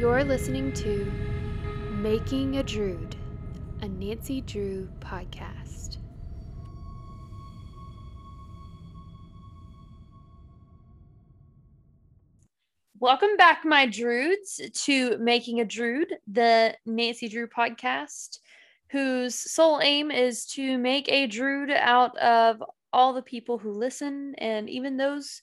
You're listening to Making a Druid, a Nancy Drew podcast. Welcome back, my Druids, to Making a Druid, the Nancy Drew podcast, whose sole aim is to make a Druid out of all the people who listen and even those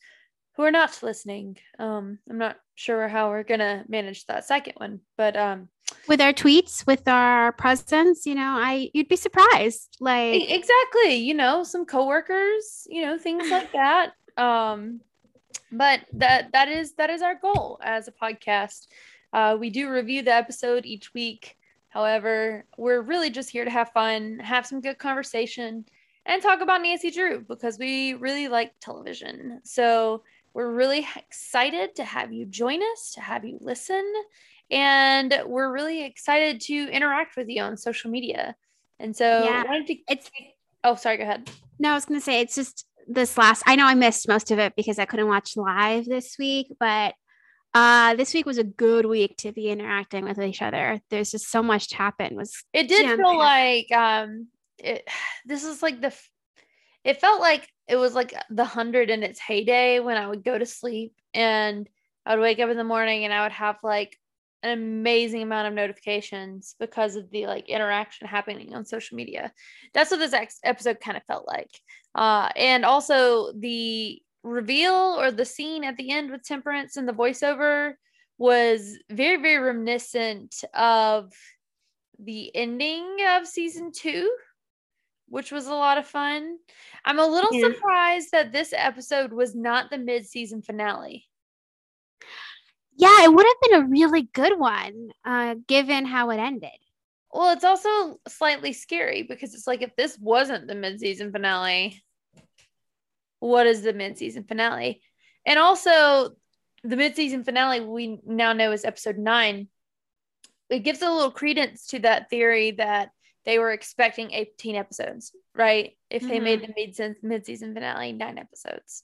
who are not listening. Um, I'm not sure how we're gonna manage that second one, but um, with our tweets, with our presence, you know, I you'd be surprised. Like exactly, you know, some coworkers, you know, things like that. Um, but that that is that is our goal as a podcast. Uh, we do review the episode each week. However, we're really just here to have fun, have some good conversation, and talk about Nancy Drew because we really like television. So we're really excited to have you join us, to have you listen, and we're really excited to interact with you on social media. And so, Yeah. wanted to, it's oh, sorry, go ahead. no, I was gonna say it's just this last I know I missed most of it because I couldn't watch live this week, but uh this week was a good week to be interacting with each other. There's just so much to happen. Was It did feel like um, it. This is like the. It felt like it was like the hundred in its heyday when I would go to sleep and I would wake up in the morning and I would have like an amazing amount of notifications because of the like interaction happening on social media. That's what this ex- episode kind of felt like. Uh, and also the reveal or the scene at the end with Temperance and the voiceover was very, very reminiscent of the ending of season two, which was a lot of fun. I'm a little Yeah. surprised that this episode was not the mid season finale. yeah, it would have been a really good one, uh, given how it ended. Well, it's also slightly scary because it's like if this wasn't the mid-season finale, what is the mid-season finale? And also, the mid-season finale we now know is episode nine. It gives a little credence to that theory that they were expecting 18 episodes, right? If they made the mid mid-season finale nine episodes.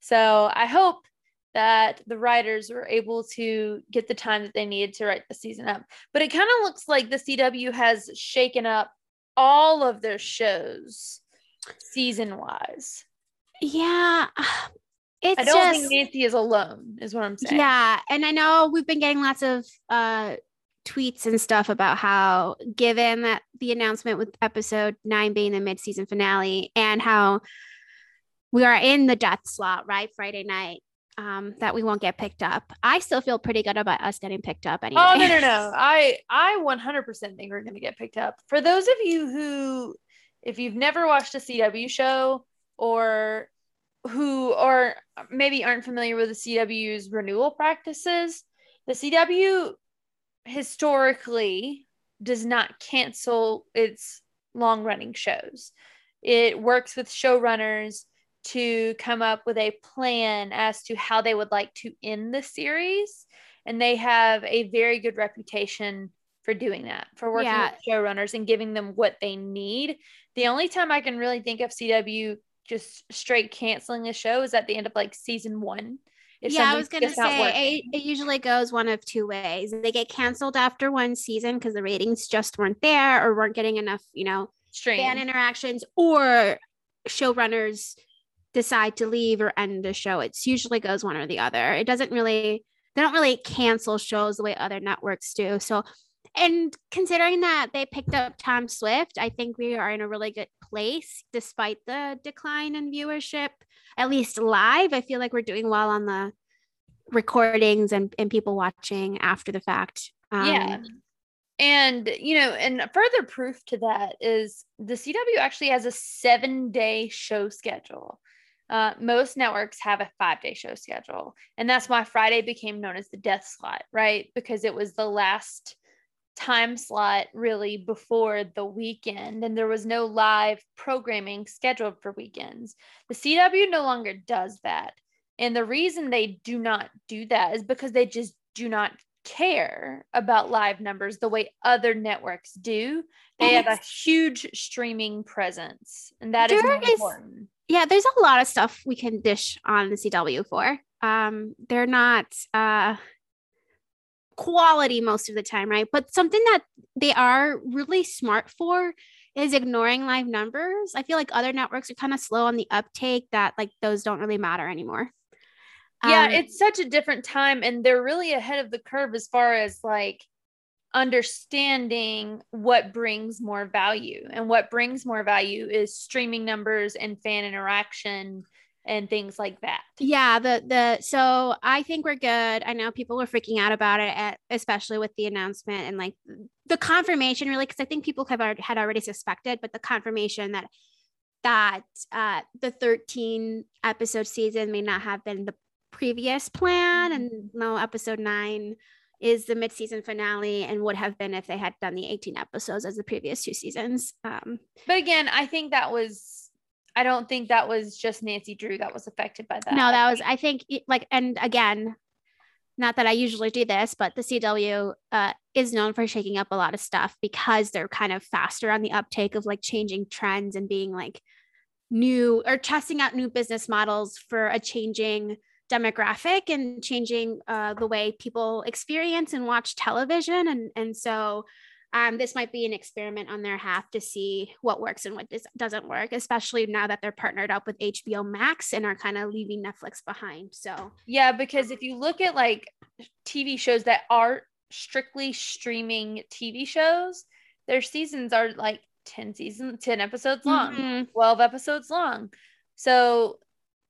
So I hope that the writers were able to get the time that they needed to write the season up. But it kind of looks like the CW has shaken up all of their shows season wise. Yeah. It's I don't just think Nancy is alone, is what I'm saying. Yeah, and I know we've been getting lots of uh tweets and stuff about how given that the announcement with episode 9 being the mid-season finale and how we are in the death slot, right? Friday night. Um, that we won't get picked up. I still feel pretty good about us getting picked up anyway. Oh no no no! I I 100% think we're gonna get picked up. For those of you who, if you've never watched a CW show or who are maybe aren't familiar with the CW's renewal practices, the CW historically does not cancel its long running shows. It works with showrunners to come up with a plan as to how they would like to end the series. And they have a very good reputation for doing that, for working Yeah. with showrunners and giving them what they need. The only time I can really think of CW just straight canceling a show is at the end of like season one. Yeah, I was gonna say it, it usually goes one of two ways. They get canceled after one season because the ratings just weren't there or weren't getting enough, you know, Stream. fan interactions, or showrunners decide to leave or end the show. It's usually goes one or the other. It doesn't really they don't really cancel shows the way other networks do. So and considering that they picked up Tom Swift, I think we are in a really good place despite the decline in viewership, at least live. I feel like we're doing well on the recordings and, and people watching after the fact. Um, yeah. And, you know, and further proof to that is the CW actually has a seven day show schedule. Uh, most networks have a five day show schedule. And that's why Friday became known as the death slot, right? Because it was the last time slot really before the weekend and there was no live programming scheduled for weekends. The CW no longer does that. And the reason they do not do that is because they just do not care about live numbers the way other networks do. They And have a huge streaming presence, and that is There more is- important. yeah, there's a lot of stuff we can dish on the CW for. Um, they're not uh quality most of the time, right? But something that they are really smart for is ignoring live numbers. I feel like other networks are kind of slow on the uptake that like those don't really matter anymore. Yeah, Um, it's such a different time and they're really ahead of the curve as far as like understanding what brings more value. And what brings more value is streaming numbers and fan interaction and things like that. yeah the the so i think we're good. I know people were freaking out about it at, especially with the announcement and like the confirmation really because i think people have already, had already suspected but the confirmation that that uh the 13 episode season may not have been the previous plan and no episode 9 is the mid-season finale and would have been if they had done the 18 episodes as the previous two seasons um. But again, I think that was I don't think that was just Nancy Drew that was affected by that. No, that was I think like and again, not that I usually do this, but the CW uh, is known for shaking up a lot of stuff because they're kind of faster on the uptake of like changing trends and being like new or testing out new business models for a changing demographic and changing uh, the way people experience and watch television and and so um, this might be an experiment on their half to see what works and what dis- doesn't work, especially now that they're partnered up with HBO Max and are kind of leaving Netflix behind. So, Yeah, because if you look at like TV shows that are strictly streaming TV shows, their seasons are like 10 seasons, 10 episodes long, Mhm. 12 episodes long. So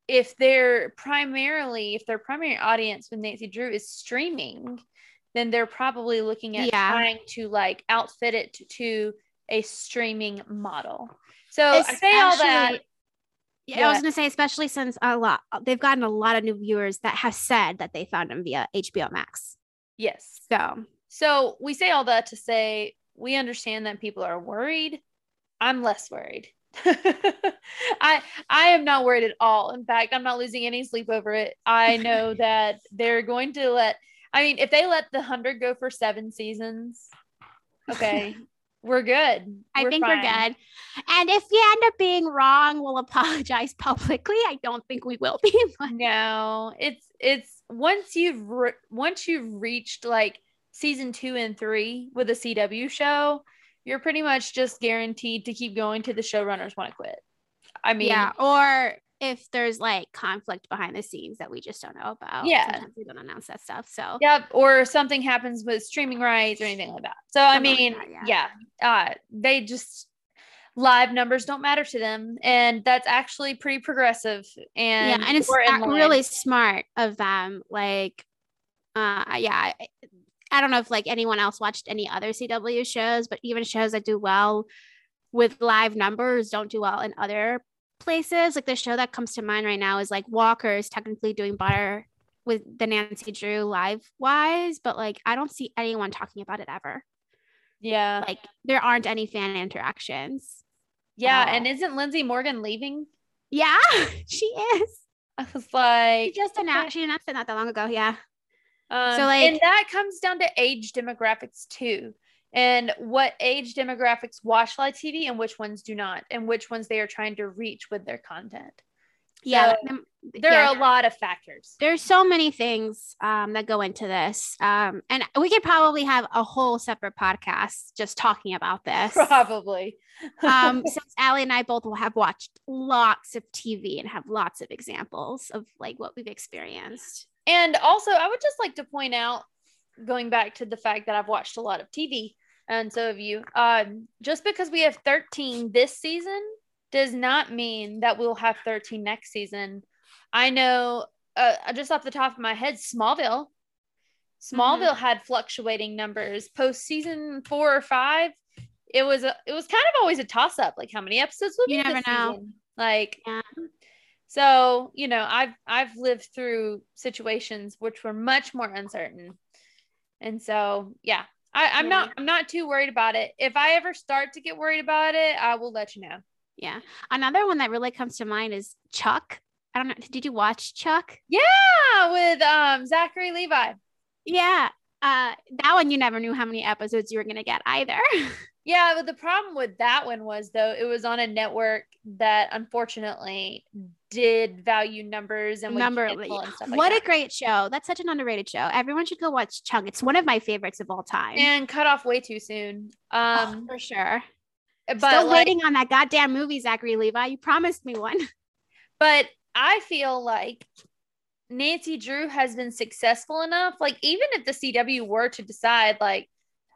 if they're primarily, if their primary audience with Nancy Drew is streaming, then they're probably looking at Yeah. trying to like outfit it to, to a streaming model. So I say all that. Especially- Yeah, I was going to say, especially since a lot they've gotten a lot of new viewers that have said that they found them via HBO Max. Yes. So, So we say all that to say we understand that people are worried. I'm less worried. I I am not worried at all. In fact, I'm not losing any sleep over it. I know that they're going to let I mean, if they let the 100 go for 7 seasons, okay, we're good. I We're think fine. we're good. And if you end up being wrong, we'll apologize publicly. I don't think we will be. but- No, it's it's once you've re- once you've reached like season two and three with a CW show, you're pretty much just guaranteed to keep going to the showrunners want to quit. I mean, yeah. Or if there's like conflict behind the scenes that we just don't know about. Yeah. Sometimes we don't announce that stuff. So, Yep, or something happens with streaming rights or anything like that. So I Something like mean, that, yeah, uh, they just live numbers don't matter to them, and that's actually pretty progressive. And yeah. And it's we're in not line. really smart of them. Like, uh, yeah. I, I don't know if like anyone else watched any other CW shows, but even shows that do well with live numbers don't do well in other places. Like the show that comes to mind right now is like Walker is technically doing better with the Nancy Drew live wise, but like I don't see anyone talking about it ever. yeah, Like there aren't any fan interactions. yeah. And isn't Lindsey Morgan leaving? Yeah, she is. I was She like, just announced she announced it not that long ago. Yeah. Um, So, like- and that comes down to age demographics too, and what age demographics watch live TV and which ones do not, and which ones they are trying to reach with their content. Yeah. So, There yeah. are a lot of factors. there's so many things um, that go into this um, and we could probably have a whole separate podcast just talking about this Probably. um, since Allie and I both will have watched lots of TV and have lots of examples of like what we've experienced. and also, I would just like to point out, going back to the fact that I've watched a lot of TV, and so have you. Um, just because we have 13 this season does not mean that we'll have 13 next season. I know, uh, just off the top of my head, Smallville. Smallville had fluctuating numbers post season four or five. It was a, it was kind of always a toss up. Like how many episodes will You be never this know. season? Like Yeah. so, you know, I've I've lived through situations which were much more uncertain. And so, yeah, I, I'm not I'm not too worried about it. If I ever start to get worried about it, I will let you know. Yeah. Another one that really comes to mind is Chuck. I don't know. Did you watch Chuck? Yeah, with um Zachary Levi. Yeah. Uh, that one you never knew how many episodes you were gonna get either. Yeah, but the problem with that one was though it was on a network that unfortunately did value numbers and Number, and stuff like what that. a great show! That's such an underrated show. Everyone should go watch Chuck. It's one of my favorites of all time. and cut off way too soon. Oh, Um, for sure. but Still like, waiting on that goddamn movie, Zachary Levi. You promised me one. but I feel like Nancy Drew has been successful enough. Like, even if the CW were to decide, like,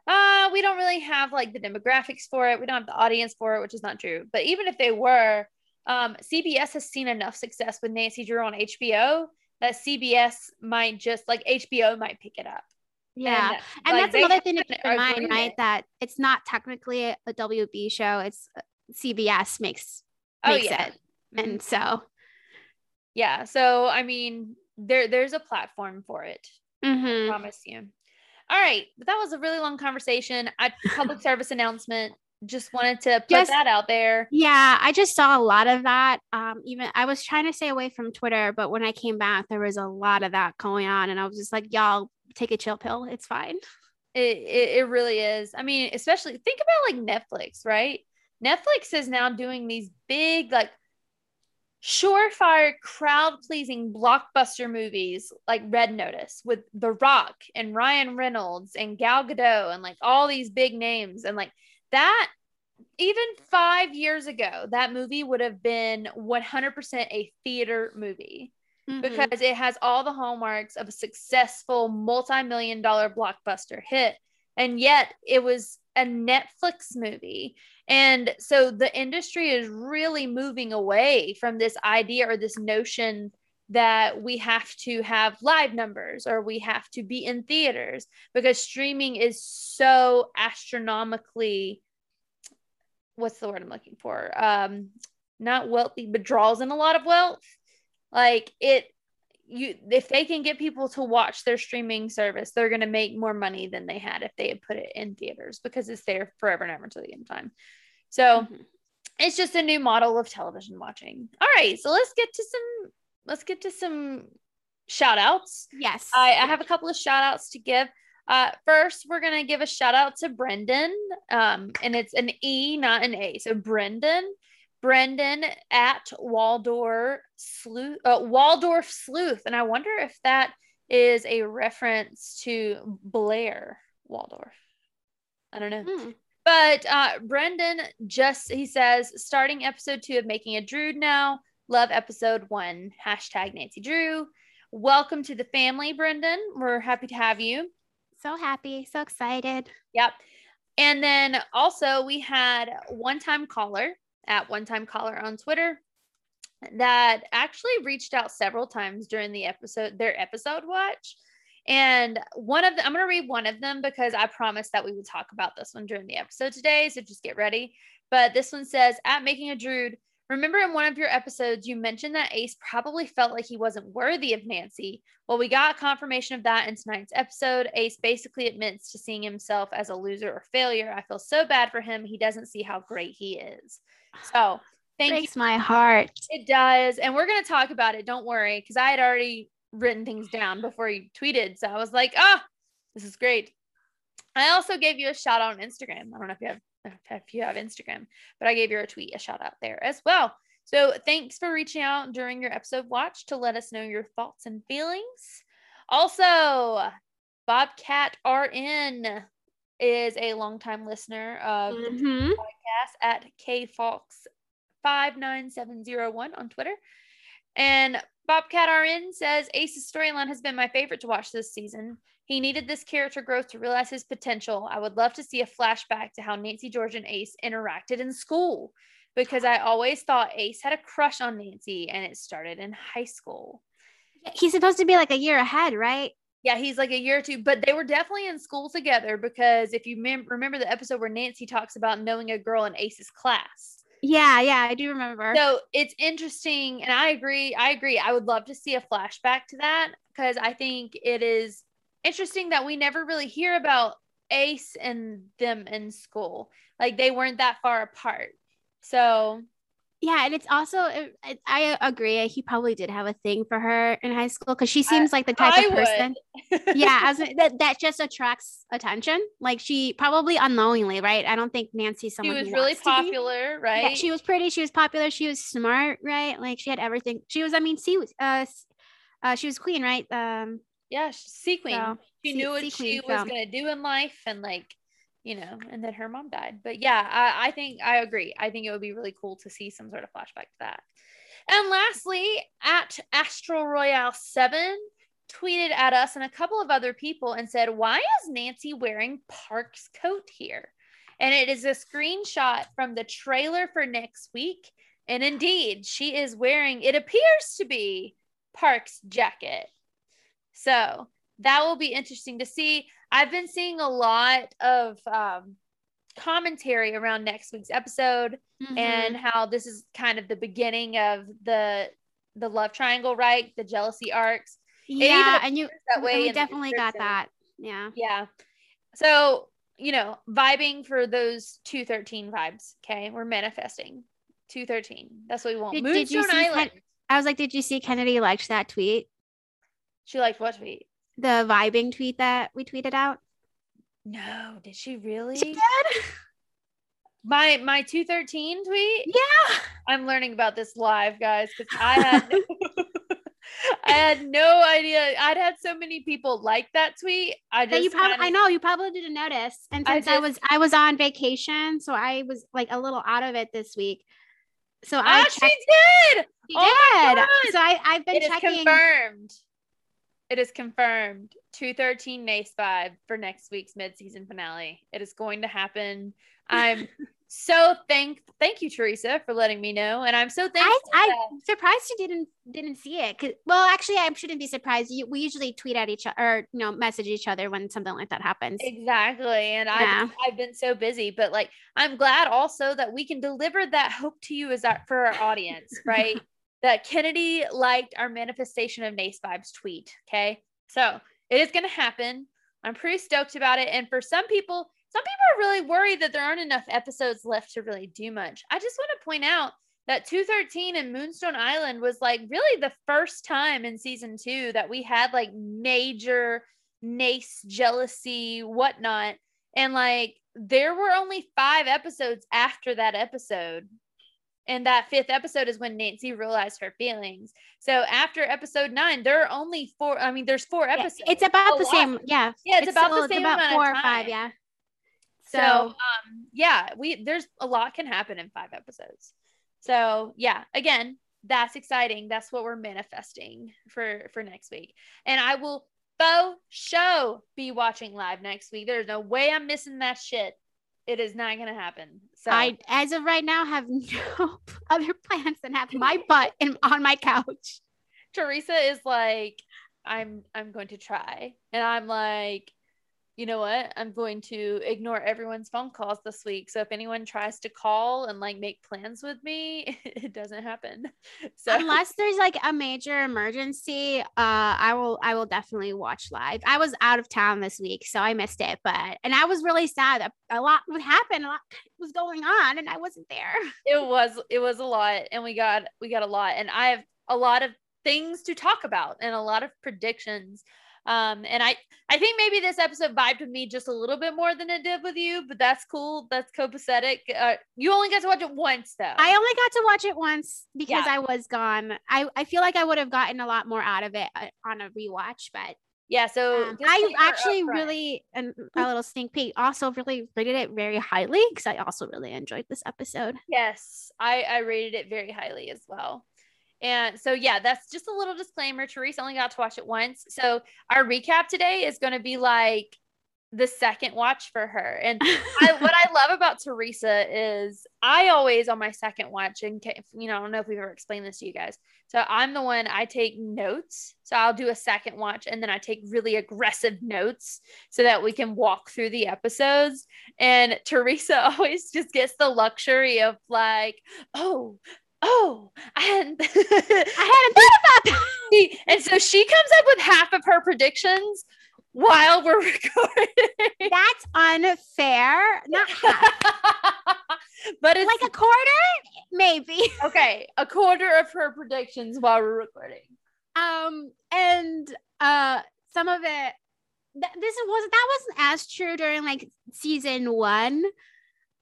uh, we don't really have like the demographics for it, we don't have the audience for it, which is not true. But even if they were, um, CBS has seen enough success with Nancy Drew on HBO that CBS might just like HBO might pick it up. Yeah. And, like, that's another thing to keep in mind, right? That it's not technically a, WB show. It's uh, CBS makes Oh makes yeah. it. And so Yeah. So I mean, there there's a platform for it. mhm. promise you. All right, but that was a really long conversation. I public service announcement. Just wanted to put Just- that out there. Yeah, I just saw a lot of that. Um, even I was trying to stay away from Twitter, but when I came back, there was a lot of that going on, and I was just like, "Y'all take a chill pill. It's fine." It, it it really is. I mean, especially think about like Netflix, right? Netflix is now doing these big like surefire crowd pleasing blockbuster movies like Red Notice with The Rock and Ryan Reynolds and Gal Gadot and like all these big names and like that even 5 years ago that movie would have been 100% a theater movie Mhm. because it has all the hallmarks of a successful multi-million dollar blockbuster hit and yet it was a Netflix movie. And so the industry is really moving away from this idea or this notion that we have to have live numbers or we have to be in theaters because streaming is so astronomically what's the word I'm looking for? Um not wealthy but draws in a lot of wealth. Like it you if they can get people to watch their streaming service they're going to make more money than they had if they had put it in theaters because it's there forever and ever until the end of time so Mhm. it's just a new model of television watching all right so let's get to some let's get to some shout outs Yes. I, I have a couple of shout outs to give. Uh, first, we're going to give a shout out to Brendan. Um, and it's an E, not an A. So, Brendan, Brendan at Waldorf Sleuth, uh, Waldorf Sleuth. And I wonder if that is a reference to Blair Waldorf. I don't know. Mm. But uh, Brendan just he says starting episode two of Making a Druid now. Love episode one. Hashtag Nancy Drew. Welcome to the family, Brendan. We're happy to have you. So happy, so excited. Yep. And then also we had one time caller at one time caller on Twitter that actually reached out several times during the episode, their episode watch. And one of them, I'm going to read one of them because I promised that we would talk about this one during the episode today. So just get ready. But this one says, at making a druid, remember in one of your episodes, you mentioned that Ace probably felt like he wasn't worthy of Nancy. Well, we got confirmation of that in tonight's episode. Ace basically admits to seeing himself as a loser or failure. I feel so bad for him. He doesn't see how great he is. So thank you. Breaks my heart. It does. And we're going to talk about it. Don't worry. Because I had already written things down before you tweeted. So I was like, ah, this is great. I also gave you a shout out on Instagram. I don't know if you have if you have Instagram, but I gave your tweet a shout out there as well. So thanks for reaching out during your episode watch to let us know your thoughts and feelings. Also, Bobcat RN is a longtime listener of the Mhm. podcast at kfox59701 on Twitter. And Bobcat RN says Ace's storyline has been my favorite to watch this season. He needed this character growth to realize his potential. I would love to see a flashback to how Nancy, George, and Ace interacted in school because I always thought Ace had a crush on Nancy and it started in high school. He's supposed to be like a year ahead, right? Yeah, he's like a year or two, but they were definitely in school together because if you mem- remember the episode where Nancy talks about knowing a girl in Ace's class. Yeah, yeah, I do remember. So it's interesting, and I agree. I agree. I would love to see a flashback to that because I think it is interesting that we never really hear about Ace and them in school. Like they weren't that far apart. So Yeah, and it's also it- it- I agree. He probably did have a thing for her in high school because she seems like the type I of person. Yeah, as that that just attracts attention. Like she probably unknowingly, right? I don't think Nancy's she was really wants to be. popular, right? Yeah, she was pretty. She was popular. She was smart, right? Like she had everything. She was, I mean, she was, uh, uh, she was queen, right? Um, yeah, sea queen. so she sea- knew what sea she queen, was so. gonna do in life, and like, you know, and then her mom died. But yeah, I, I think I agree. I think it would be really cool to see some sort of flashback to that. And lastly, at Astral Royale Seven tweeted at us and a couple of other people and said, "Why is Nancy wearing Park's coat here?" And it is a screenshot from the trailer for next week. And indeed, she is wearing, it appears to be Park's jacket. So that will be interesting to see. I've been seeing a lot of um, commentary around next week's episode and mhm. how this is kind of the beginning of the the love triangle, right? The jealousy arcs. yeah, and you that way we definitely got that. Yeah. Yeah. So, you know, vibing for those 213 vibes. Okay. We're manifesting 213. That's what we want. Did- did you see Island. I was like, did you see Kennedy liked that tweet? She liked what tweet? The vibing tweet that we tweeted out. No, did she really? She did. My my 213 tweet? Yeah. I'm learning about this live, guys, because I had I had no idea. I'd had so many people like that tweet. I just you probably kinda- I know you probably didn't notice. And I since I, just- was I was on vacation, so I was like a little out of it this week. So I Ah, checked. she did. She Oh did. So I I've been It checking. confirmed. It is confirmed. 213 Nace vibe for next week's mid-season finale. It is going to happen. I'm so thank thank you, Teresa, for letting me know. And I'm so thankful. I, that- I'm surprised you didn't didn't see it. 'Cause- well, actually, I shouldn't be surprised. You, we usually tweet at each other, or you know, message each other when something like that happens. Exactly. And Yeah. I've, I've been so busy, but like, I'm glad also that we can deliver that hope to you as our, for our audience, right? that Kennedy liked our manifestation of Nace Vibes tweet. Okay. So it is going to happen. I'm pretty stoked about it. And for some people, some people are really worried that there aren't enough episodes left to really do much. I just want to point out that 213 and Moonstone Island was like really the first time in season two that we had like major Nace jealousy, whatnot. And like there were only five episodes after that episode. And that fifth episode is when Nancy realized her feelings. So after episode nine, there are only four. I mean, there's four Yeah, episodes. it's about the lot. same. Yeah. Yeah, it's about the still- same about four or five. Yeah. So, um, yeah, we there's a lot can happen in five episodes. So yeah, again, that's exciting. That's what we're manifesting for for next week. And I will faux show be watching live next week. There's no way I'm missing that shit. It is not gonna happen. So I, as of right now, have no other plans than have my butt in, on my couch. Teresa is like, I'm I'm going to try. And I'm like, you know what? I'm going to ignore everyone's phone calls this week. So if anyone tries to call and like make plans with me, it doesn't happen. So Unless there's like a major emergency, uh, I will I will definitely watch live. I was out of town this week, so I missed it. But and I was really sad that a lot would happen, a lot was going on, and I wasn't there. it was it was a lot and we got we got a lot and I have a lot of things to talk about and a lot of predictions. Um, and I I think maybe this episode vibed with me just a little bit more than it did with you, but that's cool. That's copacetic. Uh, you only got to watch it once though. I only got to watch it once because Yeah. I was gone. I, I feel like I would have gotten a lot more out of it uh, on a rewatch, but yeah. So um, I actually really and a little sneak peek also really rated it very highly because I also really enjoyed this episode. Yes, I, I rated it very highly as well. And so, yeah, that's just a little disclaimer. Teresa only got to watch it once. So, our recap today is going to be like the second watch for her. And I, what I love about Teresa is I always on my second watch, and you know, I don't know if we've ever explained this to you guys. So I'm the one I take notes. So I'll do a second watch and then I take really aggressive notes so that we can walk through the episodes. And Teresa always just gets the luxury of like, oh, oh, I hadn't. I hadn't thought about that. And so she comes up with half of her predictions while we're recording. That's unfair. Not half. but it's like a quarter, maybe. okay, a quarter of her predictions while we're recording. Um, and uh, some of it. Th- this was that wasn't as true during like season one.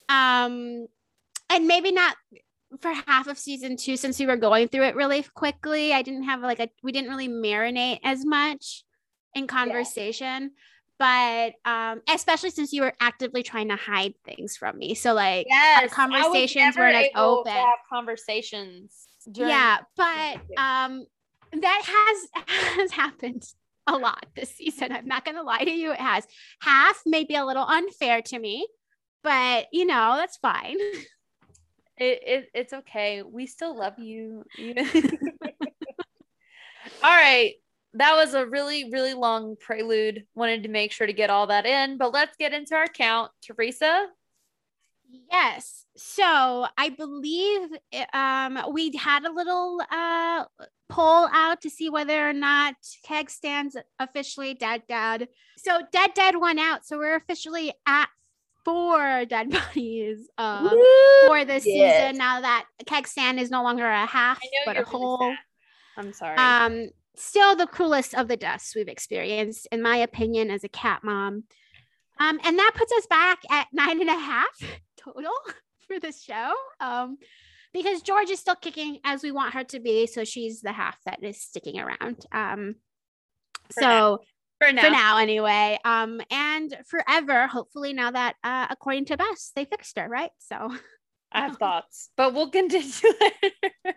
Um, and maybe not for half of season two since we were going through it really quickly. I didn't have like a we didn't really marinate as much in conversation. But um, especially since you were actively trying to hide things from me, so like our Yes, conversations weren't as open. conversations. during- yeah, but um, that has has happened a lot this season. I'm not gonna lie to you, it has. Half may be a little unfair to me, but you know that's fine. It, it it's okay. We still love you. You all right. That was a really, really long prelude. Wanted to make sure to get all that in, but let's get into our count. Teresa. Yes. So I believe um, we had a little uh, poll out to see whether or not Keg stands officially dead dead So dead dead won out. So we're officially at four dead bodies um, for this yes. season. Now that Keg stand is no longer a half, but a really whole. I'm sorry. Um, still the coolest of the deaths we've experienced, in my opinion, as a cat mom. Um, and that puts us back at nine and a half total for this show. Um, because George is still kicking as we want her to be, so she's the half that is sticking around. Um, so. For now. for now, anyway. Um, and forever, hopefully, now that uh, according to Bess, they fixed her, right? So I have thoughts, but we'll continue later.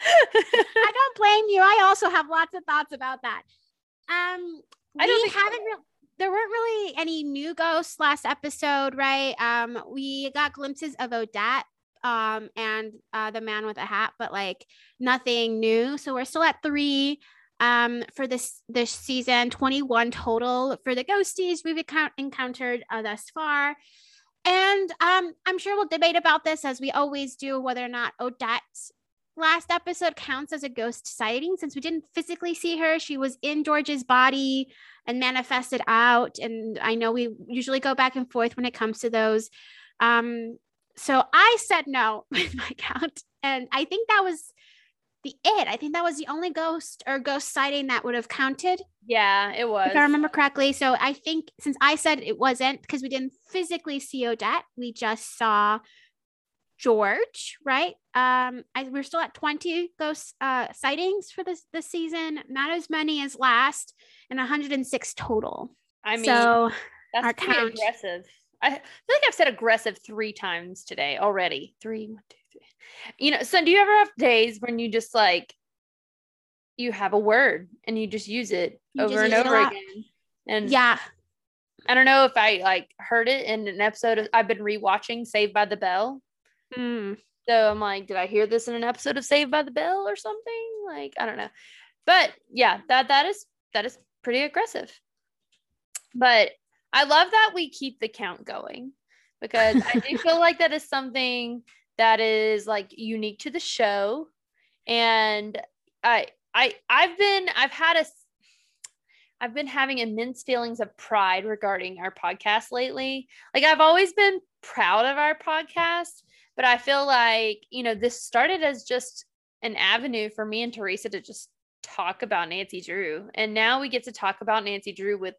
I don't blame you. I also have lots of thoughts about that. Um, I don't haven't. Re- there weren't really any new ghosts last episode, right? Um, we got glimpses of Odette, um, and uh, the man with a hat, but like nothing new. So we're still at three. Um, for this this season, twenty one total for the ghosties we've account- encountered uh, thus far. And um, I'm sure we'll debate about this as we always do, whether or not odette's last episode counts as a ghost sighting since we didn't physically see her. She was in George's body and manifested out. And I know we usually go back and forth when it comes to those. Um, so I said no with my count. And I think that was the it. I think that was the only ghost or ghost sighting that would have counted, yeah, it was. if I remember correctly. So I think since I said it wasn't because we didn't physically see Odette, we just saw George, right? Um, I, we're still at 20 ghost uh, sightings for this this season, not as many as last, and 106 total. I mean, so that's our pretty count- aggressive. I feel like I've said aggressive three times today already. Three, one, two. You know, so do you ever have days when you just like you have a word and you just use it You over and it over again? And yeah, I don't know if I like heard it in an episode of, I've been rewatching Saved by the Bell. Mm. So I'm like, did I hear this in an episode of Saved by the Bell or something? Like, I don't know. But yeah, that that is that is pretty aggressive. But I love that we keep the count going because I do feel like that is something that is like unique to the show. And I I I've been I've had a I've been having immense feelings of pride regarding our podcast lately. Like I've always been proud of our podcast, but I feel like, you know, this started as just an avenue for me and Teresa to just talk about Nancy Drew. And now we get to talk about Nancy Drew with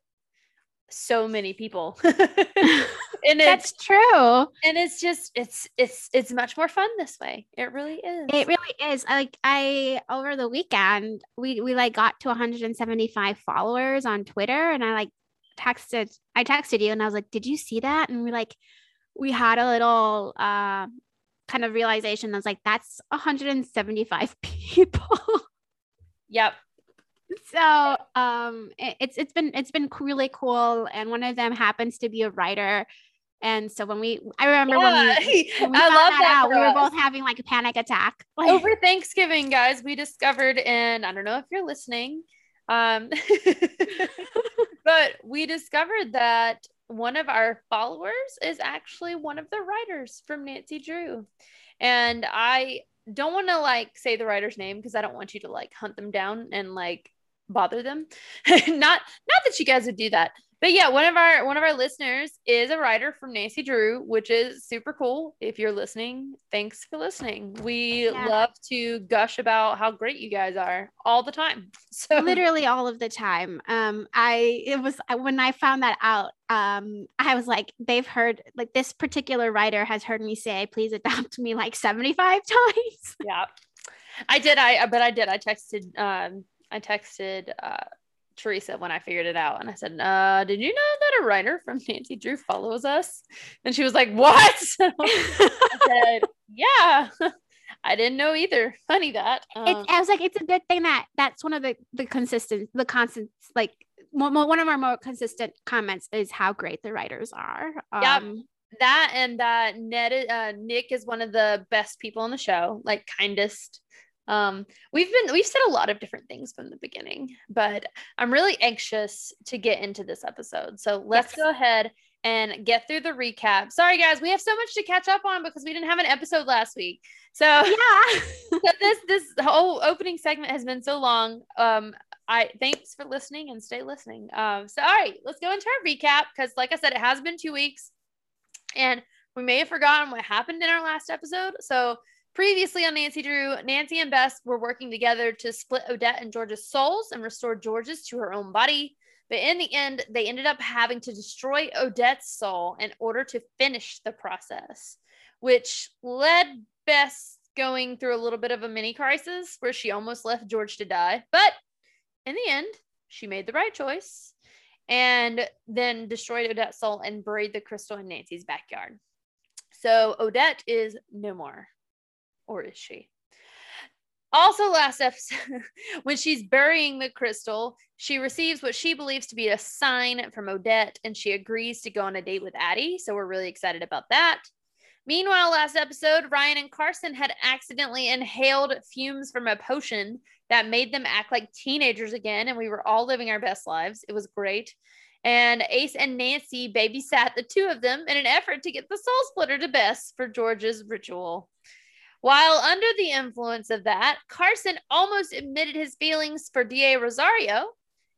so many people. and that's true. and it's just it's it's it's much more fun this way. It really is. It really is. I like I over the weekend we we like got to 175 followers on Twitter and I like texted I texted you and I was like, "Did you see that?" And we like we had a little uh kind of realization. I was like, "That's 175 people." yep. so um it- it's it's been it's been really cool and one of them happens to be a writer and so when we i remember when we, when we I found love that, out we were both having like a panic attack over Thanksgiving, guys, we discovered, and I don't know if you're listening, um, but we discovered that one of our followers is actually one of the writers from Nancy Drew, and I don't want to like say the writer's name because I don't want you to like hunt them down and like bother them. not not that you guys would do that, but yeah, one of our one of our listeners is a writer from Nancy Drew, which is super cool. If you're listening, thanks for listening. We Yeah. love to gush about how great you guys are all the time. So literally all of the time. Um, I it was when I found that out. Um, I was like, they've heard like this particular writer has heard me say, "Please adopt me" like seventy five times. yeah, I did. I but I did. I texted. Um, I texted. Uh, Teresa when I figured it out, and I said, uh, "Did you know that a writer from Nancy Drew follows us?" And she was like, "What?" I said, "Yeah, I didn't know either. Funny that." It's, Um, I was like, it's a good thing that that's one of the the consistent, the constant, like one one of our more consistent comments is how great the writers are. Um, that and that Ned, uh, Nick is one of the best people on the show, like kindest. Um, we've been we've said a lot of different things from the beginning, but I'm really anxious to get into this episode. So let's Yes. go ahead and get through the recap. Sorry guys, we have so much to catch up on because we didn't have an episode last week. So yeah. so this this whole opening segment has been so long. Um, I thanks for listening and stay listening. Um, so all right, let's go into our recap because, like I said, it has been two weeks, and we may have forgotten what happened in our last episode. So previously on Nancy Drew, Nancy and Bess were working together to split Odette and George's souls and restore George's to her own body. But in the end, they ended up having to destroy Odette's soul in order to finish the process, which led Bess going through a little bit of a mini crisis where she almost left George to die. But in the end, she made the right choice and then destroyed Odette's soul and buried the crystal in Nancy's backyard. So Odette is no more. Or is she? Also, last episode, when she's burying the crystal, she receives what she believes to be a sign from Odette and she agrees to go on a date with Addie. So we're really excited about that. Meanwhile, last episode, Ryan and Carson had accidentally inhaled fumes from a potion that made them act like teenagers again, and we were all living our best lives. It was great. And Ace and Nancy babysat the two of them in an effort to get the soul splitter to Bess for George's ritual. While under the influence of that, Carson almost admitted his feelings for D.A. Rosario.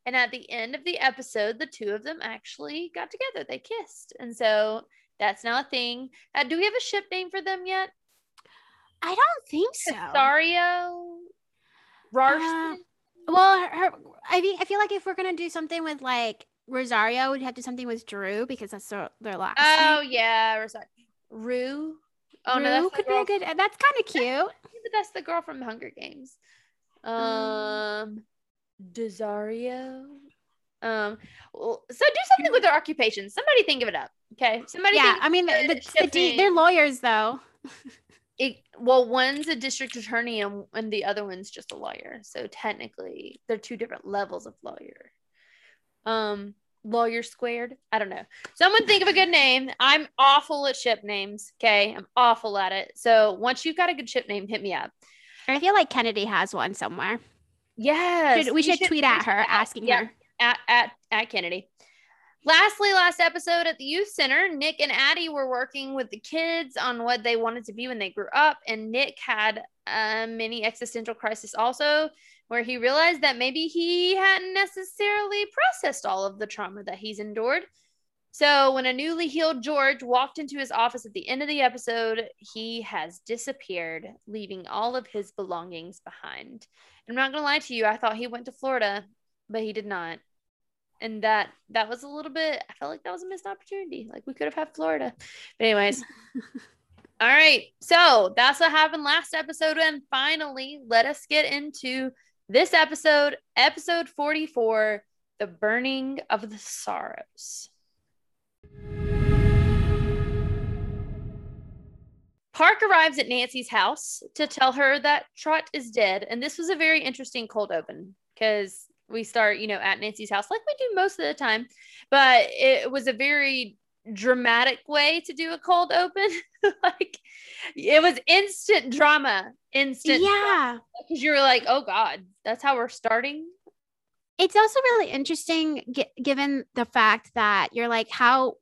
And at the end of the episode, the two of them actually got together. They kissed. And so that's now a thing. Uh, do we have a ship name for them yet? I don't think so. Rosario? Rarson? Well, her, her- I mean, I feel like if we're gonna do something with like Rosario, we'd have to do something with Drew because that's their, their last. oh, name. yeah. Rosario. Rue? Oh, Drew no, that's could be a good. That's kind of cute. but that's the girl from the Hunger Games. Um, Desario. Um, well, so do something with their occupation. Somebody think of it up. Okay. Somebody. yeah, I mean, the the, the D, they're lawyers though. it, well, one's a district attorney and, and the other one's just a lawyer. So technically, they're two different levels of lawyer. Um, lawyer squared. I don't know. Someone think of a good name. I'm awful at ship names. Okay, I'm awful at it. So once you've got a good ship name, hit me up. I feel like Kennedy has one somewhere. Yes, Should- we should tweet at her asking her. at, at, at Kennedy. Lastly, last episode at the youth center, Nick and Addie were working with the kids on what they wanted to be when they grew up. And Nick had a mini existential crisis also, where he realized that maybe he hadn't necessarily processed all of the trauma that he's endured. So, when a newly healed George walked into his office at the end of the episode, he has disappeared, leaving all of his belongings behind. I'm not going to lie to you, I thought he went to Florida, but he did not and that that was a little bit i felt like that was a missed opportunity like we could have had florida but anyways all right so that's what happened last episode and finally let us get into this episode episode 44 the burning of the sorrows Park arrives at Nancy's house to tell her that Trot is dead. And this was a very interesting cold open because we start, you know, at Nancy's house like we do most of the time. But it was a very dramatic way to do a cold open. like it was instant drama. Instant Yeah. Because you were like, oh God, that's how we're starting. It's also really interesting gi- given the fact that you're like, how,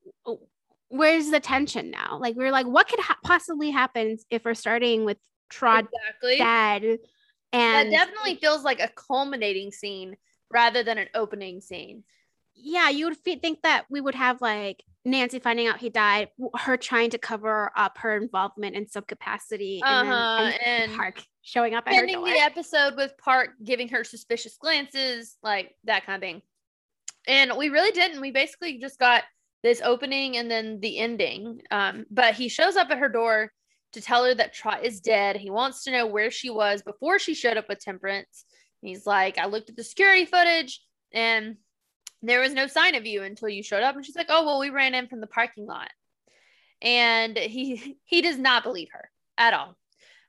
where's the tension now? Like, we're like, what could ha- possibly happen if we're starting with Trot exactly. dead? And that definitely feels like a culminating scene rather than an opening scene. Yeah, you would think that we would have like Nancy finding out he died, her trying to cover up her involvement in some capacity, and, Uh-huh, then, and, and Park showing up at her ending the episode with Park giving her suspicious glances, like that kind of thing. And we really didn't. We basically just got this opening and then the ending. Um, but he shows up at her door to tell her that Trot is dead. He wants to know where she was before she showed up with Temperance. He's like, I looked at the security footage and there was no sign of you until you showed up. And she's like, Oh, well, we ran in from the parking lot. And he he does not believe her at all.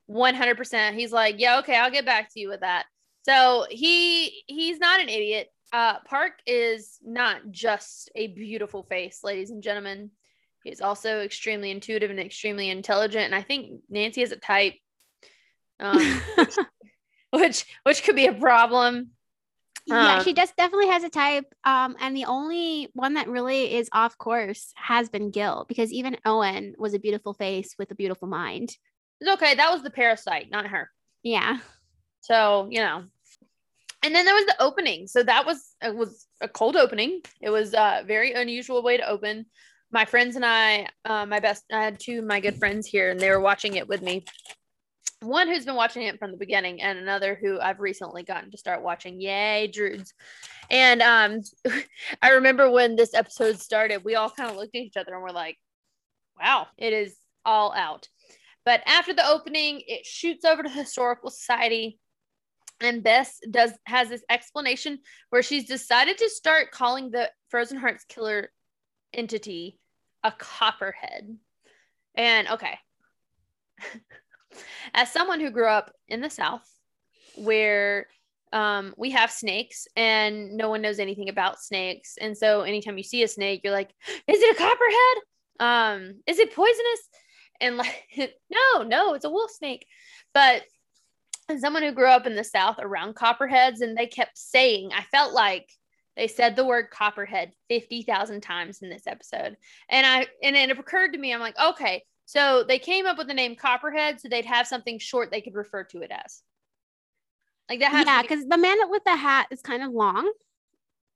100%. He's like, "Yeah, okay, I'll get back to you with that." So, he he's not an idiot. Uh Park is not just a beautiful face, ladies and gentlemen. He's also extremely intuitive and extremely intelligent, and I think Nancy is a type um which which could be a problem. Yeah, Um, she just definitely has a type. Um, and the only one that really is off course has been Gil, because even Owen was a beautiful face with a beautiful mind. It's okay. That was the parasite, not her. Yeah. So, you know. And then there was the opening. So that was it was a cold opening. It was a very unusual way to open. My friends and I, uh, my best, I had two of my good friends here, and they were watching it with me. One who's been watching it from the beginning, and another who I've recently gotten to start watching. Yay, Druids! And um, I remember when this episode started, we all kind of looked at each other and we're like, "Wow, it is all out." But after the opening, it shoots over to the historical society and Bess does has this explanation where she's decided to start calling the Frozen Hearts killer entity a copperhead. And okay. As someone who grew up in the South where um, we have snakes and no one knows anything about snakes. And so anytime you see a snake, you're like, is it a copperhead? Um, is it poisonous? And like, no, no, it's a wolf snake. But as someone who grew up in the South around copperheads, and they kept saying, I felt like they said the word copperhead 50,000 times in this episode. And I, and it occurred to me, I'm like, okay, so they came up with the name copperhead so they'd have something short they could refer to it as. Like that Yeah, to be- because the man with the hat is kind of long.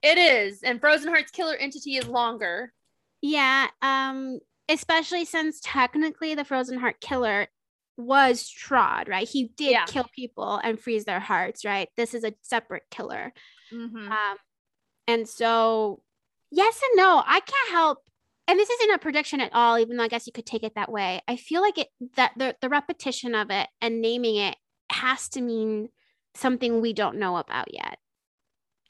it is. And Frozen Heart's killer entity is longer. Yeah. Um, especially since technically the Frozen Heart killer was Trot, right? He did Yeah. kill people and freeze their hearts, right? This is a separate killer. Mhm. Um, and so, yes and no. I can't help, and this isn't a prediction at all, even though I guess you could take it that way. I feel like it that the the repetition of it and naming it has to mean something we don't know about yet.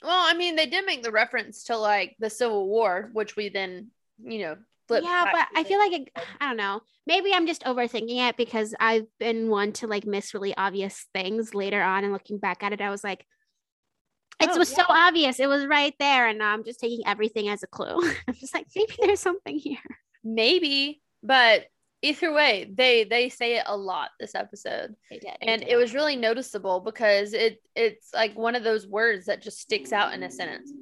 Well, I mean, they did make the reference to like the Civil War, which we then, you know, flipped yeah, but I feel like it, I don't know. Maybe I'm just overthinking it because I've been one to like miss really obvious things later on, and looking back at it, I was like. It Oh, was so obvious. It was right there. And now I'm just taking everything as a clue. I'm just like, maybe there's something here. maybe, but either way, they they say it a lot this episode. They did. and it was really noticeable because it it's like one of those words that just sticks out in a sentence.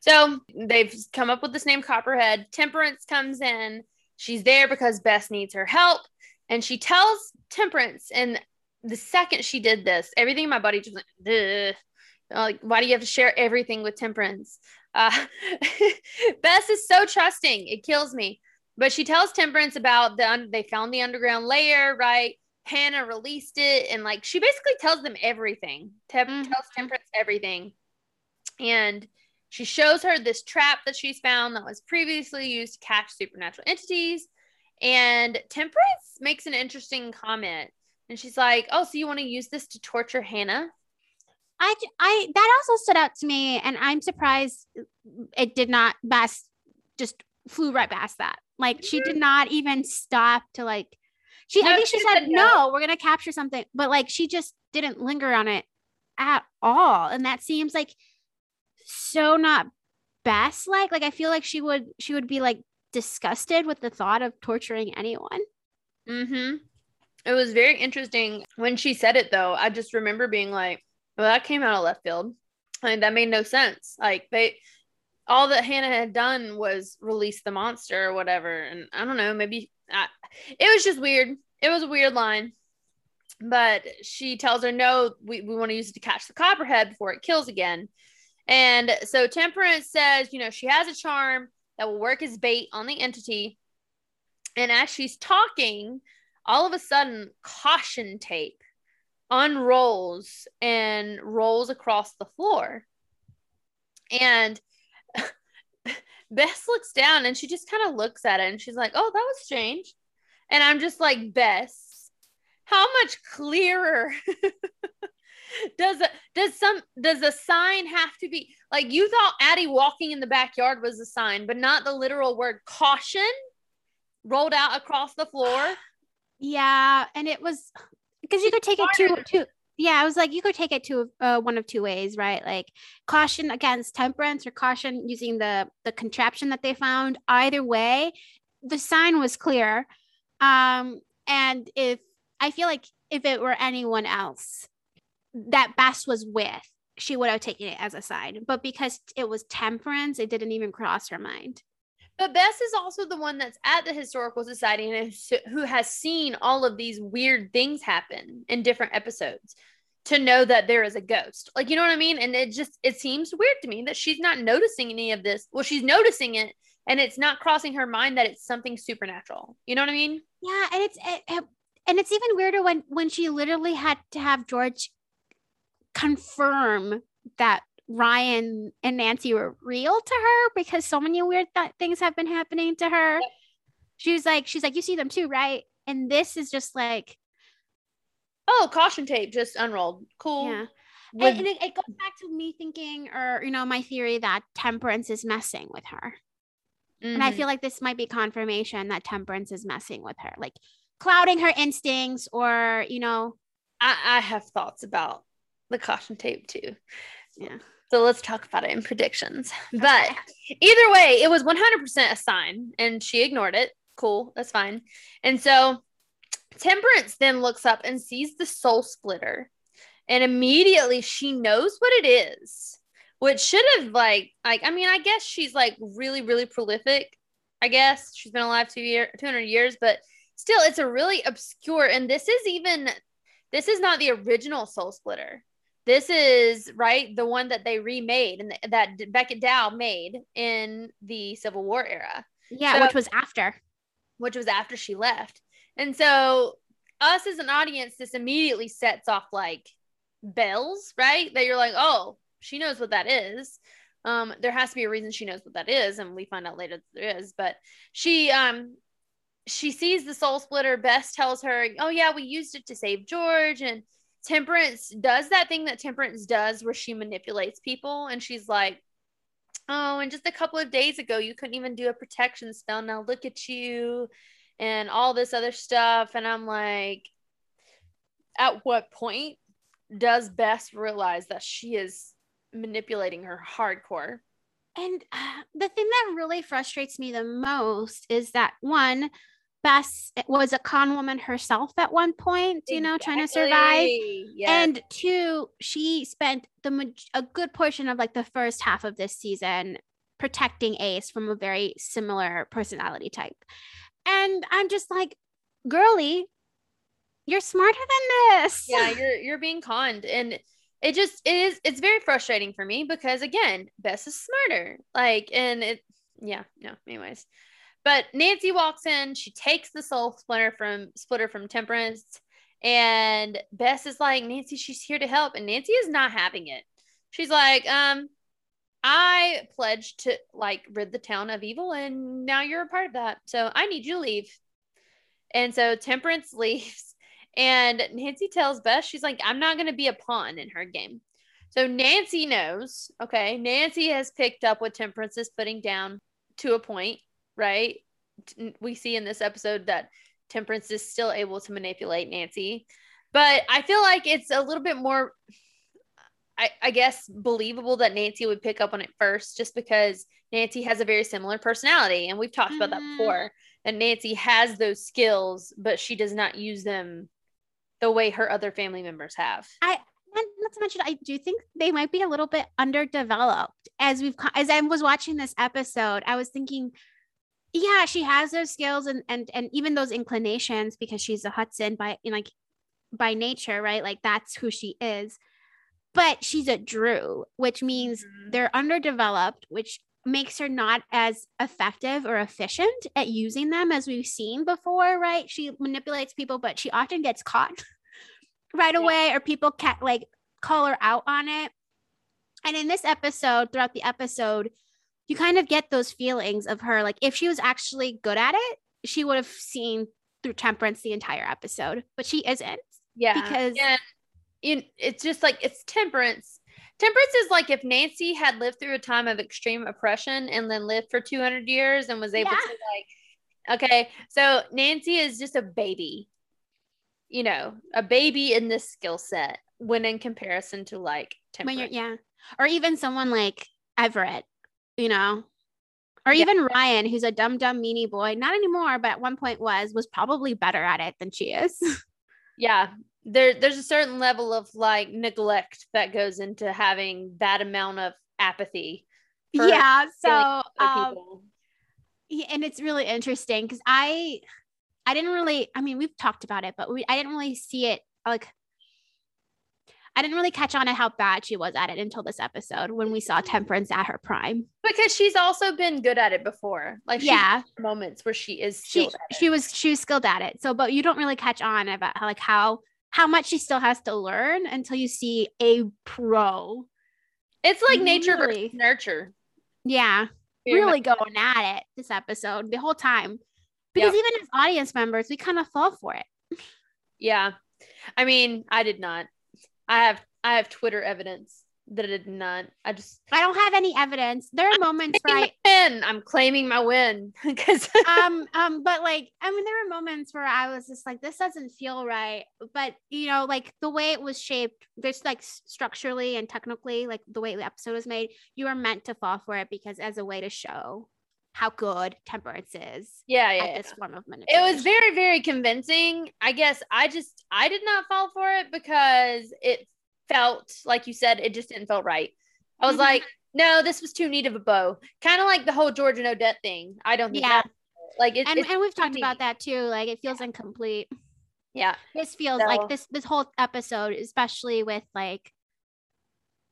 So they've come up with this name Copperhead. Temperance comes in. She's there because Bess needs her help, and she tells Temperance. And the second she did this, everything in my body just went. Like, why do you have to share everything with Temperance? Uh, Bess is so trusting; it kills me. But she tells Temperance about the un- they found the underground layer, right? Hannah released it, and like she basically tells them everything. Tem- Mhm. Tells Temperance everything, and she shows her this trap that she's found that was previously used to catch supernatural entities. And Temperance makes an interesting comment, and she's like, "Oh, so you want to use this to torture Hannah?" I, I, that also stood out to me. And I'm surprised it did not Bess, just flew right past that. Like she did not even stop to like, she, I think she she said, said no. no. we're going to capture something. But like she just didn't linger on it at all. And that seems like so not Bess like. Like I feel like she would, she would be like disgusted with the thought of torturing anyone. Mm-hmm. It was very interesting when she said it, though. I just remember being like, "Well, that came out of left field. I mean, that made no sense. Like they, all that Hannah had done was release the monster or whatever. And I don't know, maybe I, it was just weird. It was a weird line." But she tells her, "No, we, we want to use it to catch the copperhead before it kills again." And so Temperance says, you know, she has a charm that will work as bait on the entity. And as she's talking, all of a sudden, caution tape unrolls and rolls across the floor. And Bess looks down and she just kind of looks at it and she's like, oh, that was strange. And I'm just like, Bess, how much clearer does it does some does a sign have to be like you thought Addie walking in the backyard was a sign, but not the literal word caution rolled out across the floor? Yeah, and it was because you could take it two two. Yeah, I was like, you could take it to uh, one of two ways, right? Like caution against temperance or caution using the the contraption that they found. Either way, the sign was clear. Um, and if I feel like if it were anyone else that Bess was with, she would have taken it as a sign. But because it was temperance, it didn't even cross her mind. But Bess is also the one that's at the historical society and who has seen all of these weird things happen in different episodes to know that there is a ghost. Like, you know what I mean? And it just it seems weird to me that she's not noticing any of this. Well, she's noticing it and it's not crossing her mind that it's something supernatural. You know what I mean? Yeah, and it's it, it, and it's even weirder when when she literally had to have George confirm that Ryan and Nancy were real to her because so many weird th- things have been happening to her. Yep. She's like, she's like, you see them too, right? And this is just like, oh, caution tape just unrolled. Cool. Yeah. With- and, and it, it goes back to me thinking, or you know, my theory that Temperance is messing with her. Mm-hmm. And I mm-hmm. feel like this might be confirmation that Temperance is messing with her, like clouding her instincts, or you know. I, I have thoughts about the caution tape too. Yeah. So let's talk about it in predictions. Okay. But either way, it was 100% a sign and she ignored it. Cool. That's fine. And so Temperance then looks up and sees the soul splitter. And immediately she knows what it is, which should have like, like, I mean, I guess she's like really, really prolific. I guess she's been alive two year, 200 years, but still it's a really obscure. And this is even, this is not the original soul splitter this is right the one that they remade and that Beckett Dow made in the Civil War era. Yeah, so, which was after. Which was after she left. And so us as an audience, this immediately sets off like bells, right? That you're like, oh, she knows what that is. Um, there has to be a reason she knows what that is, and we find out later that there is. But she um she sees the soul splitter. Bess tells her, Oh yeah, we used it to save George, and Temperance does that thing that Temperance does where she manipulates people and she's like, Oh, and just a couple of days ago, you couldn't even do a protection spell. Now look at you and all this other stuff. And I'm like, At what point does Bess realize that she is manipulating her hardcore? And uh, the thing that really frustrates me the most is that one, Bess eh, was a con woman herself at one point, you know, trying to survive. Yes. And two, she spent the a good portion of like the first half of this season protecting Ace from a very similar personality type. And I'm just like, girly, you're smarter than this. Yeah, you're you're being conned. And it just it is it's very frustrating for me because again, Bess is smarter. Like, and it yeah, no, anyways. But Nancy walks in, she takes the soul splitter from splitter from Temperance, and Bess is like, Nancy, she's here to help. And Nancy is not having it. She's like, um, I pledged to like rid the town of evil, and now you're a part of that. So I need you to leave. And so Temperance leaves, and Nancy tells Bess, she's like, I'm not gonna be a pawn in her game. So Nancy knows, okay, Nancy has picked up what Temperance is putting down to a point right? We see in this episode that Temperance is still able to manipulate Nancy. But I feel like it's a little bit more, I, I guess, believable that Nancy would pick up on it first just because Nancy has a very similar personality. And we've talked mm-hmm. about that mm-hmm. before. And Nancy has those skills, but she does not use them the way her other family members have. I not to mention, I do think they might be a little bit underdeveloped. As we've as I was watching this episode, I was thinking, yeah she has those skills and and and even those inclinations because she's a hudson by like by nature right like that's who she is but she's a Drew, which means Mhm. they're underdeveloped, which makes her not as effective or efficient at using them as we've seen before, right? She manipulates people, but she often gets caught right Yeah. away, or people can't like call her out on it. And in this episode, throughout the episode, you kind of get those feelings of her. Like, if she was actually good at it, she would have seen through temperance the entire episode, but she isn't. Yeah. because- and you, it's just like it's temperance. Temperance is like if Nancy had lived through a time of extreme oppression and then lived for 200 years and was able Yeah. to like okay, so Nancy is just a baby. You know, a baby in this skill set when in comparison to like temperance. yeah or even someone like everett you know? Or Yeah. even ryan who's a dumb dumb meanie boy not anymore but at one point was was probably better at it than she is. Yeah there there's a certain level of like neglect that goes into having that amount of apathy yeah so um, yeah, and it's really interesting because i i didn't really i mean we've talked about it but we i didn't really see it like i didn't really catch on to how bad she was at it until this episode when we saw temperance at her prime because she's also been good at it before like yeah moments where she is she at it. she was she was skilled at it. So, but you don't really catch on about how like how how much she still has to learn until you see a pro. it's like nature Really? versus nurture Yeah, Very really going at it this episode the whole time. Because even as audience members, we kind of fall for it. yeah i mean i did not i have i have twitter evidence that i did not i just I don't have any evidence. There are moments where I win. i'm claiming my win because um um but like i mean there were moments where i was just like this doesn't feel right but you know like the way it was shaped there's like structurally and technically like the way the episode was made you are meant to fall for it because as a way to show how good temperance is yeah yeah, yeah. this form of it was very very convincing. I guess i just i did not fall for it because it felt like you said it just didn't feel right. I was Mhm. like no this was too neat of a bow. Kind of like the whole george and odette thing. I don't think Yeah. that like it, and, it's and we've talked about that too like it feels incomplete. Yeah. This feels So- like this this whole episode especially with like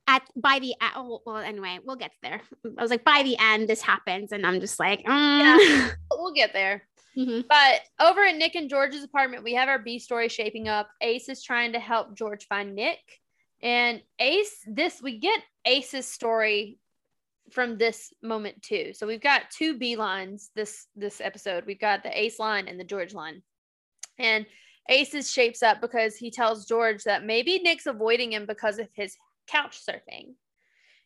at by the oh, well anyway we'll get there i was like by the end this happens and i'm just like mm. we'll get there Mhm. But over at Nick and George's apartment, we have our B story shaping up. Ace is trying to help George find Nick. And Ace, this we get Ace's story from this moment too. So we've got two B lines this this episode. We've got the Ace line and the George line. And Ace's shapes up because he tells George that maybe Nick's avoiding him because of his couch surfing.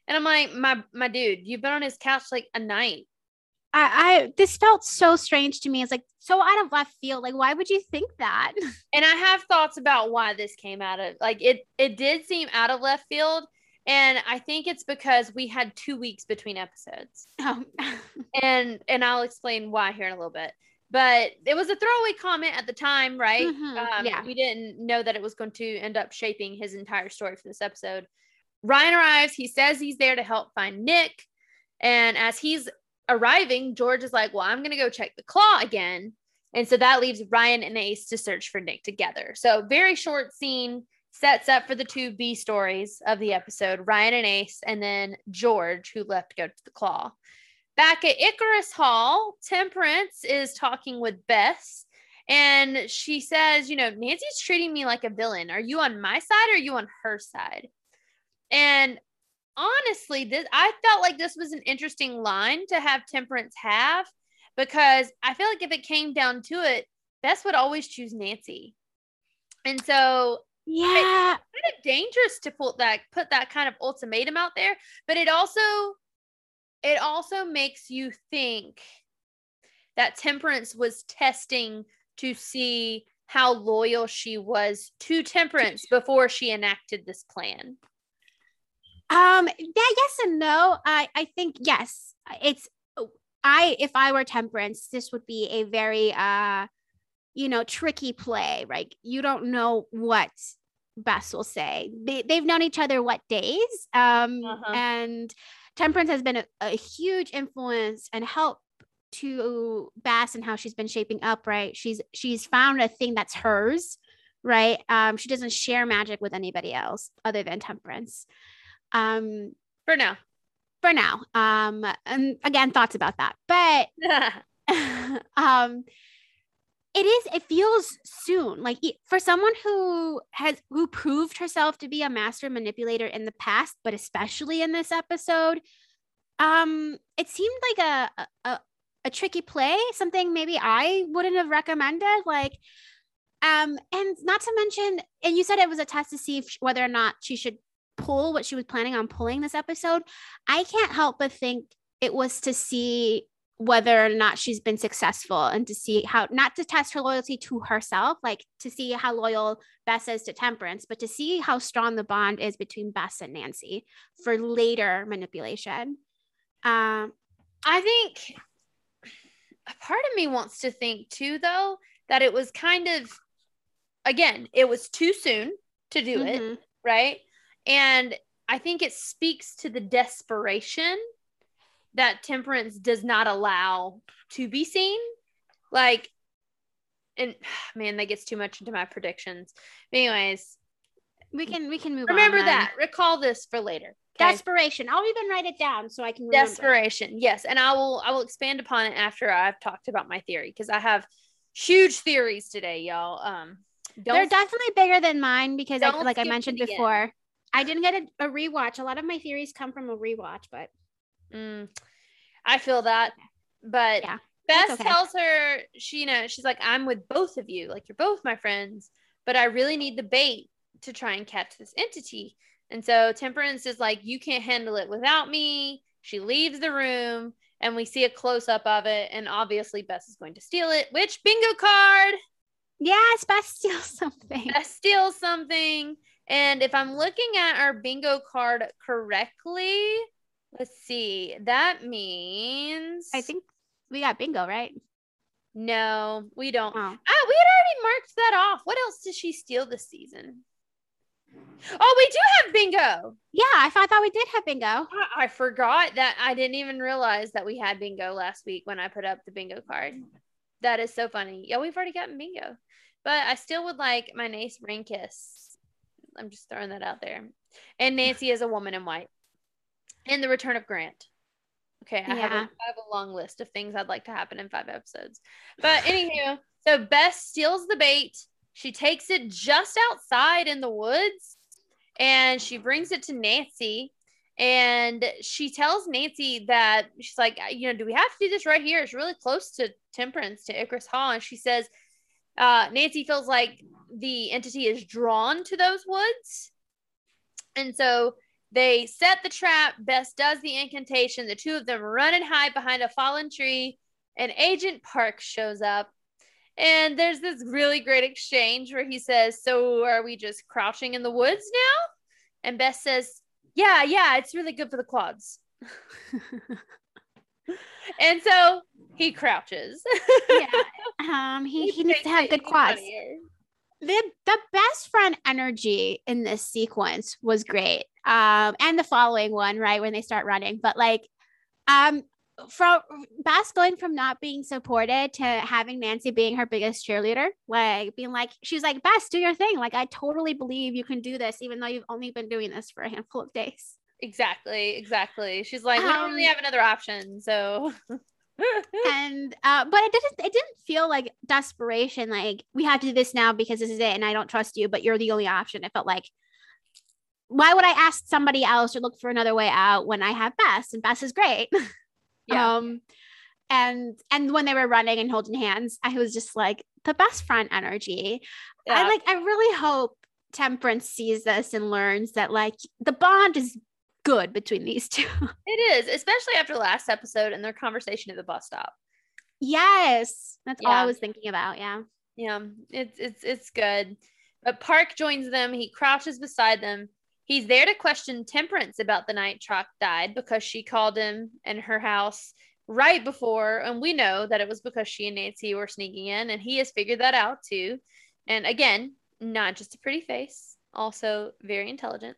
And I'm like, my my dude, you've been on his couch like a night. I, I this felt so strange to me. It's like so out of left field. Like, why would you think that? and I have thoughts about why this came out of like it it did seem out of left field and I think it's because we had 2 weeks between episodes. Um, And and I'll explain why here in a little bit. But it was a throwaway comment at the time, right? Mhm, Um, yeah. We didn't know that it was going to end up shaping his entire story for this episode. Ryan arrives. He says he's there to help find Nick. And as he's arriving, George is like, Well, I'm going to go check the claw again. And so that leaves Ryan and Ace to search for Nick together. So, very short scene sets up for the two B stories of the episode Ryan and Ace, and then George, who left to go to the claw. Back at Icarus Hall, Temperance is talking with Bess, and she says, You know, Nancy's treating me like a villain. Are you on my side or are you on her side? And honestly, this I felt like this was an interesting line to have Temperance have because I feel like if it came down to it, Bess would always choose Nancy. And so yeah, kind of dangerous to put that put that kind of ultimatum out there but it also it also makes you think that temperance was testing to see how loyal she was to temperance before she enacted this plan Um, yeah, yes and no. I I think yes. It's I if I were temperance, this would be a very uh you know tricky play, right? You don't know what Bess will say. They they've known each other what days. Um Uh-huh. and temperance has been a, a huge influence and help to Bess and how she's been shaping up, right? She's she's found a thing that's hers right? Um, she doesn't share magic with anybody else other than Temperance. Um, For now. for now. Um, and again, thoughts about that, but um it is it feels soon like for someone who has who proved herself to be a master manipulator in the past but especially in this episode um it seemed like a a, a tricky play something maybe i wouldn't have recommended like um and not to mention and you said it was a test to see if, whether or not she should pull what she was planning on pulling this episode i can't help but think it was to see whether or not she's been successful and to see how not to test her loyalty to herself like to see how loyal bess is to temperance but to see how strong the bond is between bess and nancy for later manipulation um I think a part of me wants to think too, though, that it was kind of, again, it was too soon to do it, mhm. right? And I think it speaks to the desperation that Temperance does not allow to be seen. Like, and man, that gets too much into my predictions. But anyways, we can we can move on remember then. that. Recall this for later. okay? desperation i'll even write it down so i can remember. desperation yes and i will i will expand upon it after i've talked about my theory because i have huge theories today y'all um don't they're definitely bigger than mine because I, like i mentioned before i didn't get a, a rewatch a lot of my theories come from a rewatch but Mm, I feel that. But Yeah, Bess okay. tells her, she, you know, she's like, I'm with both of you. Like, you're both my friends, but I really need the bait to try and catch this entity. And so Temperance is like, You can't handle it without me. She leaves the room and we see a close up of it. And obviously, Bess is going to steal it, which bingo card. yes Bess steal something Bess steals something. And if I'm looking at our bingo card correctly, let's see. That means i think we got bingo right no, we don't. oh Ah, we had already marked that off. What else did she steal this season? Oh, we do have bingo. yeah i thought, I thought we did have bingo I, I forgot that I didn't even realize that we had bingo last week when I put up the bingo card. That is so funny. Yeah, we've already gotten bingo, but I still would like my nice ring kiss. I'm just throwing that out there. And Nancy is a woman in white. And the return of Grant. Okay, I, have a, I have a long list of things I'd like to happen in five episodes. But anywho, so Bess steals the bait. She takes it just outside in the woods and she brings it to Nancy. And she tells Nancy that she's like, you know, do we have to do this right here? It's really close to Temperance, to Icarus Hall. And she says, uh, Nancy feels like the entity is drawn to those woods. And so they set the trap. Bess does the incantation. The two of them run and hide behind a fallen tree. And Agent Park shows up. And there's this really great exchange where he says, So are we just crouching in the woods now? And Bess says, Yeah, yeah, it's really good for the quads. And so he crouches. yeah um he, he needs to have good quads funnier. the the best friend energy in this sequence was great. Um, and the following one, right when they start running, but like, um, from Bess going from not being supported to having Nancy being her biggest cheerleader, like being like, she's like, Bess, do your thing. Like, I totally believe you can do this, even though you've only been doing this for a handful of days. Exactly, exactly. She's like, we don't really Um, have another option, so and uh but it didn't it didn't feel like desperation like we have to do this now because this is it and i don't trust you but you're the only option. It felt like why would i ask somebody else or look for another way out when i have bess and bess is great? Yeah. um and and when they were running and holding hands i was just like the best friend energy. I like i really hope temperance sees this and learns that like the bond is good between these two it is, especially after last episode and their conversation at the bus stop. yes that's all i was thinking about yeah Yeah, it's it's it's good. But Park joins them. He crouches beside them. He's there to question Temperance about the night Trot died because she called him in her house right before, and we know that it was because she and Nancy were sneaking in, and he has figured that out too. And again, not just a pretty face, also very intelligent.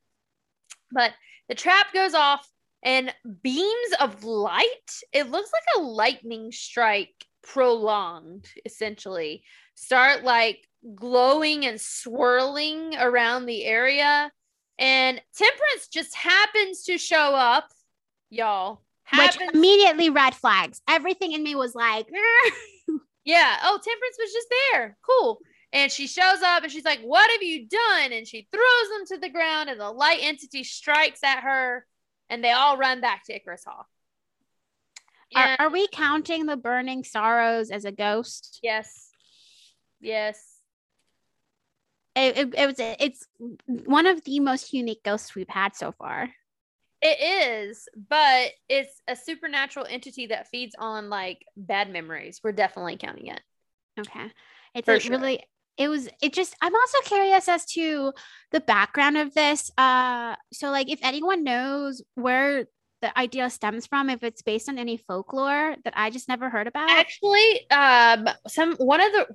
But the trap goes off, and beams of light. It looks like a lightning strike prolonged, essentially start like glowing and swirling around the area. And Temperance just happens to show up, y'all. Which immediately red flags. Everything in me was like, Yeah. Oh, Temperance was just there. Cool. And she shows up and she's like, What have you done? And she throws them to the ground, and the light entity strikes at her, and they all run back to Icarus Hall. are, And- are we counting the burning sorrows as a ghost? yes. Yes. It, it, it was it's one of the most unique ghosts we've had so far. It is, but it's a supernatural entity that feeds on like bad memories. We're definitely counting it. Okay. It's For a sure. really it was it just I'm also curious as to the background of this. Uh so like if anyone knows where the idea stems from, if it's based on any folklore that I just never heard about. Actually, um, some one of the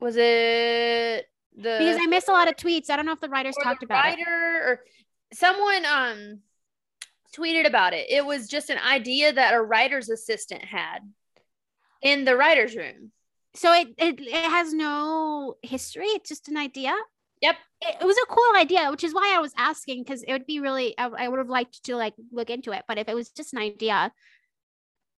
was it the because I missed a lot of tweets. I don't know if the writers talked the about it. writer or someone um tweeted about it. It was just an idea that a writer's assistant had in the writer's room. So it, it it has no history. It's just an idea. Yep. It, it was a cool idea, which is why I was asking because it would be really. I, I would have liked to like look into it, but if it was just an idea, I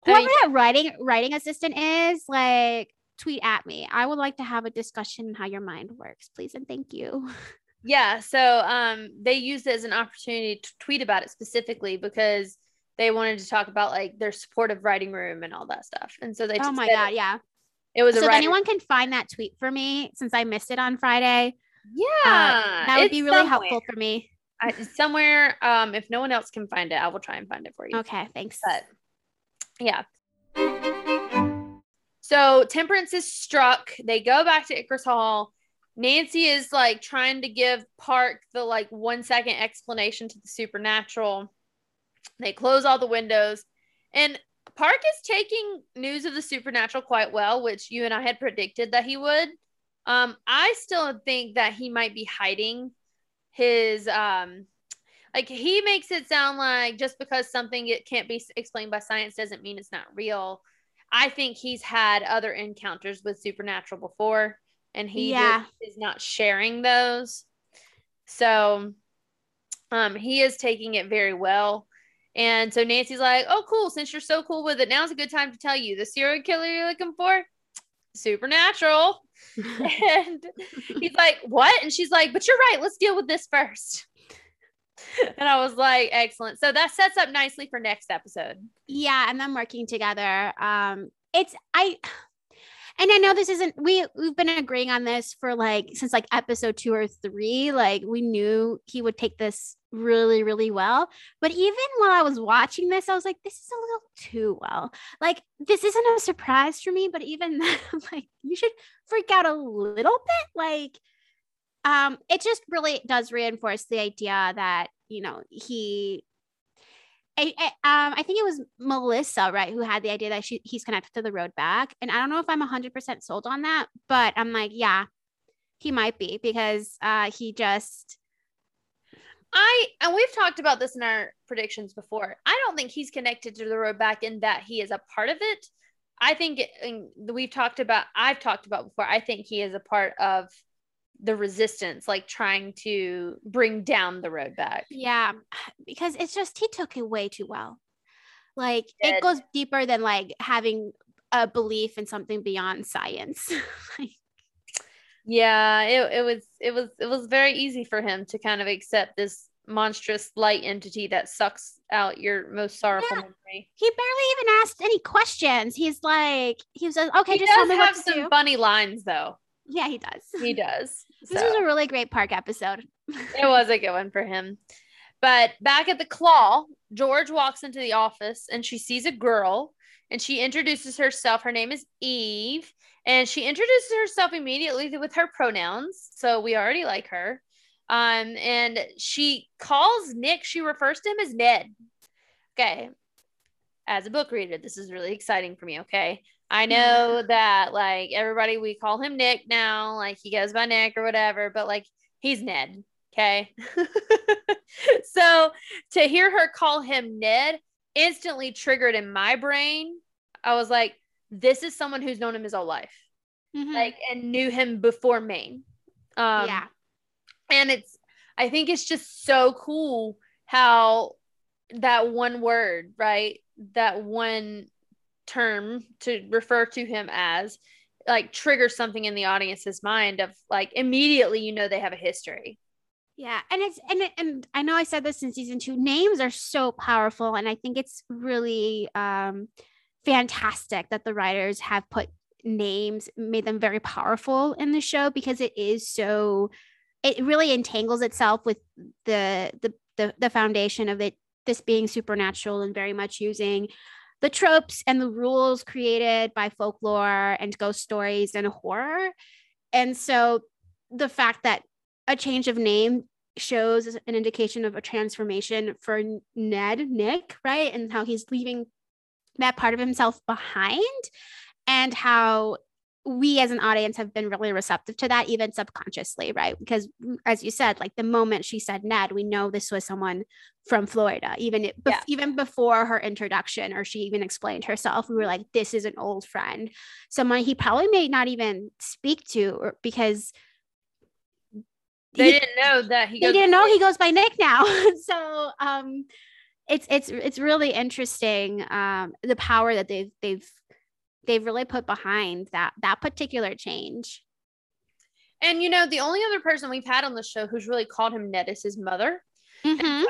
whoever mean- that writing writing assistant is, like tweet at me. I would like to have a discussion on how your mind works, please and thank you. Yeah, so um they used it as an opportunity to tweet about it specifically because they wanted to talk about like their supportive writing room and all that stuff. And so they oh my god, yeah. It was So if anyone can find that tweet for me, since I missed it on Friday, yeah, that would be really somewhere. helpful for me. I, somewhere. Um, if no one else can find it, I will try and find it for you. Okay, thanks. But yeah. So Temperance is struck. They go back to Icarus Hall. Nancy is like trying to give Park the like one second explanation to the supernatural. They close all the windows, and Park is taking news of the supernatural quite well, which you and I had predicted that he would. Um, I still think that he might be hiding his um like he makes it sound like just because something it can't be explained by science doesn't mean it's not real. I think he's had other encounters with supernatural before and he Yeah. is not sharing those. So um he is taking it very well. And so Nancy's like, "Oh cool, since you're so cool with it, now's a good time to tell you the serial killer you're looking for, supernatural." and he's like, What? And she's like, But you're right. Let's deal with this first. and I was like, Excellent. So that sets up nicely for next episode. yeah and them working together um it's i and i know this isn't we we've been agreeing on this for like since like episode two or three like we knew he would take this really really well. But even while i was watching this i was like this is a little too well. Like this isn't a surprise for me but even then I'm like you should freak out a little bit. Like um it just really does reinforce the idea that you know he I, I, um, I think it was Melissa, right, who had the idea that she, he's connected to the road back. And I don't know if I'm 100% sold on that, but I'm like, yeah, he might be because uh, he just, I and we've talked about this in our predictions before. I don't think he's connected to the road back in that he is a part of it. I think we've talked about I've talked about before. I think he is a part of the resistance, like trying to bring down the road back. yeah, because it's just, he took it way too well. Like, it goes deeper than like having a belief in something beyond science. like, Yeah, it, it was it was it was very easy for him to kind of accept this monstrous light entity that sucks out your most sorrowful Yeah. memory. he barely even asked any questions. He's like, he was like, okay, he just tell does me have what to some do. funny lines though. Yeah, he does. He does. This So. was a really great park episode. it was a good one for him. But back at the claw, George walks into the office and she sees a girl and she introduces herself. Her name is Eve. And she introduces herself immediately with her pronouns. So we already like her. Um, and she calls Nick, she refers to him as Ned. Okay. As a book reader, this is really exciting for me. Okay. I know that like everybody, we call him Nick now, like he goes by Nick or whatever, but like he's Ned. Okay. so to hear her call him Ned instantly triggered in my brain. I was like, this is someone who's known him his whole life. Mhm. like and knew him before Maine. Um, yeah. and it's I think it's just so cool how that one word, right? That one term to refer to him as like triggers something in the audience's mind of like immediately you know they have a history. Yeah, and it's and it, and I know I said this in season two. Names are so powerful, and I think it's really um, fantastic that the writers have put names, made them very powerful in the show because it is so. It really entangles itself with the the the, the foundation of it. This being supernatural and very much using the tropes and the rules created by folklore and ghost stories and horror. And so the fact that a change of name shows an indication of a transformation for Ned, Nick, right? And how he's leaving that part of himself behind and how we as an audience have been really receptive to that even subconsciously right because as you said like the moment she said ned we know this was someone from florida even it, Yeah. even before her introduction or she even explained herself we were like this is an old friend someone he probably may not even speak to or because They he- didn't know that he they goes- didn't know he goes by Nick now. so um it's it's it's really interesting um the power that they've they've they've really put behind that that particular change. And you know, the only other person we've had on the show who's really called him Ned is his mother. Mhm. So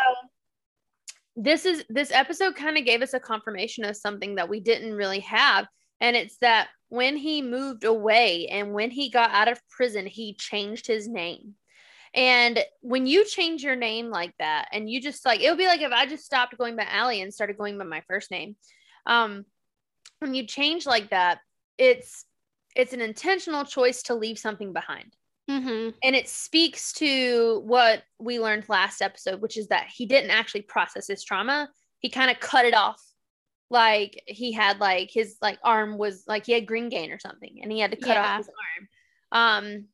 this is this episode kind of gave us a confirmation of something that we didn't really have. And it's that when he moved away and when he got out of prison, he changed his name. And when you change your name like that, and you just like it would be like if I just stopped going by Allie and started going by my first name. Um, when you change like that, it's it's an intentional choice to leave something behind Mhm. and it speaks to what we learned last episode which is that he didn't actually process his trauma he kind of cut it off like he had like his like arm was like he had gangrene or something and he had to cut Yeah. off his arm um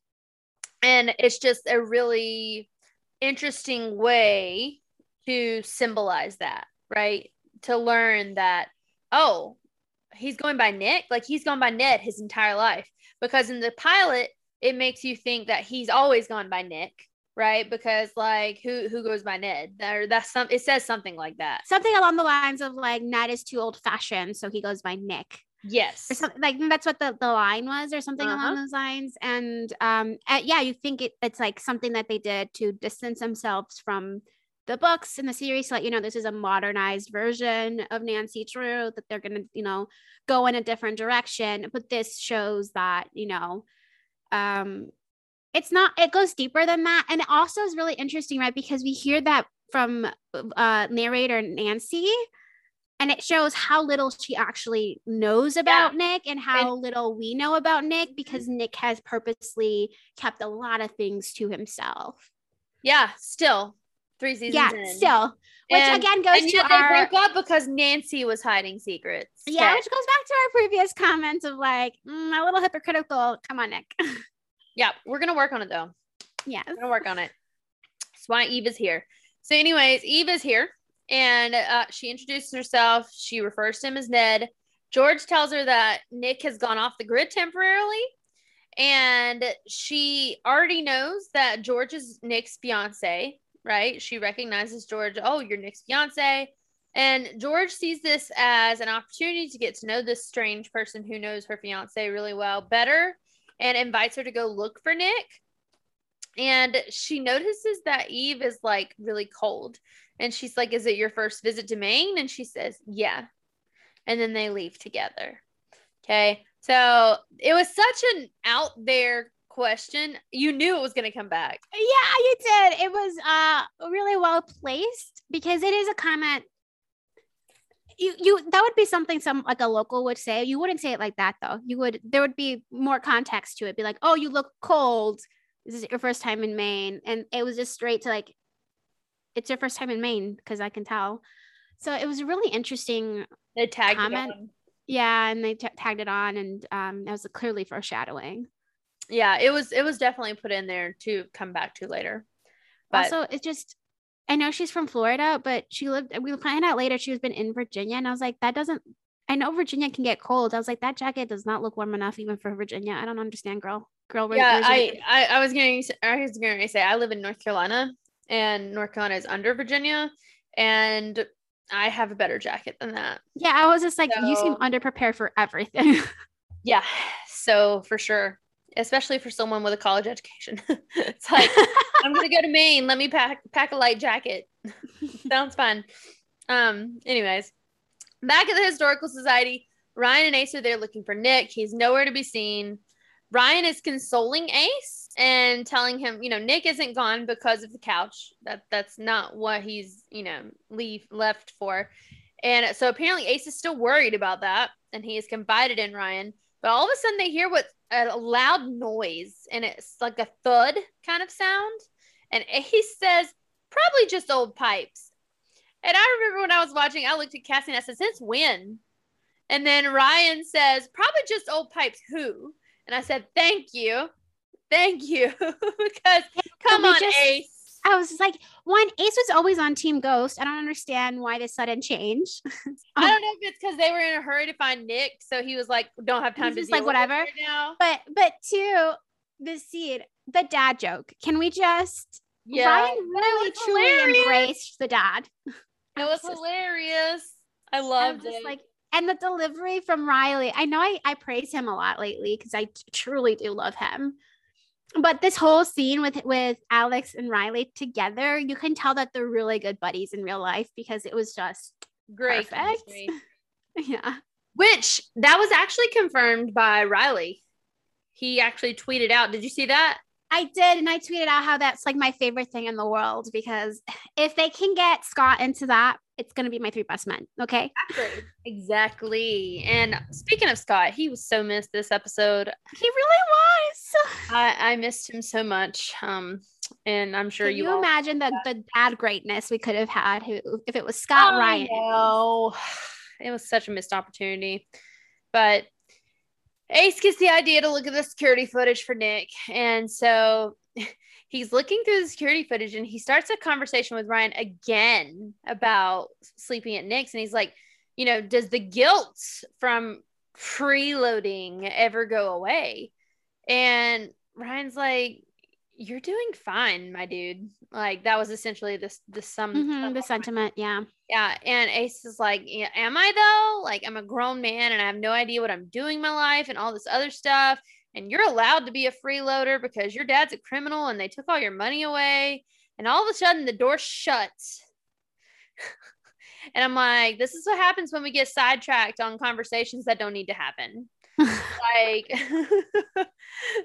and it's just a really interesting way to symbolize that right? To learn that oh he's going by nick? Like he's gone by ned his entire life. Because in the pilot it makes you think that he's always gone by nick right? Because like who who goes by ned? Or that's some it says something like that. Something along the lines of like Ned is too old fashioned, so he goes by Nick. Yes Or something like that's what the, the line was or something Uh-huh. along those lines. And um uh, yeah, you think it, it's like something that they did to distance themselves from the books and the series to let you know this is a modernized version of Nancy Drew, that they're gonna, you know, go in a different direction. But this shows that, you know, um it's not it goes deeper than that. And it also is really interesting, right? Because we hear that from uh narrator Nancy and it shows how little she actually knows about Nick and how little we know about Nick because Nick has purposely kept a lot of things to himself. yeah still three seasons yeah, in. still, which And- again goes and to yet our they broke up because nancy was hiding secrets yeah, Okay. which goes back to our previous comments of like mm, a little hypocritical. Come on, Nick. yeah we're gonna work on it though Yeah, we're gonna work on it. That's why Eve is here. So, anyways, Eve is here and uh, she introduces herself. She refers to him as Ned. George tells her that Nick has gone off the grid temporarily. And she already knows that George is Nick's fiance, right? She recognizes George. Oh, you're Nick's fiance. And George sees this as an opportunity to get to know this strange person who knows her fiance really well better and invites her to go look for Nick and she notices that Eve is like really cold. And she's like, Is it your first visit to Maine? And she says, Yeah. And then they leave together. Okay. So it was such an out there question. You knew it was going to come back. Yeah, you did. It was uh really well placed because it is a comment. You you that would be something some like a local would say. You wouldn't say it like that though. You would there would be more context to it. Be like, oh, you look cold. This is your first time in Maine, and it was just straight to like, it's your first time in Maine because I can tell. So it was really interesting. They tagged it on. Yeah, and they ta tagged it on, and um, that was clearly foreshadowing. Yeah, it was it was definitely put in there to come back to later. But also, it's just I know she's from Florida, but she lived. We find out later she was been in Virginia, and I was like, that doesn't I know Virginia can get cold. I was like, that jacket does not look warm enough even for Virginia. I don't understand, girl. Girl, yeah, I, I, I was going. I was going to say I live in North Carolina and North Carolina is under Virginia and I have a better jacket than that. yeah, I was just like, you seem So- underprepared for everything. Yeah. So for sure, especially for someone with a college education. it's like I'm going to go to Maine, let me pack pack a light jacket. Sounds fun. Um anyways, back at the historical society, Ryan and Ace are there looking for Nick. He's nowhere to be seen. Ryan is consoling Ace and telling him, you know, Nick isn't gone because of the couch. That that's not what he's, you know, leave left for. And so apparently Ace is still worried about that, and he has confided in Ryan. But all of a sudden they hear what a loud noise, and it's like a thud kind of sound. And Ace says, probably just old pipes. And I remember when I was watching, I looked at Cassie and I said, since when? And then Ryan says, probably just old pipes who? And I said, thank you. Thank you. because come on, just- Ace. I was just like, one, Ace was always on Team Ghost. I don't understand why this sudden change. I um, don't know if it's because they were in a hurry to find Nick. So he was like, don't have time to just like, whatever. right now. But but two, the seed, the dad joke. Can we just Yeah. Ryan really truly hilarious. embraced the dad. It was just- hilarious. I loved just it. like and the delivery from Riley. I know I, I praise him a lot lately because I t- truly do love him. But this whole scene with with Alex and Riley together, you can tell that they're really good buddies in real life because it was just Great. yeah. Which that was actually confirmed by Riley. He actually tweeted out. Did you see that? I did, and I tweeted out how that's like my favorite thing in the world because if they can get Scott into that, it's gonna be my three best men. Okay. Exactly. And speaking of Scott, he was so missed this episode. He really was. I, I missed him so much. Um, and I'm sure Can you, you imagine the, the dad greatness we could have had who if it was Scott I Ryan? know. It was such a missed opportunity. But Ace gets the idea to look at the security footage for Nick. And so he's looking through the security footage and he starts a conversation with Ryan again about sleeping at Nick's. And he's like, you know, does the guilt from preloading ever go away? And Ryan's like, you're doing fine, my dude. Like that was essentially this the sum Mhm, the sentiment, yeah. yeah, and Ace is like, "Am I though? Like, I'm a grown man and I have no idea what I'm doing my life and all this other stuff. And you're allowed to be a freeloader because your dad's a criminal and they took all your money away. And all of a sudden, the door shuts. and I'm like, this is what happens when we get sidetracked on conversations that don't need to happen. like,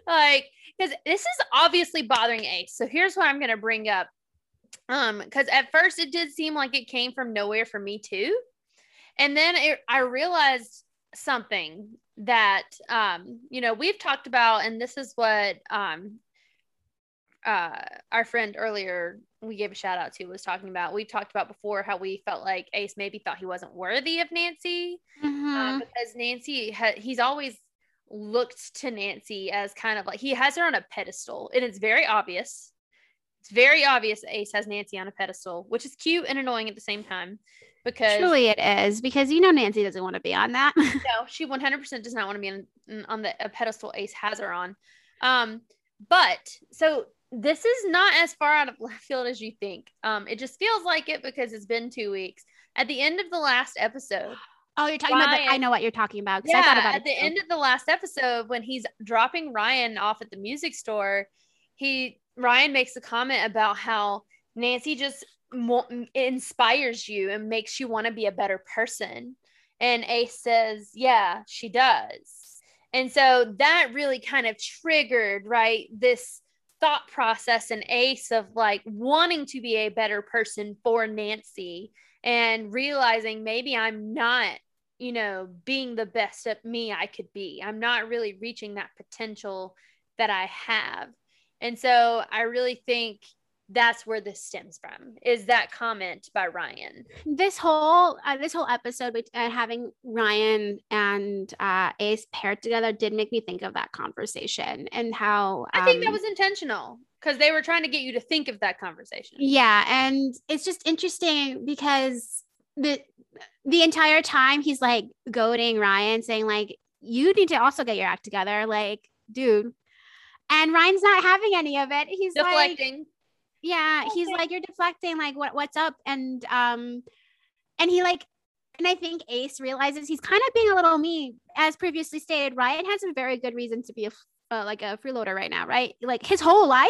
like, because this is obviously bothering Ace. So here's what I'm gonna bring up. Um, because at first it did seem like it came from nowhere for me too. And then it, I realized something that um, you know, we've talked about, and this is what um uh our friend earlier we gave a shout out to was talking about. We talked about before how we felt like Ace maybe thought he wasn't worthy of Nancy Mhm. um, because Nancy ha- he's always looked to Nancy as kind of like he has her on a pedestal, and it's very obvious. It's very obvious Ace has Nancy on a pedestal, which is cute and annoying at the same time because Truly, it is because you know Nancy doesn't want to be on that. no, she 100% does not want to be on, on the a pedestal Ace has her on. Um, but so this is not as far out of left field as you think. Um, it just feels like it because it's been two weeks. At the end of the last episode, oh, you're talking about. The, I know what you're talking about because yeah, I thought about at the too. end of the last episode when he's dropping Ryan off at the music store, he Ryan makes a comment about how Nancy just inspires you and makes you want to be a better person. And Ace says, "Yeah, she does." And so that really kind of triggered, right, this thought process in Ace of like wanting to be a better person for Nancy and realizing maybe I'm not you know, being the best at me I could be. I'm not really reaching that potential that I have. And so I really think that's where this stems from is that comment by Ryan. this whole uh, this whole episode with uh, having Ryan and uh, Ace paired together did make me think of that conversation and how I think that um, was intentional because they were trying to get you to think of that conversation. Yeah, and it's just interesting because the the entire time he's like goading Ryan, saying like, "You need to also get your act together." Like, dude. And Ryan's not having any of it. He's like, Deflecting. Yeah, he's Okay. like, "You're deflecting. Like, what what's up?" And um, and he like. And I think Ace realizes he's kind of being a little mean. As previously stated, Ryan has a very good reason to be a uh, like a freeloader right now, right? Like his whole life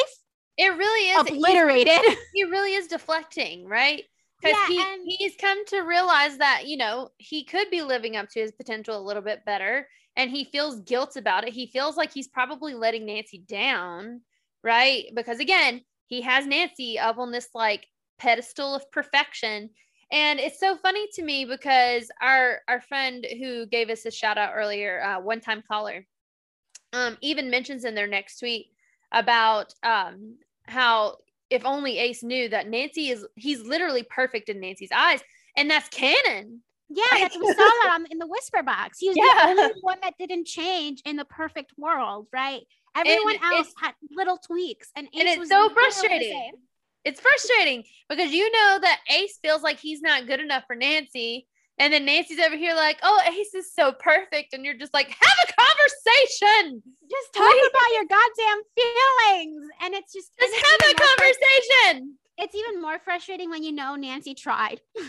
it really is. he- obliterated. he really is deflecting, right? Because Yeah, he, he's come to realize that, you know, he could be living up to his potential a little bit better. And he feels guilt about it. He feels like he's probably letting Nancy down, right? Because again, he has Nancy up on this like pedestal of perfection. And it's so funny to me because our our friend who gave us a shout out earlier, uh, one time caller, um, even mentions in their next tweet about um, how if only Ace knew that Nancy is he's literally perfect in Nancy's eyes, and that's canon. Yeah, that's we saw that on, in the whisper box. He was Yeah. the only one that didn't change in the perfect world, right? Everyone And else had little tweaks, and, And Ace it's was so frustrating. It's frustrating because you know that Ace feels like he's not good enough for Nancy, and then Nancy's over here like, "Oh, Ace is so perfect," and you're just like, "Have a conversation, Just talk Please. about your goddamn feelings, and it's just just it's have a even more frus- conversation." It's even more frustrating when you know Nancy tried.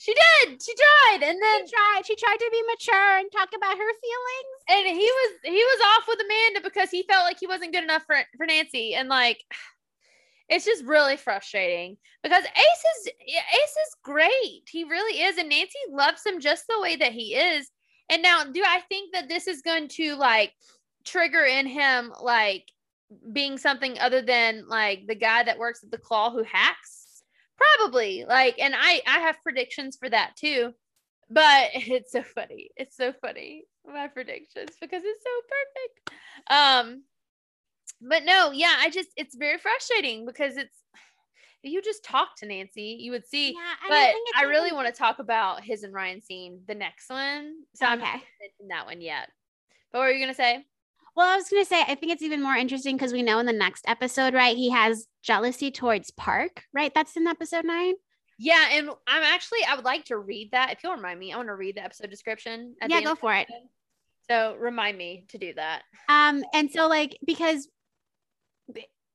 She did. She tried, and then She tried. She tried to be mature and talk about her feelings. and he was he was off with Amanda because he felt like he wasn't good enough for for Nancy, and like it's just really frustrating because Ace is Ace is great. He really is, and Nancy loves him just the way that he is. And now, do I think that this is going to like trigger in him like being something other than like the guy that works at the claw who hacks? Probably. Like, and I I have predictions for that too but it's so funny. It's so funny. My predictions because it's so perfect. Um, but no, yeah, I just it's very frustrating because it's if you just talk to Nancy, you would see. Yeah, but I, really even- want to talk about his and Ryan scene, the next one. So I'm not Okay. mention that one yet. But what were you gonna say? Well, I was gonna say, I think it's even more interesting because we know in the next episode, right? He has jealousy towards Park, right? That's in episode nine. Yeah, and I'm actually I would like to read that. If you'll remind me, I want to read the episode description. at Yeah, go for it. episode. So remind me to do that. Um, and so like because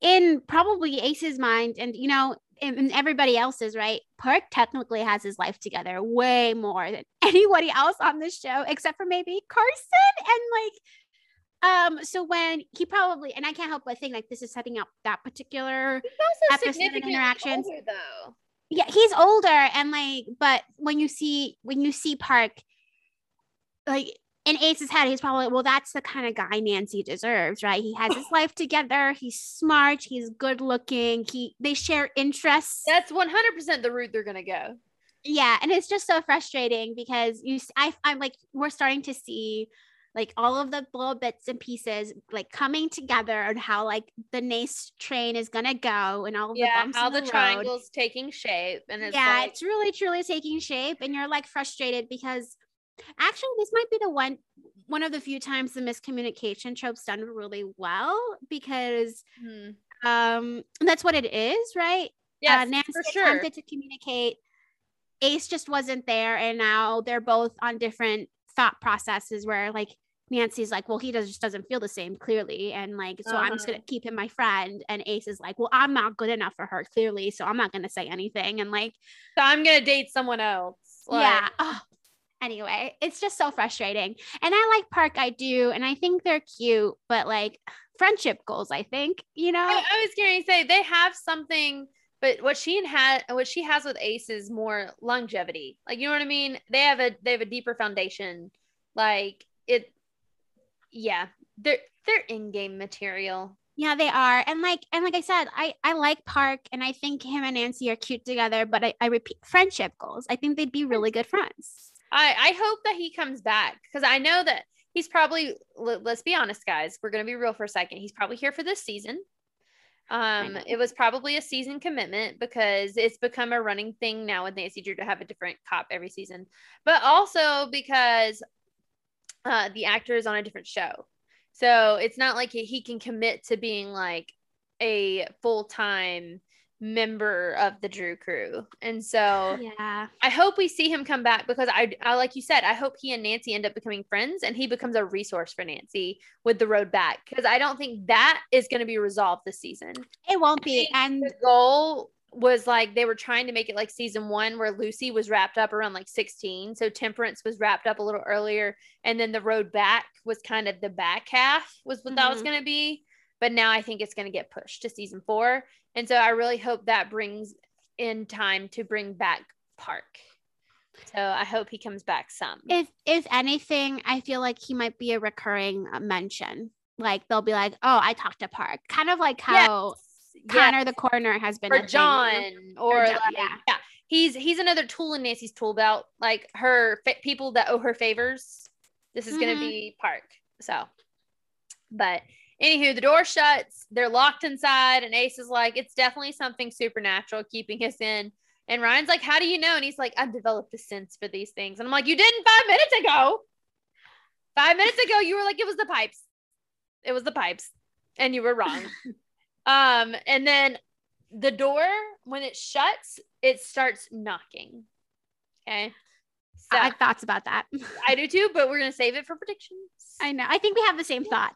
in probably Ace's mind, and you know, in everybody else's, right? Park technically has his life together way more than anybody else on this show, except for maybe Carson and like. Um, so when he probably, and I can't help but think like this is setting up that particular He's also Episode and interactions. older, though. yeah he's older and like but when you see when you see park like in ace's head he's probably well that's the kind of guy nancy deserves right he has his life together he's smart he's good looking he they share interests That's 100% the route they're going to go. yeah and it's just so frustrating because you I, I'm like we're starting to see like all of the little bits and pieces like coming together and how like the nace train is gonna go and all of the Yeah, bumps how the, the road triangle's taking shape. And it's yeah, like, it's really truly taking shape, and you're like frustrated because actually this might be the one one of the few times the miscommunication trope's done really well because hmm. um that's what it is, right? yeah uh, Nancy for sure. attempted to communicate. Ace just wasn't there, and now they're both on different thought processes where like Nancy's like, well, he does, just doesn't feel the same clearly. And like, so I'm just Uh-huh. going to keep him my friend. And Ace is like, well, I'm not good enough for her clearly. So I'm not going to say anything. And like, So I'm going to date someone else. Like, yeah. Ugh. Anyway, it's just so frustrating. And I like Park, I do. And I think they're cute, but like friendship goals, I think, you know? I, I was going to say they have something, but what she had, what she has with Ace is more longevity. Like, you know what I mean? They have a, they have a deeper foundation. Like it, yeah, they're, they're in-game material. Yeah, they are. And like and like I said, I I like Park and I think him and Nancy are cute together, but I, I repeat friendship goals. I think they'd be really good friends. I, I hope that he comes back because I know that he's probably let, us be honest guys we're going to be real for a second he's probably here for this season um it was probably a season commitment because it's become a running thing now with nancy drew to have a different cop every season but also because uh the actor is on a different show so it's not like he, can commit to being like a full-time member of the Drew crew. And so Yeah. I hope we see him come back because I, I like you said, I hope he and Nancy end up becoming friends and he becomes a resource for Nancy with the road back because I don't think that is going to be resolved this season. It won't be. And the goal was like they were trying to make it like season one where Lucy was wrapped up around like 16. So Temperance was wrapped up a little earlier. And then the road back was kind of the back half was what that was Mhm. going to be. But now I think it's going to get pushed to season four. And so I really hope that brings in time to bring back Park. So I hope he comes back some. if if anything, I feel like he might be a recurring uh, mention. Like they'll be like, "Oh, I talked to Park," kind of like how Connor the Corner has been. or John know? or, John, like, yeah. yeah. He's he's another tool in Nancy's tool belt. Like her fa- people that owe her favors. This is gonna Mhm. be Park. So, but anywho, the door shuts. They're locked inside, and Ace is like, "It's definitely something supernatural keeping us in." And Ryan's like, "How do you know?" And he's like, "I've developed a sense for these things." And I'm like, "You didn't five minutes ago. Five minutes ago, you were like, it was the pipes. It was the pipes, and you were wrong." um, and then the door when it shuts, it starts knocking. Okay. So I have thoughts about that. I do too, but we're gonna save it for predictions. I know. I think we have the same thought.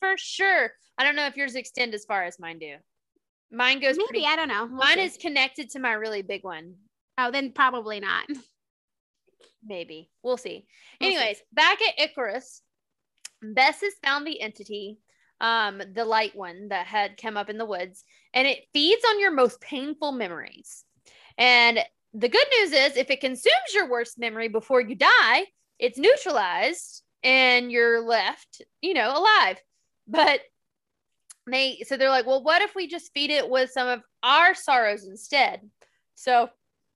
For sure. I don't know if yours extend as far as mine do. Mine goes Maybe pretty. I don't know. We'll mine see. is connected to my really big one. Oh, then probably not. Maybe we'll see. We'll see. Anyways, back at Icarus, Bess has found the entity, um, the light one that had come up in the woods, and it feeds on your most painful memories. And the good news is, if it consumes your worst memory before you die, it's neutralized and you're left, you know, alive. But they, so they're like, well, what if we just feed it with some of our sorrows instead? So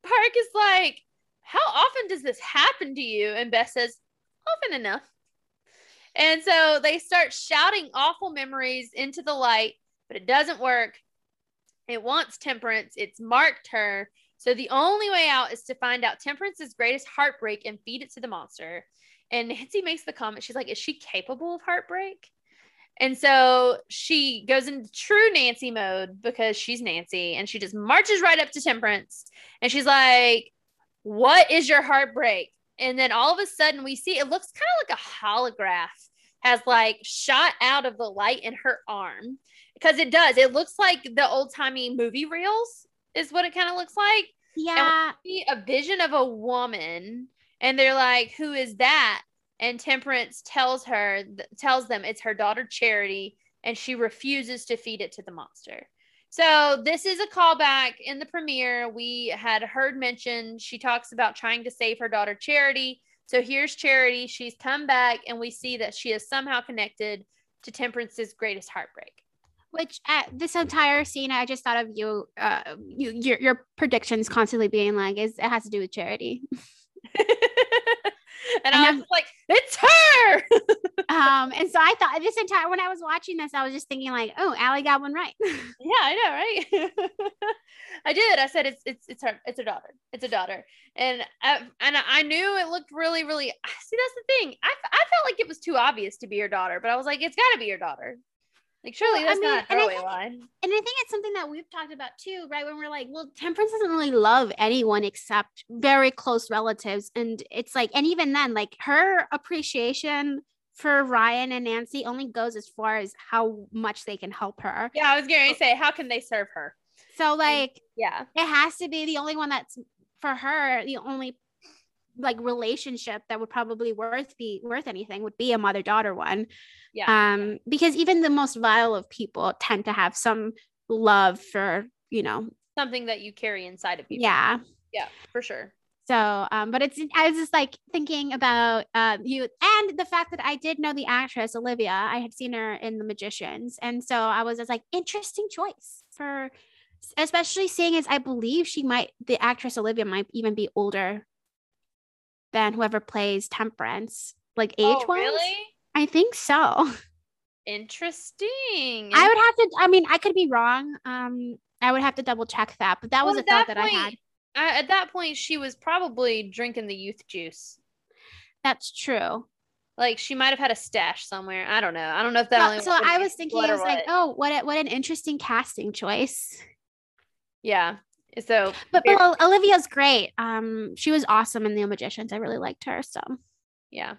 Park is like, how often does this happen to you? And Bess says, often enough. And so they start shouting awful memories into the light, but it doesn't work. It wants Temperance. It's marked her. So the only way out is to find out Temperance's greatest heartbreak and feed it to the monster. And Nancy makes the comment, she's like, is she capable of heartbreak? And so she goes into true Nancy mode because she's Nancy and she just marches right up to Temperance and she's like, What is your heartbreak? And then all of a sudden we see it looks kind of like a holograph has like shot out of the light in her arm because it does. It looks like the old timey movie reels, is what it kind of looks like. Yeah. A vision of a woman and they're like, Who is that? And Temperance tells her, tells them it's her daughter Charity, and she refuses to feed it to the monster. So this is a callback in the premiere. We had heard mentioned She talks about trying to save her daughter Charity. So here's Charity. She's come back, and we see that she is somehow connected to Temperance's greatest heartbreak. Which at this entire scene, I just thought of you, uh, you your, your predictions constantly being like, is it has to do with charity. and And I I'm- was like, it's her. um, and so I thought this entire when I was watching this, I was just thinking like, oh, Allie got one right. Yeah, I know, right? I did. I said it's it's it's her it's her daughter. It's a daughter, and I, and I knew it looked really really. See, that's the thing. I, I felt like it was too obvious to be her daughter, but I was like, it's got to be your daughter. Like, surely Well, I that's mean, not a and I throwaway think- line. and I think it's something that we've talked about too, right? When we're like, well, Temperance doesn't really love anyone except very close relatives. And it's like, and even then, like her appreciation for Ryan and Nancy only goes as far as how much they can help her. Yeah, I was going to say, how can they serve her? So, like, Yeah, it has to be the only one that's for her, the only like relationship that would probably worth be worth anything would be a mother daughter one. Yeah, um because even the most vile of people tend to have some love for you know. Something that you carry inside of you. yeah. Yeah, for sure. so um but it's i was just like thinking about uh you and the fact that i did know the actress olivia. I had seen her in the magicians. And so i was just like interesting choice for especially seeing as i believe she might the actress olivia might even be older than whoever plays temperance like age Oh, wise really i think so interesting. I would have to. I mean, I could be wrong. Um, I would have to double check that, but that was a thought that I had. point- I- at that point, she was probably drinking the youth juice. That's true. Like she might have had a stash somewhere. I don't know. I don't know if that. Well, only so I was thinking, I was like, what. oh, what a, what an interesting casting choice. Yeah. So, But, but Olivia's great. Um, she was awesome in The Magicians. I really liked her. So yeah.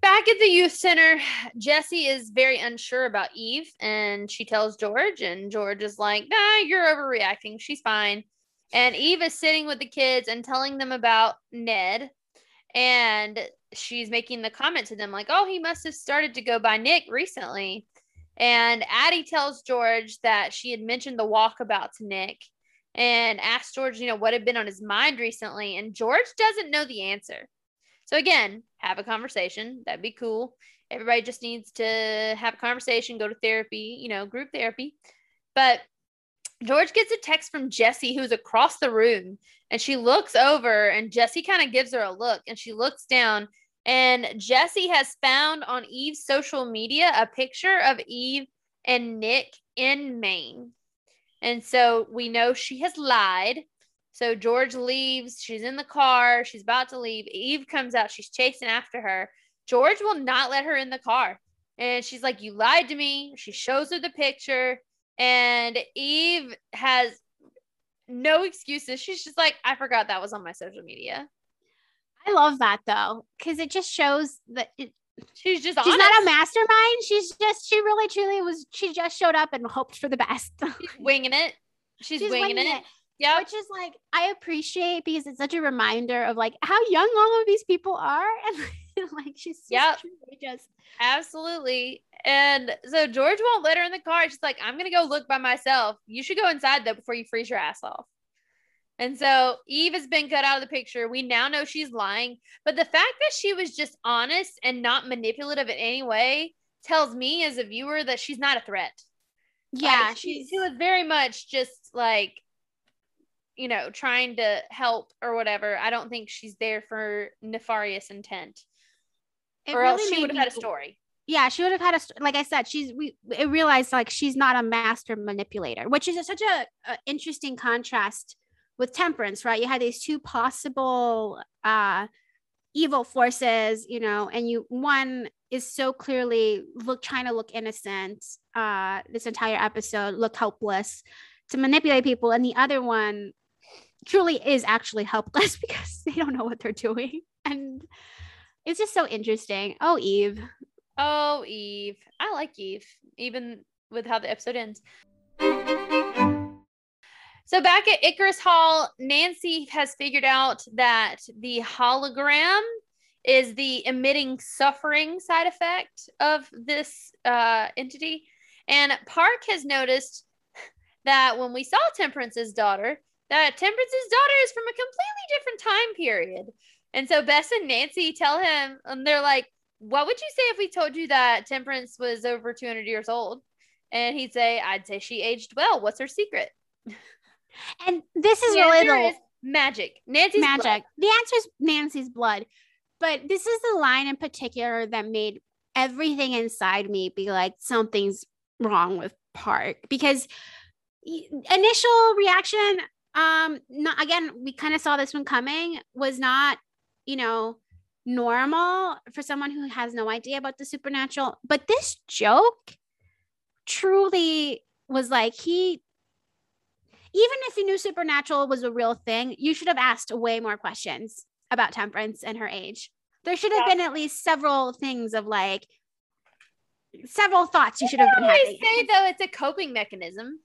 Back at the youth center, Jesse is very unsure about Eve and she tells George, and George is like, nah, you're overreacting. She's fine. And Eve is sitting with the kids and telling them about Ned. And she's making the comment to them, like, oh, he must have started to go by Nick recently. And Addie tells George that she had mentioned the walkabout to Nick and asked George, you know, what had been on his mind recently. And George doesn't know the answer. So again, have a conversation. That'd be cool. Everybody just needs to have a conversation, go to therapy, you know, group therapy. But George gets a text from Jesse, who's across the room, and she looks over, and Jesse kind of gives her a look, and she looks down, and Jesse has found on Eve's social media a picture of Eve and Nick in Maine. And so we know she has lied. So George leaves. She's in the car. She's about to leave. Eve comes out. She's chasing after her. George will not let her in the car. And she's like, You lied to me. She shows her the picture. And Eve has no excuses. She's just like, I forgot that was on my social media. I love that though, because it just shows that it, She's just she's honest. not a mastermind. She's just she really truly was. She just showed up and hoped for the best. She's winging it. She's, winging, it. Yeah. which is like I appreciate because it's such a reminder of like how young all of these people are, and like she's just Yep. just Absolutely. And so George won't let her in the car. She's like, I'm going to go look by myself. You should go inside though before you freeze your ass off. And so Eve has been cut out of the picture. We now know she's lying. But the fact that she was just honest and not manipulative in any way tells me as a viewer that she's not a threat. yeah. Like, she, she's she was very much just like, you know, trying to help or whatever. I don't think she's there for nefarious intent, or else she would have had a story. yeah she would have had a like i said she's we it realized like she's not a master manipulator which is such a, a interesting contrast with temperance right? You had these two possible uh evil forces you know and you one is so clearly look trying to look innocent uh this entire episode look helpless to manipulate people. And the other one truly is actually helpless because they don't know what they're doing. And it's just so interesting. Oh eve. Oh, Eve. I like Eve, even with how the episode ends. So back at Icarus Hall, Nancy has figured out that the hologram is the emitting suffering side effect of this uh, entity. And Park has noticed that when we saw Temperance's daughter, that Temperance's daughter is from a completely different time period. And so Bess and Nancy tell him, and they're like, what would you say if we told you that Temperance was over 200 years old? And he'd say, I'd say she aged well. What's her secret? And this is really the is magic. Nancy's magic. blood. The answer is Nancy's blood. But this is the line in particular that made everything inside me be like, something's wrong with Park. Because initial reaction, um, not again, we kind of saw this one coming, was not, you know, normal for someone who has no idea about the supernatural. But this joke truly was like he even if you knew supernatural was a real thing, you should have asked way more questions about Temperance and her age. There should have Yeah. been at least several things of like several thoughts you should have I been having. say though it's a coping mechanism.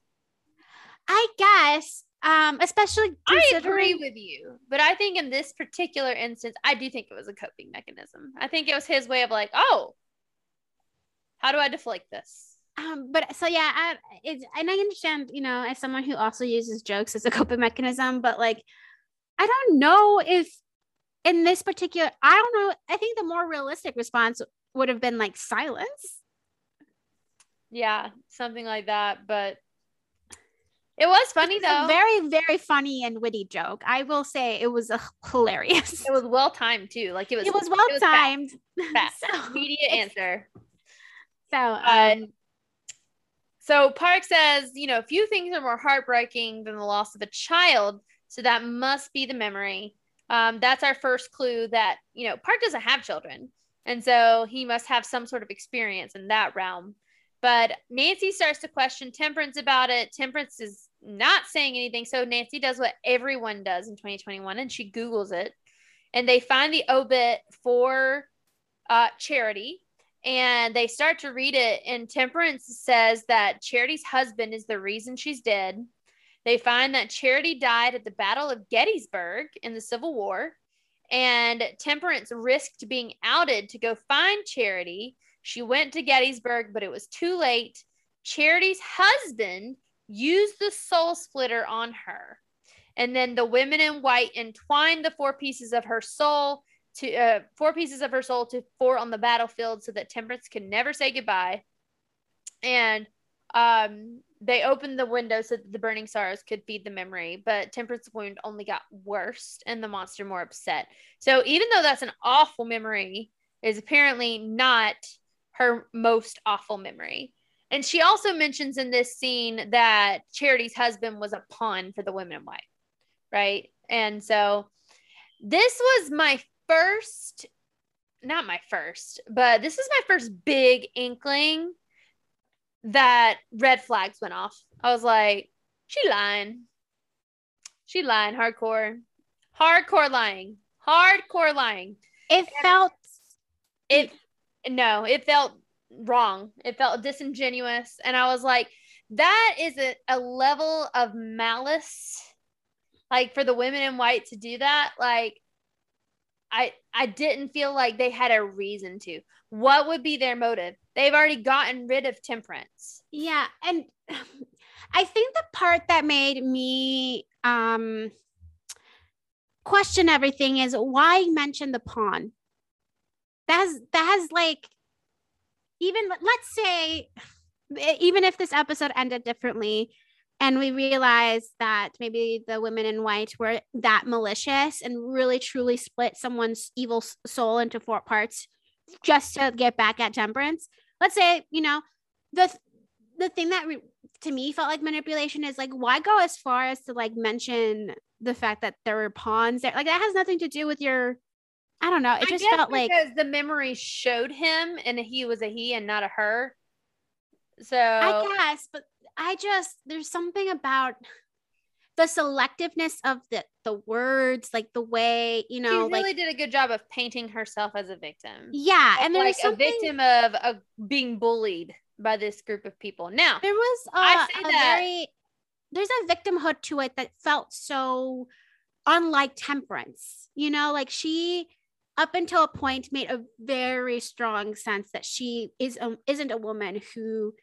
I guess, um, especially I agree with you, but I think in this particular instance, I do think it was a coping mechanism. I think it was his way of like, oh, how do I deflect this? Um, but so yeah, I, it's and I understand, you know, as someone who also uses jokes as a coping mechanism, but like I don't know if in this particular, I don't know. I think the more realistic response would have been like silence. Yeah, something like that. But it was funny It's a though. very, very funny and witty joke. I will say it was uh, hilarious. it was well timed too. Like it was. It was well fast, timed. Fast. So, Immediate answer. so Uh, um, So Park says, you know, few things are more heartbreaking than the loss of a child. So that must be the memory. Um, that's our first clue that, you know, Park doesn't have children. And so he must have some sort of experience in that realm. But Nancy starts to question Temperance about it. Temperance is not saying anything. So Nancy does what everyone does in 2021 and she Googles it and they find the obit for uh, Charity and they start to read it. And Temperance says that Charity's husband is the reason she's dead. They find that Charity died at the Battle of Gettysburg in the Civil War. And Temperance risked being outed to go find Charity. She went to Gettysburg, but it was too late. Charity's husband used the soul splitter on her. And then the women in white entwined the four pieces of her soul to uh, four pieces of her soul to four on the battlefield so that Temperance could never say goodbye. And um, they opened the window so that the burning sorrows could feed the memory, but Temperance wound only got worse and the monster more upset. So even though that's an awful memory, is apparently not her most awful memory. And she also mentions in this scene that Charity's husband was a pawn for the women in white, right? And so this was my first, not my first, but this is my first big inkling that red flags went off. I was like, she lying. She lying hardcore. Hardcore lying. Hardcore lying. It felt It no, it felt wrong. It felt disingenuous. And I was like, that is a, a level of malice. Like for the women in white to do that, like I I didn't feel like they had a reason to. What would be their motive? They've already gotten rid of temperance. yeah, and I think the part that made me um question everything is why mention the pawn. That has that has like even let's say even if this episode ended differently and we realized that maybe the women in white were that malicious and really truly split someone's evil soul into four parts just to get back at temperance. Let's say you know the the thing that re- to me felt like manipulation is like why go as far as to like mention the fact that there were pawns there? Like that has nothing to do with your i don't know. It I just felt like because the memory showed him and he was a he and not a her. So I guess, but I just there's something about the selectiveness of the the words, like the way you know, she really like did a good job of painting herself as a victim. yeah, and there like was something. a victim of, of being bullied by this group of people. Now, There was uh, I say a that- very there's a victimhood to it that felt so unlike temperance. You know, like she up until a point made a very strong sense that she is a, isn't a woman who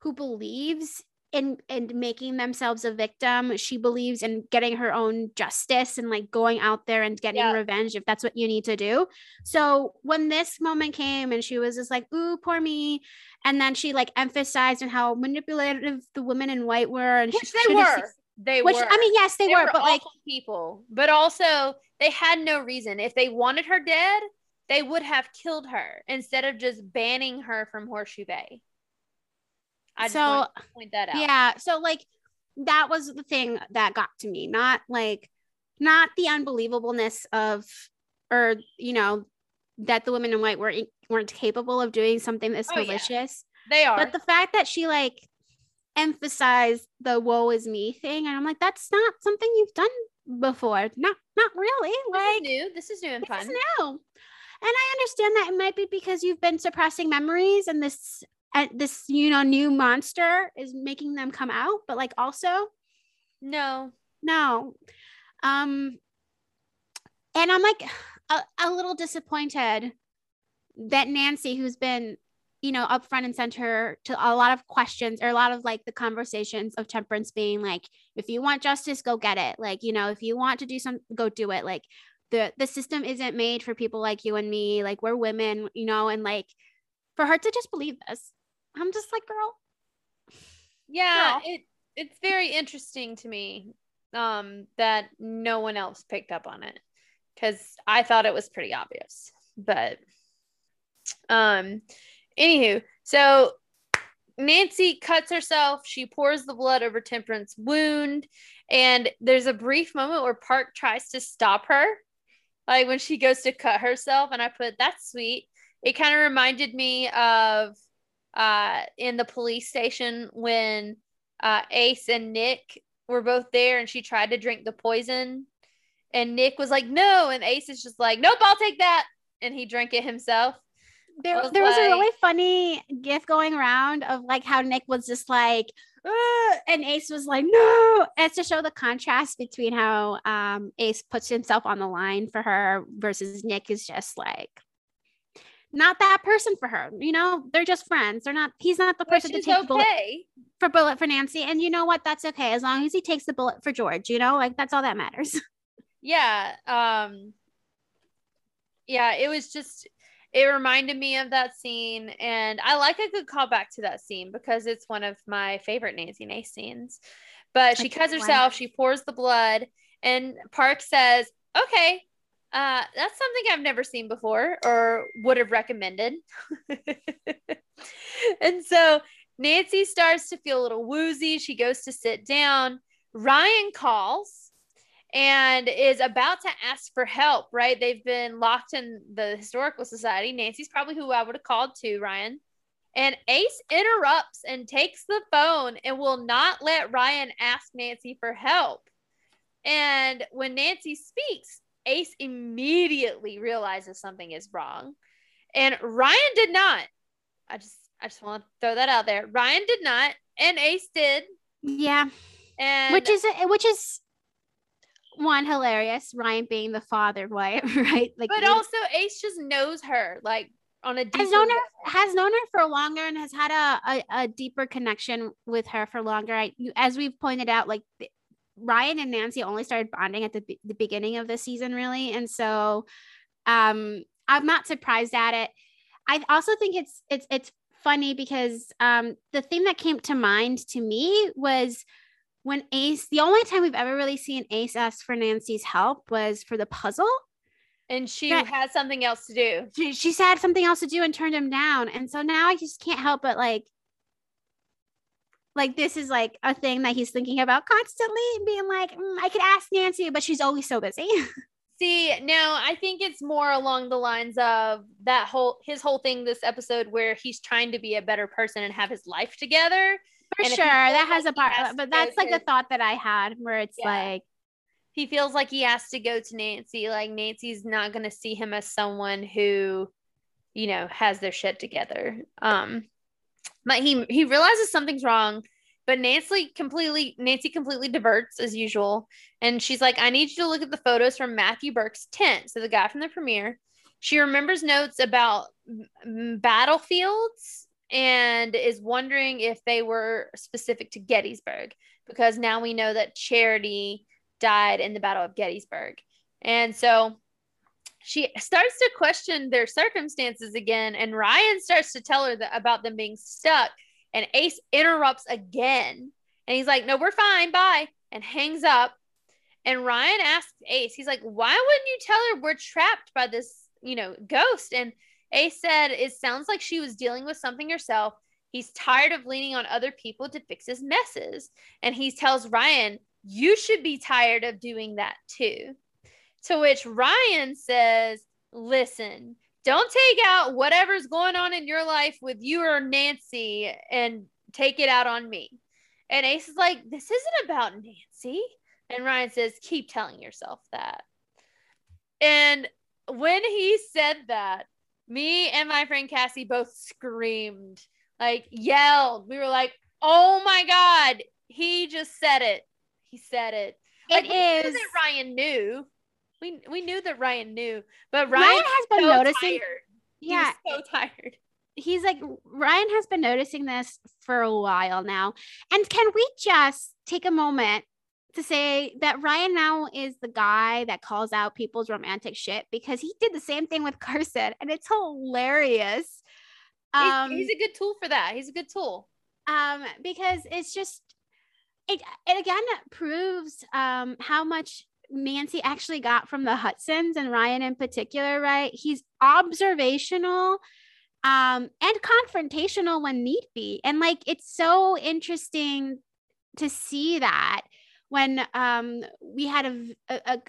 who believes in in making themselves a victim. She believes in getting her own justice and like going out there and getting Yeah. revenge if that's what you need to do. So when this moment came and she was just like, "Ooh, poor me," and then she like emphasized on how manipulative the women in white were, and which she they were. They which were. I mean, yes, they, They were, but like people. But also, they had no reason. If they wanted her dead, they would have killed her instead of just banning her from Horseshoe Bay. I just So, point that out. Yeah. So like that was the thing that got to me, not like not the unbelievableness of or you know that the women in white were weren't capable of doing something this Oh, yeah. malicious, They are. but the fact that she like emphasized the woe is me thing and I'm like that's not something you've done before. Not not really. Like this is new. This is new and this fun. is new. And I understand that it might be because you've been suppressing memories and this and this you know new monster is making them come out, but like also No. no. Um and I'm like a, a little disappointed that Nancy, who's been, you know, up front and center to a lot of questions or a lot of like the conversations of temperance being like, if you want justice, go get it. Like, you know, if you want to do something, go do it. Like the the system isn't made for people like you and me. Like we're women, you know, and like for her to just believe this. I'm just like, girl, Yeah, Girl. it it's very interesting to me um that no one else picked up on it cuz I thought it was pretty obvious. But um anywho, so Nancy cuts herself, she pours the blood over Temperance wound and there's a brief moment where Park tries to stop her like when she goes to cut herself and I put that's sweet. It kind of reminded me of uh in the police station when uh Ace and Nick were both there and she tried to drink the poison. And Nick was like, no. And Ace is just like, nope, I'll take that. And he drank it himself. there, was there was a really funny gif going around of like how Nick was just like, "Ugh," and Ace was like, no. And it's to show the contrast between how um, Ace puts himself on the line for her versus Nick is just like not that person for her. You know, they're just friends. They're not. He's not the Which person to take the bullet for bullet for Nancy. And you know what? That's okay as long as he takes the bullet for George. You know, like that's all that matters. Yeah. Um yeah, it was just it reminded me of that scene and I like a good callback to that scene because it's one of my favorite Nancy and scenes. But she cuts herself, she pours the blood, and Park says, Okay, uh, that's something I've never seen before or would have recommended. and so Nancy starts to feel a little woozy. She goes to sit down. Ryan calls and is about to ask for help, right? They've been locked in the historical society. Nancy's probably who I would have called to, Ryan. And Ace interrupts and takes the phone and will not let Ryan ask Nancy for help. And when Nancy speaks, Ace immediately realizes something is wrong. And Ryan did not. I just I just want to throw that out there. Ryan did not, and Ace did. yeah. And which is which is one hilarious ryan being the father of right like but also Ace just knows her like on a deeper has known her has known her for longer and has had a, a, a deeper connection with her for longer I, you- as we've pointed out like ryan and nancy only started bonding at the, the beginning of the season really and so um i'm not surprised at it i also think it's it's it's funny because um the thing that came to mind to me was when ace the only time we've ever really seen ace ask for nancy's help was for the puzzle and she Yeah. had something else to do. she, she had something else to do and turned him down and so now i just can't help but like like this is like a thing that he's thinking about constantly and being like "Mm, i could ask nancy but she's always so busy See, now I think it's more along the lines of that whole his whole thing this episode where he's trying to be a better person and have his life together. for And sure that has like a part but that's like to- the thought that i had where it's Yeah. like He feels like he has to go to Nancy. Like Nancy's not going to see him as someone who, you know, has their shit together. Um, but he he realizes something's wrong. But Nancy completely Nancy completely diverts as usual, and she's like, "I need you to look at the photos from Matthew Burke's tent." So the guy from the premiere. She remembers notes about battlefields and is wondering if they were specific to Gettysburg because now we know that Charity died in the Battle of Gettysburg. And so she starts to question their circumstances again, and Ryan starts to tell her that, about them being stuck. And Ace interrupts again, and he's like, "No, we're fine, bye," and hangs up. And Ryan asks Ace, he's like, "Why wouldn't you tell her we're trapped by this, you know, ghost?" And Ace said, "It sounds like she was dealing with something herself. He's tired of leaning on other people to fix his messes." And he tells Ryan, "You should be tired of doing that too." To which Ryan says, Listen, don't take out whatever's going on in your life with you or Nancy and take it out on me. And Ace is like, This isn't about Nancy. And Ryan says, Keep telling yourself that. And when he said that, me and my friend Cassie both screamed, like yelled. We were like, Oh my God, he just said it. He said it. Like, it is that Ryan knew. We we knew that Ryan knew, but ryan, Ryan has been so noticing tired. yeah so tired. he's like Ryan has been noticing this for a while now. And can we just take a moment to say that Ryan now is the guy that calls out people's romantic shit because he did the same thing with Carson and it's hilarious. He's, Um, he's a good tool for that. He's a good tool. um because it's just it it again proves um how much Nancy actually got from the Hudsons and Ryan in particular, right? He's observational um and confrontational when need be. And like it's so interesting to see that when um we had a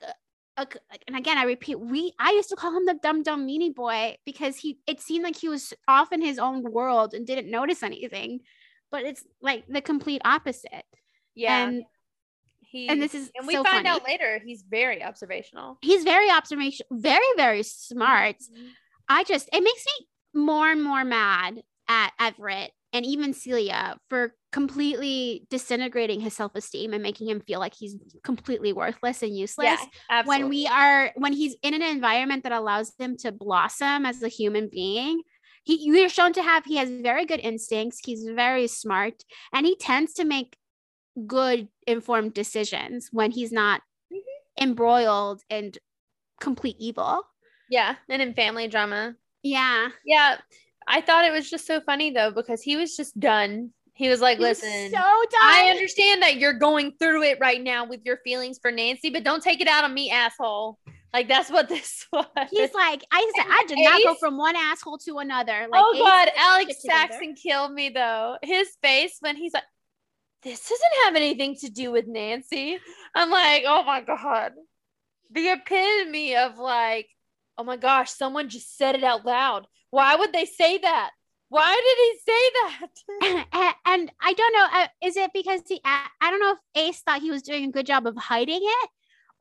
a and again I repeat we I used to call him the dumb dumb meanie boy because he it seemed like he was off in his own world and didn't notice anything but it's like the complete opposite Yeah. and He and this is and we so find funny. out later he's very observational. He's very observational, very very smart. Mm-hmm. I just it makes me more and more mad at Everett and even Celia for completely disintegrating his self-esteem and making him feel like he's completely worthless and useless. Yeah, when we are when he's in an environment that allows him to blossom as a human being he you're shown to have he has very good instincts he's very smart and he tends to make good informed decisions when he's not Mhm. embroiled in complete evil yeah, and in family drama. yeah Yeah, I thought it was just so funny though because he was just done. He was like, "Listen, so I understand that you're going through it right now with your feelings for Nancy, but don't take it out on me, asshole." Like that's what this was. he's like i said i did not go from one asshole to another like oh Ace god, Alex together. Saxon killed me though. His face when he's like, "This doesn't have anything to do with Nancy." I'm like, "Oh my god." The epitome of like, "Oh my gosh, someone just said it out loud." Why would they say that? Why did he say that? and, and I don't know, uh, is it because he, I I don't know if Ace thought he was doing a good job of hiding it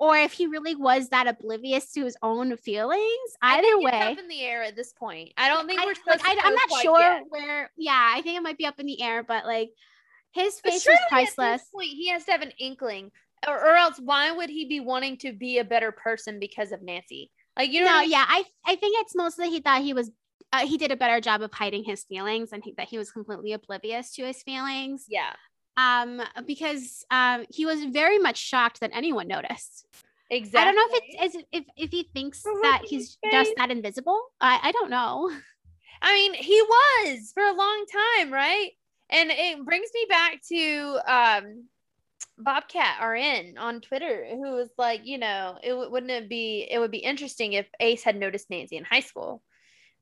or if he really was that oblivious to his own feelings. Either way, up in the air at this point. I don't think I, we're like, supposed I, I'm not sure yet. where, yeah, I think it might be up in the air, but like his face was priceless. point, he has to have an inkling, or, or else why would he be wanting to be a better person because of Nancy? Like you know, No, I mean? yeah, I, I think it's mostly he thought he was, uh, he did a better job of hiding his feelings and he, that he was completely oblivious to his feelings. yeah, Um, because um, he was very much shocked that anyone noticed. exactly. I don't know if it's is if if he thinks that he's at just that invisible. I I don't know. I mean, he was for a long time, right? And it brings me back to um, Bobcat RN on Twitter, who was like, you know, it wouldn't it be it would be interesting if Ace had noticed Nancy in high school,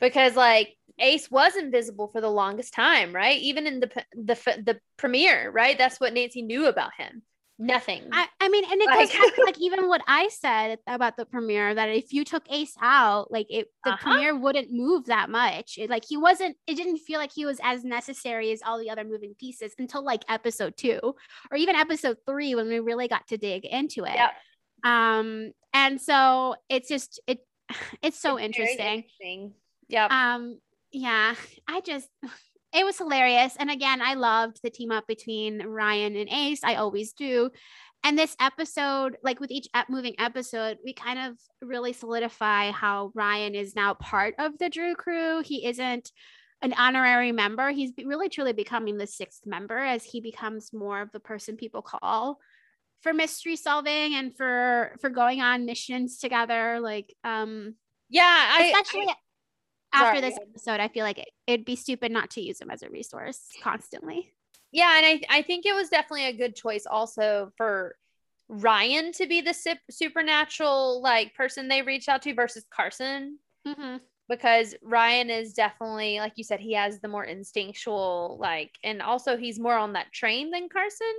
because like Ace was invisible for the longest time, right? Even in the the the premiere, right? That's what Nancy knew about him. Nothing. I, I mean, and it Like- goes back to like even what I said about the premiere that if you took Ace out, like it the Uh-huh. premiere wouldn't move that much. It, like he wasn't. It didn't feel like he was as necessary as all the other moving pieces until like episode two or even episode three when we really got to dig into it. Yep. Um, and so it's just it. It's so It's interesting. interesting. Yep. um yeah i just it was hilarious and again i loved the team up between ryan and ace i always do and this episode like with each moving episode we kind of really solidify how ryan is now part of the drew crew he isn't an honorary member he's really truly becoming the sixth member as he becomes more of the person people call for mystery solving and for for going on missions together like um yeah. I, especially I- after Sorry, this episode, I feel like it, it'd be stupid not to use him as a resource constantly. yeah and I, I think it was definitely a good choice also for ryan to be the sup- supernatural like person they reached out to versus carson. Because ryan is definitely like you said he has the more instinctual like and also he's more on that train than carson.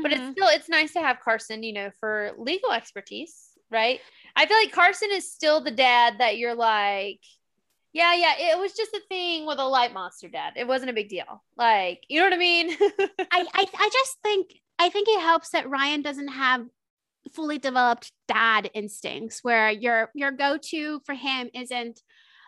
But it's Mhm. still it's nice to have carson you know for legal expertise right? I feel like carson is still the dad that you're like yeah yeah it was just a thing with a light monster dad. It wasn't a big deal. Like you know what i mean? I, I I just think I think it helps that Ryan doesn't have fully developed dad instincts where your your go-to for him isn't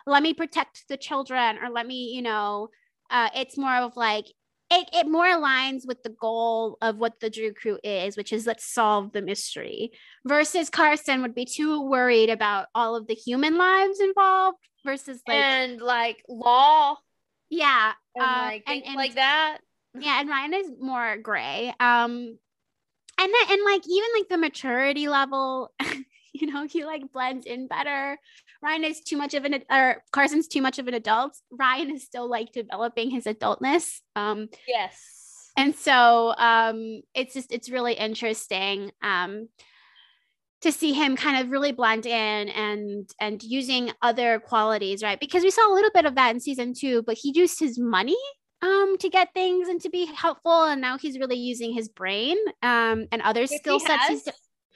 let me protect the children or let me, you know, uh it's more of like it, it more aligns with the goal of what the Drew crew is, which is let's solve the mystery. Versus Carson would be too worried about all of the human lives involved versus like and like law yeah and uh, like and- and- like that yeah and ryan is more gray um and then and like even like the maturity level you know he like blends in better ryan is too much of an or carson's too much of an adult. Ryan is still like developing his adultness um yes. and so um it's just it's really interesting um to see him kind of really blend in and and using other qualities right? Because we saw a little bit of that in season two but he used his money um to get things and to be helpful and now he's really using his brain um and other Which skill sets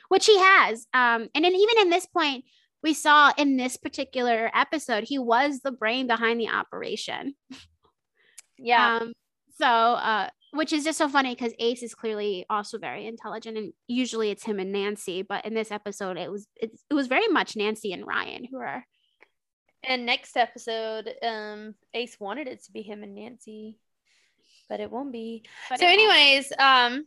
which he has um and then even in this point we saw in this particular episode he was the brain behind the operation yeah um, so uh, which is just so funny because Ace is clearly also very intelligent, and usually it's him and Nancy, but in this episode, it was it, it was very much Nancy and Ryan who are. And next episode, um, Ace wanted it to be him and Nancy, but it won't be. but so, won't. anyways, um,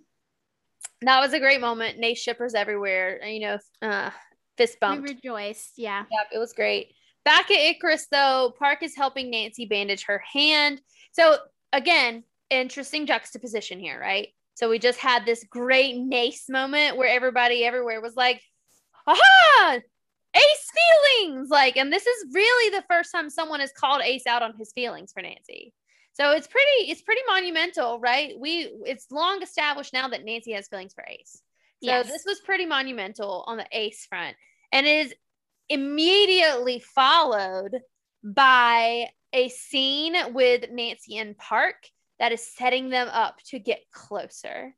that was a great moment. Nace shippers everywhere. You know, uh, fist we rejoiced. Yeah. Yep, it was great. Back at Icarus, though, Park is helping Nancy bandage her hand. So, again, interesting juxtaposition here, right? So, we just had this great Nace moment where everybody everywhere was like, aha, Ace feelings. Like, and this is really the first time someone has called Ace out on his feelings for Nancy. So it's pretty, it's pretty monumental, right? We it's long established now that Nancy has feelings for Ace. So Yes. this was pretty monumental on the Ace front. And it is immediately followed by a scene with Nancy and Park that is setting them up to get closer.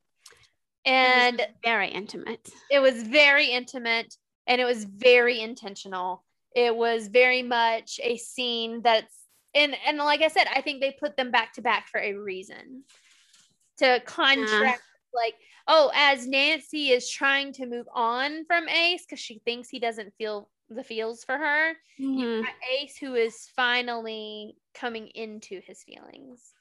And very intimate. it was very intimate and it was very intentional. It was very much a scene that's and and like I said, I think they put them back to back for a reason. To contrast like oh, as Nancy is trying to move on from Ace because she thinks he doesn't feel the feels for her, Mhm. got Ace who is finally coming into his feelings.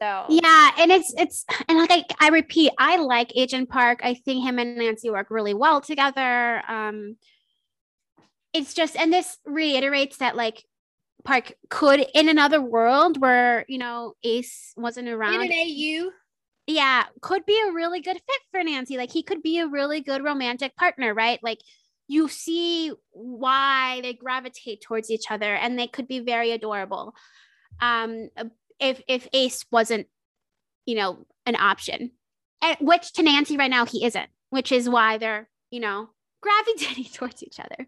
So Yeah, and it's it's and like I, I repeat, I like Agent Park. I think him and Nancy work really well together. Um it's just and this reiterates that like Park could in another world where, you know, Ace wasn't around. in an AU, yeah, could be a really good fit for Nancy. Like he could be a really good romantic partner, right? Like you see why they gravitate towards each other and they could be very adorable. Um if if Ace wasn't, you know, an option. And which to Nancy right now he isn't, which is why they're, you know, gravitating towards each other.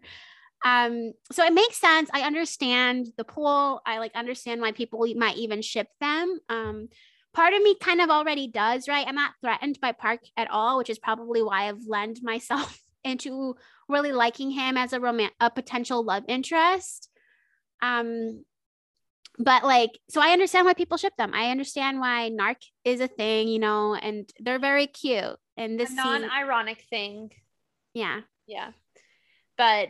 Um, so it makes sense. I understand the pull. I like understand why people might even ship them. Um, part of me kind of already does, right? I'm not threatened by Park at all, which is probably why I've lent myself into really liking him as a roman a potential love interest. Um, but like, so I understand why people ship them. I understand why Narc is a thing, you know, and they're very cute. And this non-ironic thing. yeah, Yeah. But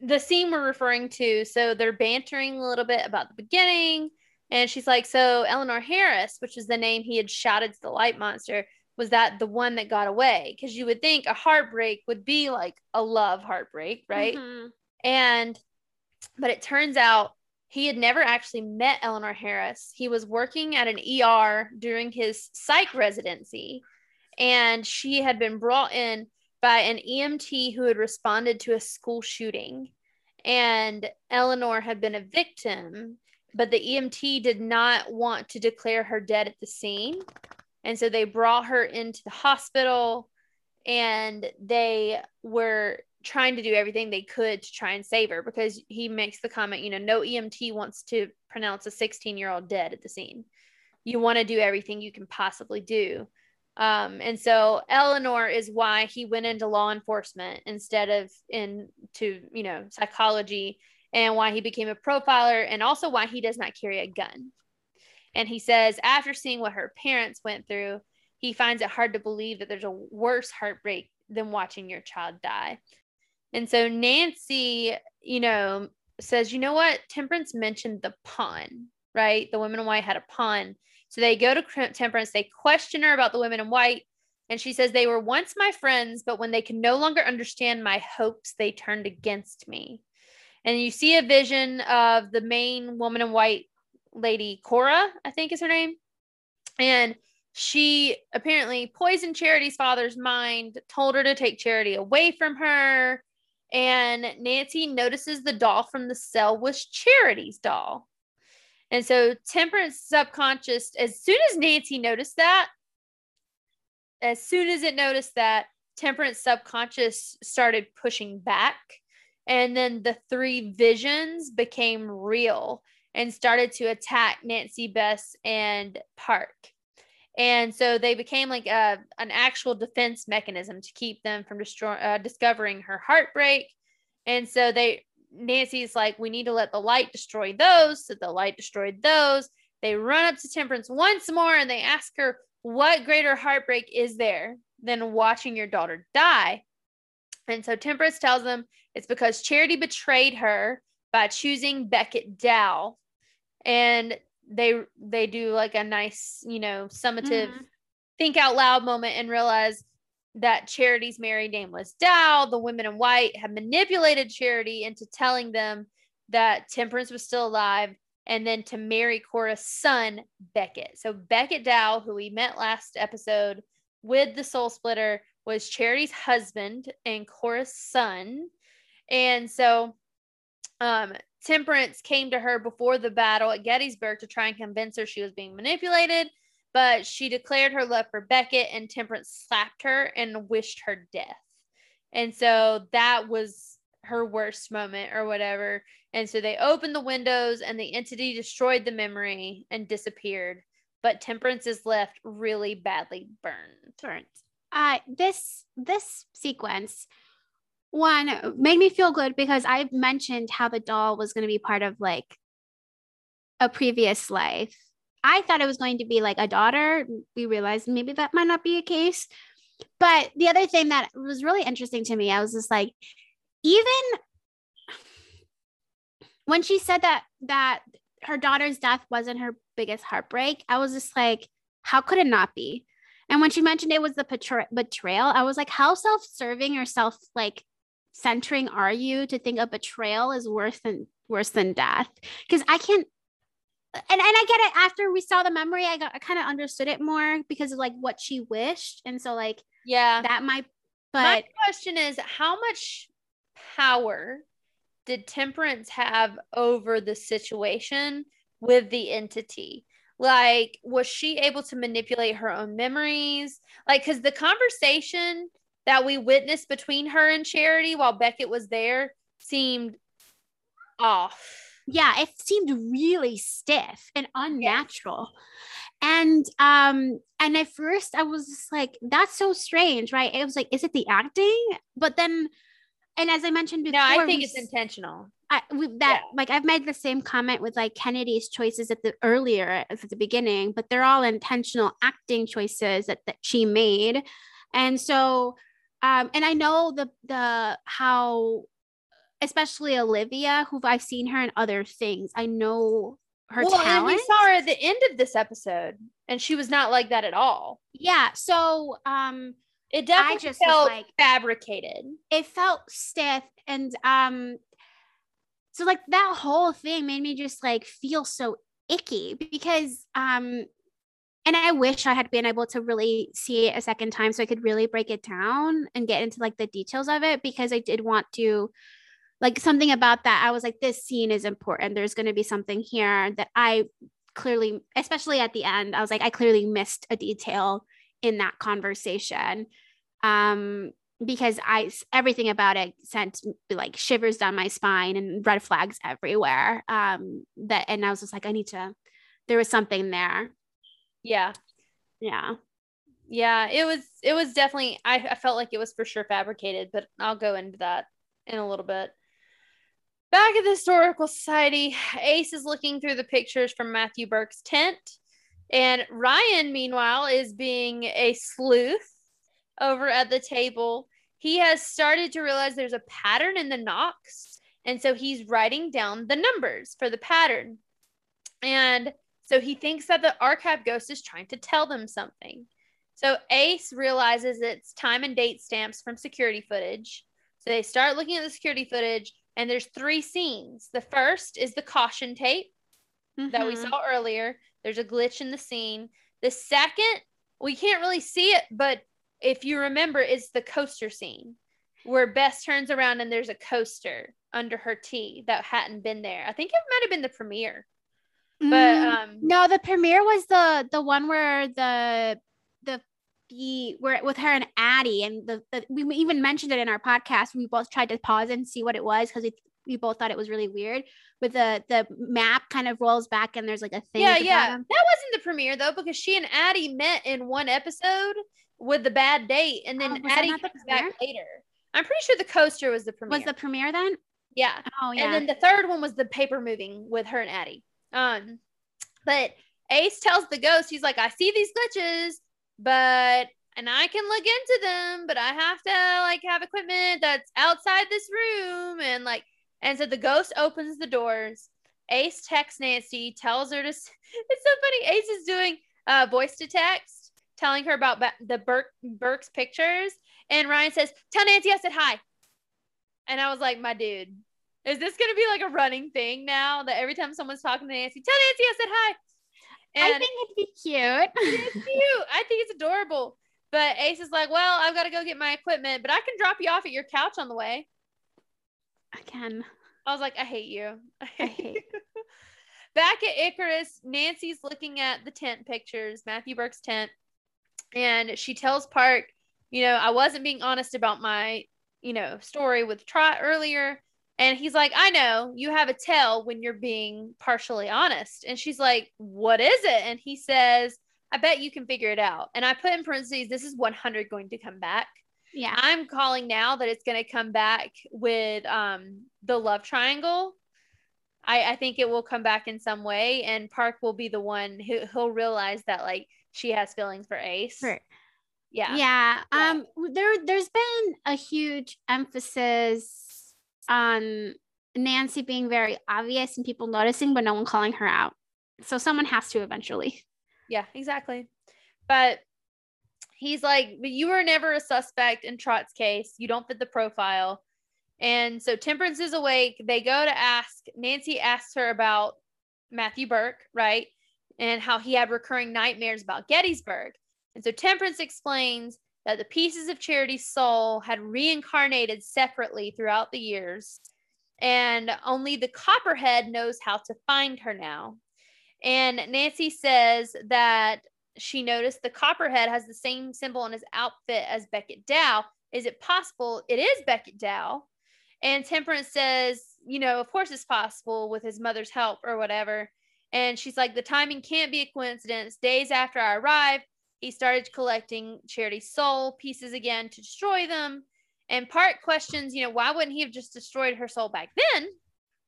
the scene we're referring to, so they're bantering a little bit about the beginning. And she's like, So Eleanor Harris, which is the name he had shouted to the light monster, was that the one that got away? Because you would think a heartbreak would be like a love heartbreak, right? Mhm. And, but it turns out he had never actually met Eleanor Harris. He was working at an ER during his psych residency, and she had been brought in by an EMT who had responded to a school shooting. And Eleanor had been a victim, but the EMT did not want to declare her dead at the scene. And so they brought her into the hospital and they were trying to do everything they could to try and save her because he makes the comment, you know, no EMT wants to pronounce a 16 year old dead at the scene. You want to do everything you can possibly do. Um, and so Eleanor is why he went into law enforcement instead of into, you know, psychology and why he became a profiler and also why he does not carry a gun. And he says, after seeing what her parents went through, he finds it hard to believe that there's a worse heartbreak than watching your child die. And so Nancy, you know, says, you know what? Temperance mentioned the pawn, right? The women in white had a pawn. So they go to Temperance, they question her about the women in white. And she says, they were once my friends, but when they could no longer understand my hopes, they turned against me. And you see a vision of the main woman in white lady, Cora, I think is her name. And she apparently poisoned Charity's father's mind, told her to take Charity away from her. And Nancy notices the doll from the cell was Charity's doll. And so Temperance subconscious, as soon as Nancy noticed that, as soon as it noticed that, Temperance subconscious started pushing back. And then the three visions became real and started to attack Nancy Bess and Park. And so they became like a, an actual defense mechanism to keep them from destroy, uh, discovering her heartbreak. And so they, Nancy's like, we need to let the light destroy those. So the light destroyed those. They run up to Temperance once more and they ask her, what greater heartbreak is there than watching your daughter die? And so Temperance tells them it's because Charity betrayed her by choosing Beckett Dow. And they they do like a nice, you know, summative Mhm. think out loud moment and realize that Charity's married name was Dow. The women in white had manipulated Charity into telling them that Temperance was still alive and then to marry Cora's son, Beckett. So Beckett Dow, who we met last episode with the soul splitter, was Charity's husband and Cora's son. And so um, Temperance came to her before the battle at Gettysburg to try and convince her she was being manipulated, but she declared her love for Beckett, and Temperance slapped her and wished her death. And so that was her worst moment or whatever. And so they opened the windows, and the entity destroyed the memory and disappeared. But Temperance is left really badly burned. burnt. Uh, this this sequence one made me feel good because I mentioned how the doll was going to be part of like a previous life. I thought it was going to be like a daughter. We realized maybe that might not be a case. But the other thing that was really interesting to me, I was just like, even when she said that that her daughter's death wasn't her biggest heartbreak, I was just like, how could it not be? And when she mentioned it was the betray- betrayal, I was like, how self-serving or self like centering are you to think a betrayal is worse than worse than death? Because I can't. And, and I get it. After we saw the memory, I got I kind of understood it more because of like what she wished, and so like Yeah. that might. My question is how much power did Temperance have over the situation with the entity? Like, was she able to manipulate her own memories? Like, because the conversation that we witnessed between her and Charity while Beckett was there seemed off. yeah, it seemed really stiff and unnatural. And um and at first I was just like, that's so strange, right? It was like, is it the acting? But then and as I mentioned before, No, I think we it's intentional. I, with that Yeah. like I've made the same comment with like Kennedy's choices at the earlier at the beginning, but they're all intentional acting choices that, that she made. And so um and I know the the how especially Olivia, who I've seen her in other things. I know her well, and we saw her at the end of this episode, and she was not like that at all. yeah. So um It definitely just felt like- fabricated. it felt stiff and um so like that whole thing made me just like feel so icky because um and I wish I had been able to really see it a second time so I could really break it down and get into like the details of it because I did want to like something about that I was like this scene is important there's going to be something here that I clearly especially at the end I was like I clearly missed a detail in that conversation um because I everything about it sent like shivers down my spine and red flags everywhere. Um, that and I was just like, I need to. There was something there. Yeah. Yeah. Yeah. It was it was definitely I, I felt like it was for sure fabricated, but I'll go into that in a little bit. Back at the Historical Society, Ace is looking through the pictures from Matthew Burke's tent. And Ryan, meanwhile, is being a sleuth over at the table. He has started to realize there's a pattern in the knocks. And so he's writing down the numbers for the pattern. And so he thinks that the archive ghost is trying to tell them something. So Ace realizes it's time and date stamps from security footage. So they start looking at the security footage, and there's three scenes. The first is the caution tape that we Mhm. saw earlier. There's a glitch in the scene. The second, we can't really see it, but if you remember, it's the coaster scene where Bess turns around and there's a coaster under her tea that hadn't been there. I think it might have been the premiere, but Mm, um, no, the premiere was the the one where the the the where with her and Addie and the, the we even mentioned it in our podcast. We both tried to pause and see what it was because we we both thought it was really weird. With the the map kind of rolls back and there's like a thing. yeah, yeah, bottom. that wasn't the premiere though because she and Addie met in one episode with the bad date, and Oh, then that Addie the comes back later. I'm pretty sure the coaster was the premiere. Was the premiere then? yeah. Oh yeah. And then the third one was the paper moving with her and Addie. Um, but Ace tells the ghost, he's like, I see these glitches. but and I can look into them, but I have to like have equipment that's outside this room and like and so the ghost opens the doors. Ace texts Nancy, tells her to It's so funny. Ace is doing uh voice to text, telling her about the Burke Burke's pictures and Ryan says, "Tell Nancy I said hi." And I was like, "My dude, is this going to be like a running thing now that every time someone's talking to Nancy, tell Nancy I said hi?" I think it'd be cute. it's cute. I think it's adorable. But Ace is like, well, I've got to go get my equipment, but I can drop you off at your couch on the way. Again, I was like, I hate you. I I hate hate. Back at Icarus, Nancy's looking at the tent pictures, Matthew Burke's tent, and she tells Park, you know, I wasn't being honest about my, you know, story with Trot earlier. And he's like, I know you have a tell when you're being partially honest. And she's like, What is it? And he says, I bet you can figure it out. And I put in parentheses, this is 100 going to come back. Yeah. I'm calling now that it's going to come back with um, the love triangle. I, I think it will come back in some way, and Park will be the one who he'll realize that like she has feelings for Ace. Right. Yeah. yeah. Yeah. Um there there's been a huge emphasis on Nancy being very obvious and people noticing but no one calling her out. So someone has to eventually. Yeah, exactly. But he's like, but you were never a suspect in Trot's case. You don't fit the profile. And so Temperance is awake. They go to ask, Nancy asks her about Matthew Burke, right? And how he had recurring nightmares about Gettysburg. And so Temperance explains that the pieces of Charity's soul had reincarnated separately throughout the years. And only the Copperhead knows how to find her now. And Nancy says that she noticed the Copperhead has the same symbol on his outfit as Beckett Dow. Is it possible it is Beckett Dow? And Temperance says, you know, of course it's possible with his mother's help or whatever. And she's like, the timing can't be a coincidence. Days after I arrived, he started collecting Charity's soul pieces again to destroy them. And Park questions, you know, why wouldn't he have just destroyed her soul back then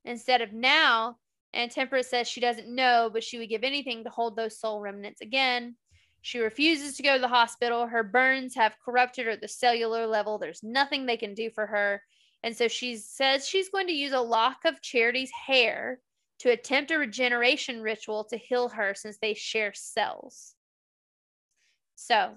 instead of now? And Temperance says she doesn't know, but she would give anything to hold those soul remnants again. She refuses to go to the hospital. Her burns have corrupted her at the cellular level. There's nothing they can do for her. And so she says she's going to use a lock of Charity's hair to attempt a regeneration ritual to heal her since they share cells. So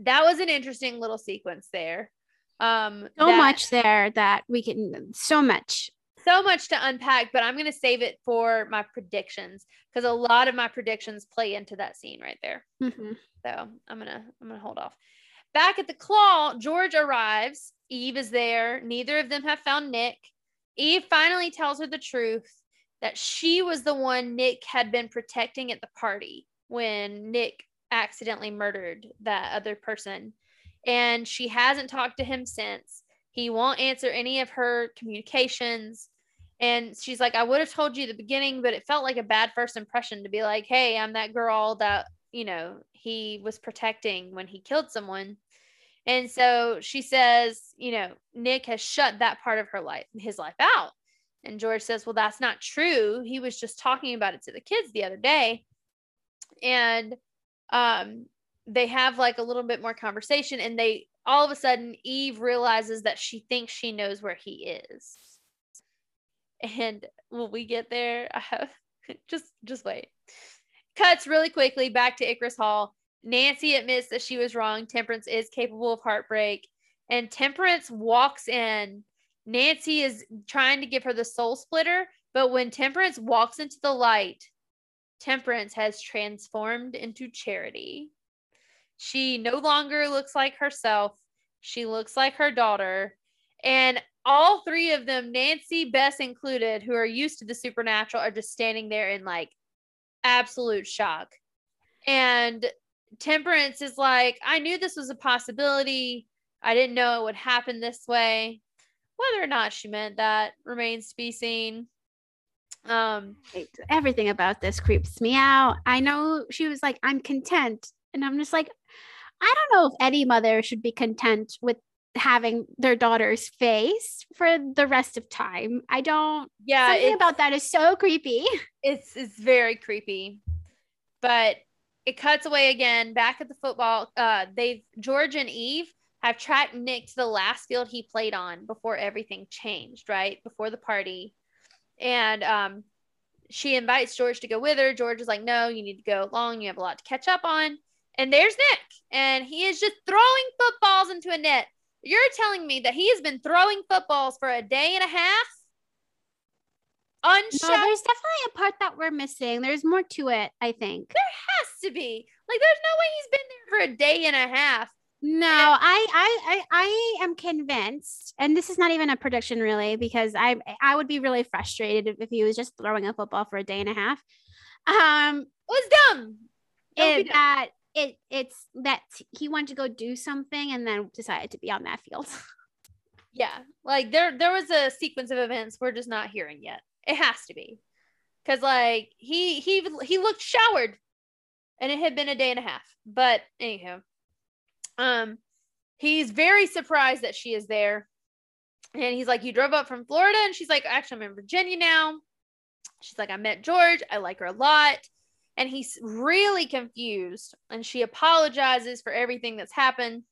that was an interesting little sequence there. Um, So that- much there that we can so much. so much to unpack, but I'm going to save it for my predictions because a lot of my predictions play into that scene right there. Mhm. So I'm gonna I'm gonna hold off. Back at the claw, George arrives. Eve is there. Neither of them have found Nick. Eve finally tells her the truth that she was the one Nick had been protecting at the party when Nick accidentally murdered that other person. And she hasn't talked to him since. He won't answer any of her communications. And she's like, I would have told you the beginning, but it felt like a bad first impression to be like, hey, I'm that girl that you know, he was protecting when he killed someone. And so she says, you know, Nick has shut that part of her life, his life out. And George says, well, that's not true. He was just talking about it to the kids the other day. And um, they have like a little bit more conversation, and they all of a sudden, Eve realizes that she thinks she knows where he is. And will we get there? I have just just wait cuts really quickly back to Icarus Hall. Nancy admits that she was wrong. Temperance is capable of heartbreak. And Temperance walks in. Nancy is trying to give her the soul splitter, but when Temperance walks into the light, Temperance has transformed into Charity. She no longer looks like herself. She looks like her daughter. And all three of them, Nancy, Bess included, who are used to the supernatural, are just standing there in like absolute shock. And Temperance is like, I knew this was a possibility. I didn't know it would happen this way. Whether or not she meant that remains to be seen. Um, Everything about this creeps me out. I know she was like, I'm content. And I'm just like, I don't know if any mother should be content with having their daughter's face for the rest of time. I don't yeah, something about that is so creepy. it's it's very creepy. But it cuts away again back at the football. Uh, they've George and Eve have tracked Nick to the last field he played on before everything changed, right? Before the party. And um, she invites George to go with her. George is like, no, you need to go along. You have a lot to catch up on. And there's Nick, and he is just throwing footballs into a net. You're telling me that he has been throwing footballs for a day and a half? Unshowered? No, there's definitely a part that we're missing. There's more to it, I think. There has to be. Like, there's no way he's been there for a day and a half. No, I, I, I, I am convinced, and this is not even a prediction really, because I, I would be really frustrated if, he was just throwing a football for a day and a half. Um, It was dumb. It, dumb. that it, it's that he wanted to go do something and then decided to be on that field. Yeah, like there there was a sequence of events we're just not hearing yet. It has to be, because like he he he looked showered, and it had been a day and a half. But anyhow, um, he's very surprised that she is there, and he's like, "You drove up from Florida," and she's like, "Actually, I'm in Virginia now." She's like, "I met George. I like her a lot." And he's really confused, and she apologizes for everything that's happened.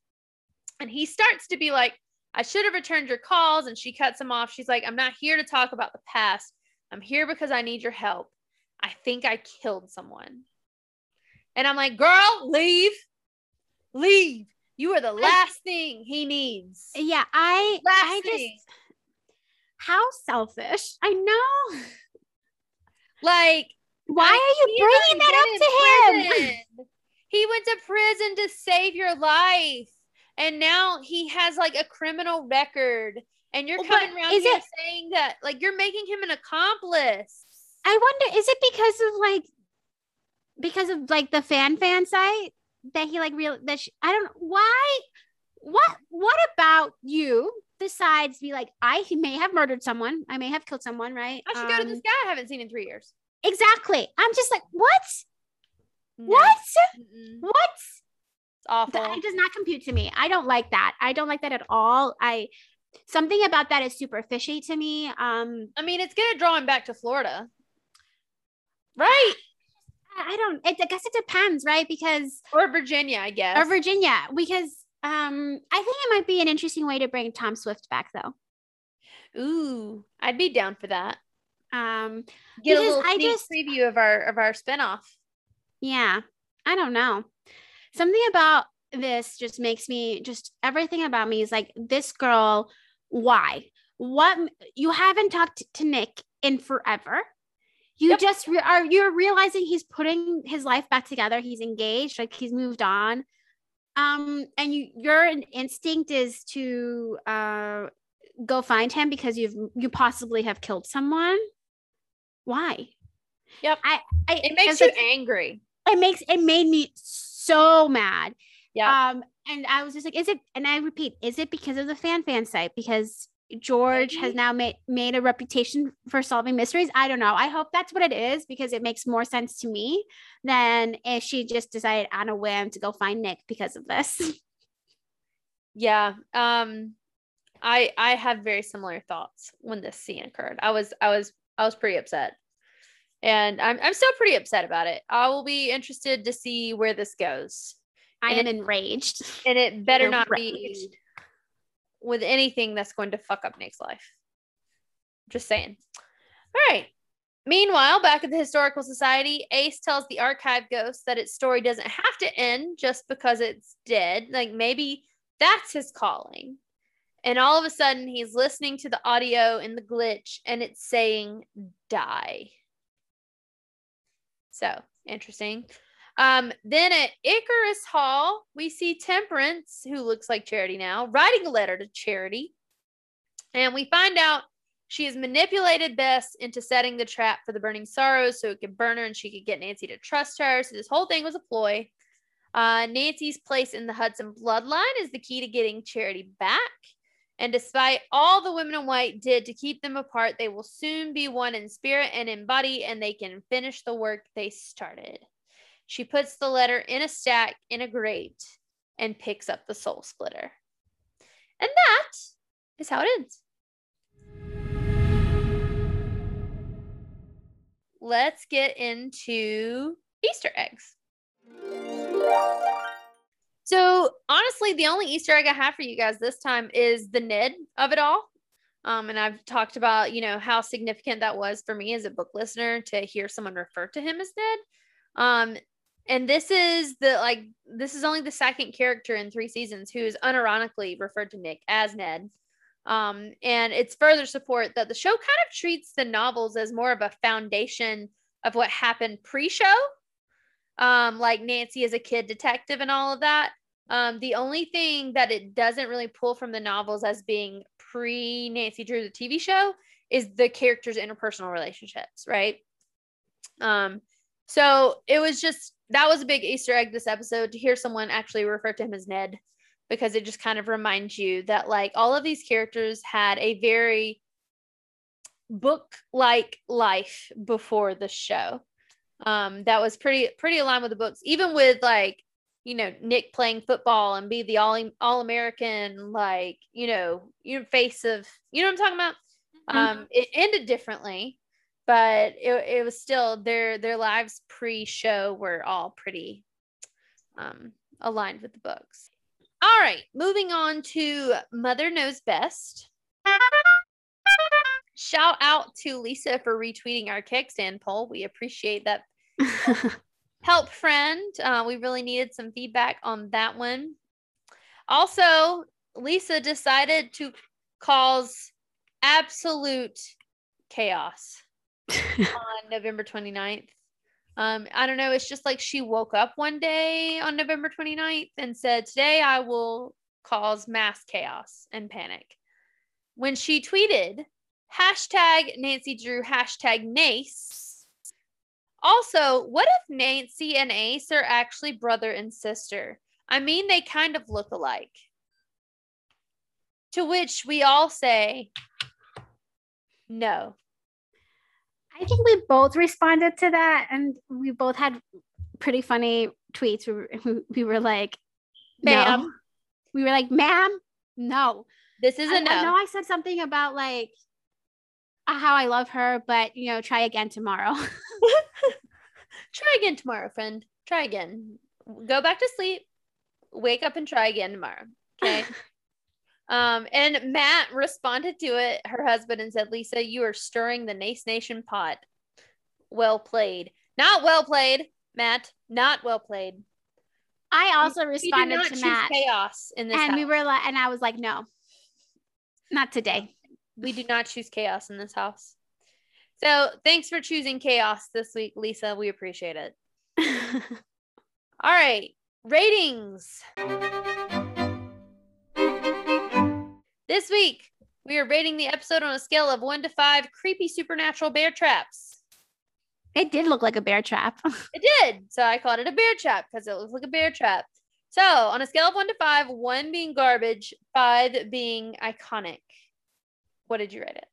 And he starts to be like, I should have returned your calls. And she cuts him off. She's like, I'm not here to talk about the past. I'm here because I need your help. I think I killed someone. And I'm like, girl, leave. Leave. You are the last thing he needs. yeah, I, Last I just, thing. how selfish. I know. Like, Why are you bringing that up to him? prison. He went to prison to save your life. And now he has like a criminal record. And you're Well, coming around here it- saying that like you're making him an accomplice. I wonder, is it because of like, because of like the fan fan site that he like real that she, I don't why what what about you decides to be like I may have murdered someone I may have killed someone right I should go to Um, this guy I haven't seen in three years. exactly I'm just like what No. what Mm-mm. what It's awful. that does not compute to me I don't like that I don't like that at all I something about that is super fishy to me um I mean, it's gonna draw him back to Florida, right? I don't it, I guess it depends right because Or Virginia, I guess. or Virginia because um I think it might be an interesting way to bring Tom Swift back though Ooh, I'd be down for that. um Get a little I just- preview of our of our spinoff. Yeah, I don't know. Something about this just makes me just everything about me is like this girl. Why? What you haven't talked to Nick in forever. You Yep. just re- are you're realizing he's putting his life back together. He's engaged, like he's moved on. Um, and you your instinct is to uh go find him because you've you possibly have killed someone. Why? Yep. I, I It makes you like- angry. it makes it made me so mad. Yeah. Um, and I was just like, is it? And I repeat, is it because of the fan fan site? Because George has now made made a reputation for solving mysteries. I don't know. I hope that's what it is because it makes more sense to me than if she just decided on a whim to go find Nick because of this. Yeah. Um I I have very similar thoughts when this scene occurred. I was I was I was pretty upset. And I'm I'm still pretty upset about it. I will be interested to see where this goes. I And am enraged. And it better not be Enraged. With anything that's going to fuck up Nick's life. Just saying. All right. Meanwhile, back at the Historical Society, Ace tells the archive ghost that its story doesn't have to end just because it's dead. Like maybe that's his calling. And all of a sudden, he's listening to the audio in the glitch and it's saying die. So interesting. Um, then at Icarus Hall, we see Temperance, who looks like Charity now, writing a letter to Charity. And we find out she has manipulated Bess into setting the trap for the burning sorrows so it could burn her and she could get Nancy to trust her. So this whole thing was a ploy. Uh, Nancy's place in the Hudson bloodline is the key to getting Charity back. And despite all the women in white did to keep them apart, they will soon be one in spirit and in body, and they can finish the work they started. She puts the letter in a stack in a grate and picks up the soul splitter. And that is how it ends. Let's get into Easter eggs. So honestly, the only Easter egg I have for you guys this time is the Ned of it all. Um, and I've talked about, you know, how significant that was for me as a book listener to hear someone refer to him as Ned. Um, and this is the like this is only the second character in three seasons who is unironically referred to Nick as Ned. Um, and it's further support that the show kind of treats the novels as more of a foundation of what happened pre-show. Um, like Nancy as a kid detective and all of that. Um, the only thing that it doesn't really pull from the novels as being pre Nancy Drew the TV show is the characters' interpersonal relationships, right? Um, so it was just that was a big Easter egg this episode to hear someone actually refer to him as Ned because it just kind of reminds you that like all of these characters had a very book like life before the show um that was pretty pretty aligned with the books even with like you know Nick playing football and be the all all American like you know you know face of you know what I'm talking about Mhm. um it ended differently but it, it was still their their lives pre-show were all pretty um aligned with the books. All right moving on to mother knows best. Shout out to lisa for retweeting our kickstand poll. We appreciate that help friend. Uh, we really needed some feedback on that one. Also lisa decided to cause absolute chaos on November 29th. Um, I don't know. It's just like she woke up one day on November 29th and said, Today I will cause mass chaos and panic. When she tweeted, hashtag Nancy Drew, hashtag Nace. Also, what if Nancy and Ace are actually brother and sister? I mean, they kind of look alike. To which we all say, no. I think we both responded to that, and we both had pretty funny tweets. We were, we were like, Ma'am. "No." We were like, "Ma'am, no." This is I, a no. I know I said something about like how I love her, but you know, try again tomorrow. Try again tomorrow, friend. Try again. Go back to sleep. Wake up and try again tomorrow. Okay. Um, and Matt responded to it, her husband, and said, Lisa, you are stirring the Nace Nation pot. Well played. Not well played, Matt. Not well played. I also We responded not to Matt, chaos in this and house. we were like, and I was like, "No, not today." we do not choose chaos in this house. So thanks for choosing chaos this week, Lisa. We appreciate it. All right, ratings. This week, we are rating the episode on a scale of one to five creepy supernatural bear traps. it did look like a bear trap. It did. So I called it a bear trap because it looks like a bear trap. So on a scale of one to five, one being garbage, five being iconic. What did you rate it?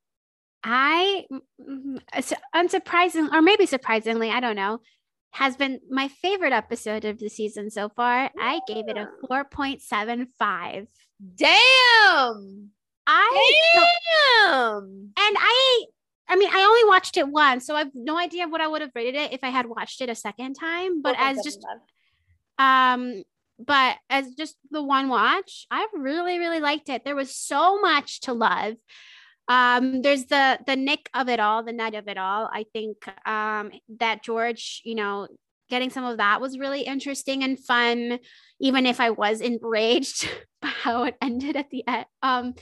I, mm, mm, mm, unsurprisingly, or maybe surprisingly, I don't know, has been my favorite episode of the season so far. I gave it a four point seven five. Damn! I Damn! and I I mean I only watched it once, so I've no idea what I would have rated it if I had watched it a second time. But as just um but as just the one watch, I really, really liked it. There was so much to love. Um, there's the the Nick of it all, the Ned of it all. I think um that George, you know, getting some of that was really interesting and fun, even if I was enraged by how it ended at the end. Um,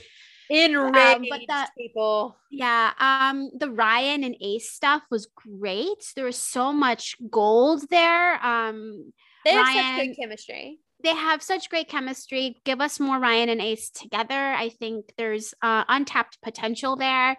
enraged but the- people. yeah, um, the Ryan and Ace stuff was great. There was so much gold there. Um, They have such good chemistry. they have such great chemistry. Give us more Ryan and Ace together. I think there's uh, untapped potential there.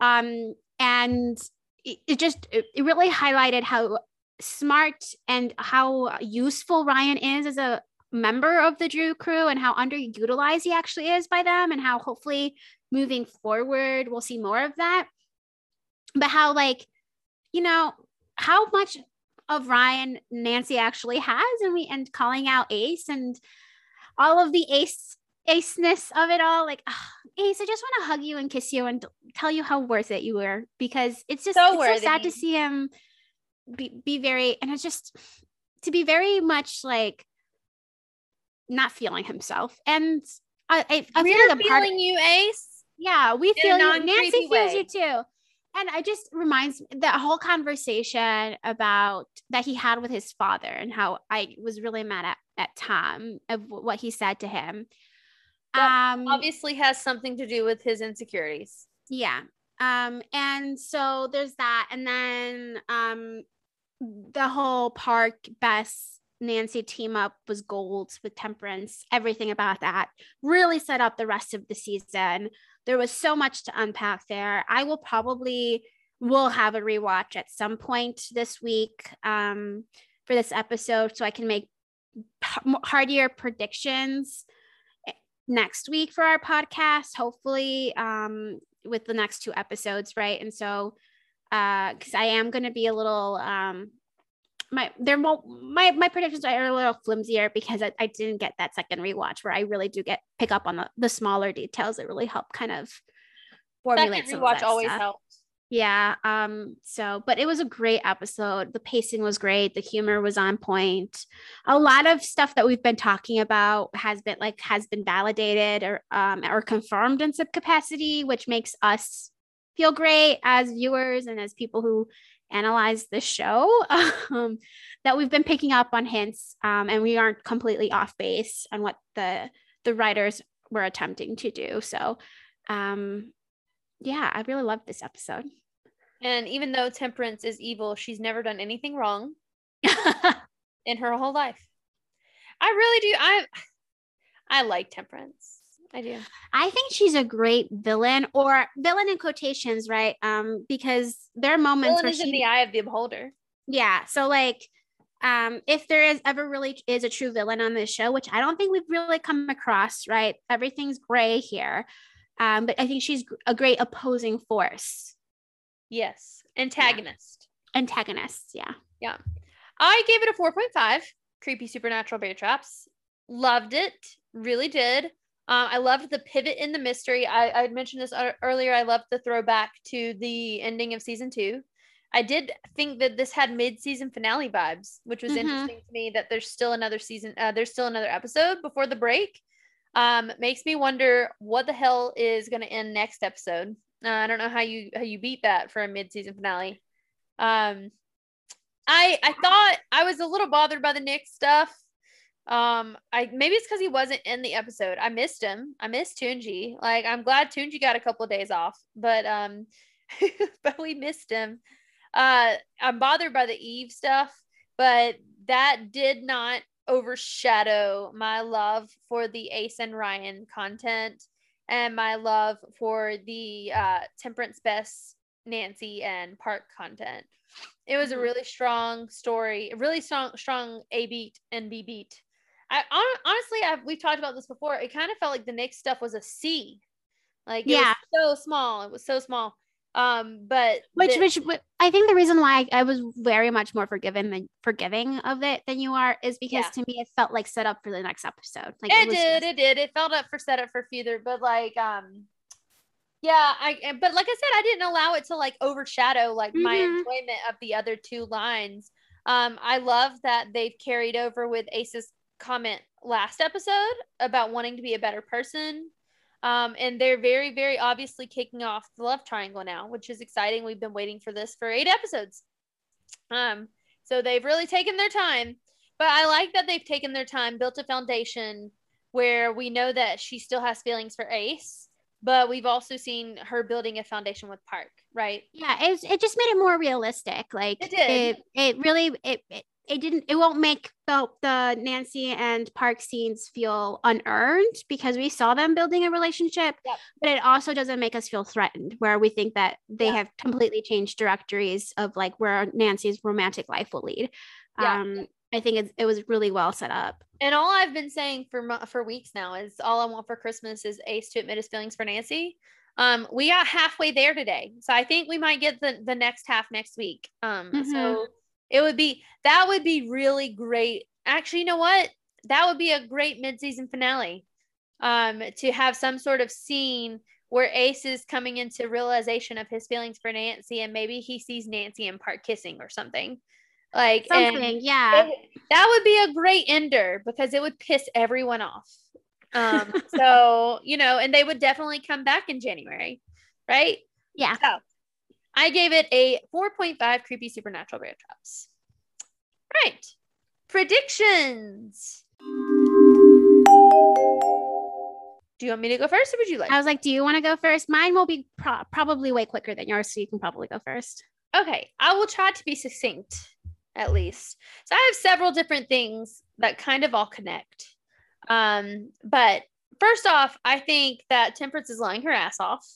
Um, and it, it just it, it really highlighted how smart and how useful Ryan is as a member of the Drew crew and how underutilized he actually is by them and how hopefully moving forward we'll see more of that. But how like, you know, how much of Ryan Nancy actually has, and we and calling out Ace and all of the ace aceness of it all. Like "Ah, Ace, I just want to hug you and kiss you and tell you how worth it you were because it's just So it's so sad to see him be be very and it's just to be very much like not feeling himself. And I, I, I We're feel like feeling you, Ace. yeah, we feel you. Nancy feels you too. And I just reminds me that whole conversation about that he had with his father and how I was really mad at, at Tom of what he said to him. That Um Obviously, has something to do with his insecurities. yeah. Um and so there's that and then um the whole park Bess Nancy team up was gold with Temperance. Everything about that really set up the rest of the season. There was so much to unpack there. I will probably will have a rewatch at some point this week um, for this episode, so I can make hardier predictions eh, next week for our podcast. Hopefully, um, with the next two episodes, right? And so, because I am going to be a little um, my there won't my my predictions are a little flimsier because I, I didn't get that second rewatch where I really do get pick up on the, the smaller details that really help kind of formulate Second rewatch always stuff. helps. Yeah. Um, so but it was a great episode. The pacing was great, the humor was on point. A lot of stuff that we've been talking about has been like has been validated or um or confirmed in some capacity, which makes us feel great as viewers and as people who analyze the show. Um, that we've been picking up on hints um and we aren't completely off base on what the the writers were attempting to do. So um yeah, I really loved this episode. And even though Temperance is evil, she's never done anything wrong in her whole life. I really do. I I like Temperance. I do. I think she's a great villain or villain in quotations, right? Um, because there are moments Villain where is in the eye of the beholder. yeah. So like, um, if there is ever really is a true villain on this show, which I don't think we've really come across, right? Everything's gray here. Um, but I think she's a great opposing force, Yes. Antagonist. antagonist. Yeah. Yeah. I gave it a 4.5. Creepy supernatural bear traps. Loved it. Really did. Um, I loved the pivot in the mystery. I, I mentioned this earlier. I loved the throwback to the ending of season two. I did think that this had mid-season finale vibes, which was Mhm. interesting to me. That there's still another season. Uh, there's still another episode before the break. Um, makes me wonder what the hell is going to end next episode. Uh, I don't know how you how you beat that for a mid-season finale. Um, I I thought I was a little bothered by the Nick stuff. Um, I maybe it's because he wasn't in the episode. I missed him. I missed Tunji. Like I'm glad Tunji got a couple of days off, but um, but we missed him. Uh, I'm bothered by the Eve stuff, but that did not overshadow my love for the Ace and Ryan content and my love for the uh, Temperance Bess Nancy, and Park content. It was a Mhm. really strong story, a really strong, strong A beat and B beat. I honestly, I've we've talked about this before. It kind of felt like the Nick stuff was a C, like it Yeah. so small. It was so small. Um, but Which, the- which, I think the reason why I, I was very much more forgiven than forgiving of it than you are is because Yeah. to me it felt like set up for the next episode. Like it, was did, just- it did. It felt up for set up for future, but like, um, yeah, I. But like I said, I didn't allow it to like overshadow like my Mhm. enjoyment of the other two lines. Um, I love that they've carried over with Ace's comment last episode about wanting to be a better person. Um, and they're very, very obviously kicking off the love triangle now, which is exciting. We've been waiting for this for eight episodes. Um, so they've really taken their time. But I like that they've taken their time, built a foundation where we know that she still has feelings for Ace, but we've also seen her building a foundation with Park, right? yeah, it, it just made it more realistic. Like It did. It, it really it, it it didn't it won't make the the Nancy and Park scenes feel unearned because we saw them building a relationship, Yep. but it also doesn't make us feel threatened where we think that they Yeah. have completely changed directories of like where Nancy's romantic life will lead. Yeah. Um, I think it, it was really well set up. And all I've been saying for for weeks now is all I want for Christmas is Ace to admit his feelings for Nancy. Um, we got halfway there today, so I think we might get the the next half next week. Um, Mhm. so it would be that would be really great. Actually, you know what? That would be a great mid season finale. Um, to have some sort of scene where Ace is coming into realization of his feelings for Nancy, and maybe he sees Nancy and Park kissing or something. Like Something, yeah. it- that would be a great ender because it would piss everyone off. Um, so you know, and they would definitely come back in January, right? Yeah. So I gave it a 4.5 creepy supernatural bear traps. Right. Predictions. Do you want me to go first or would you like? I was like, do you want to go first? Mine will be pro- probably way quicker than yours, so you can probably go first. Okay, I will try to be succinct at least. So I have several different things that kind of all connect. Um, but first off, I think that Temperance is lying her ass off.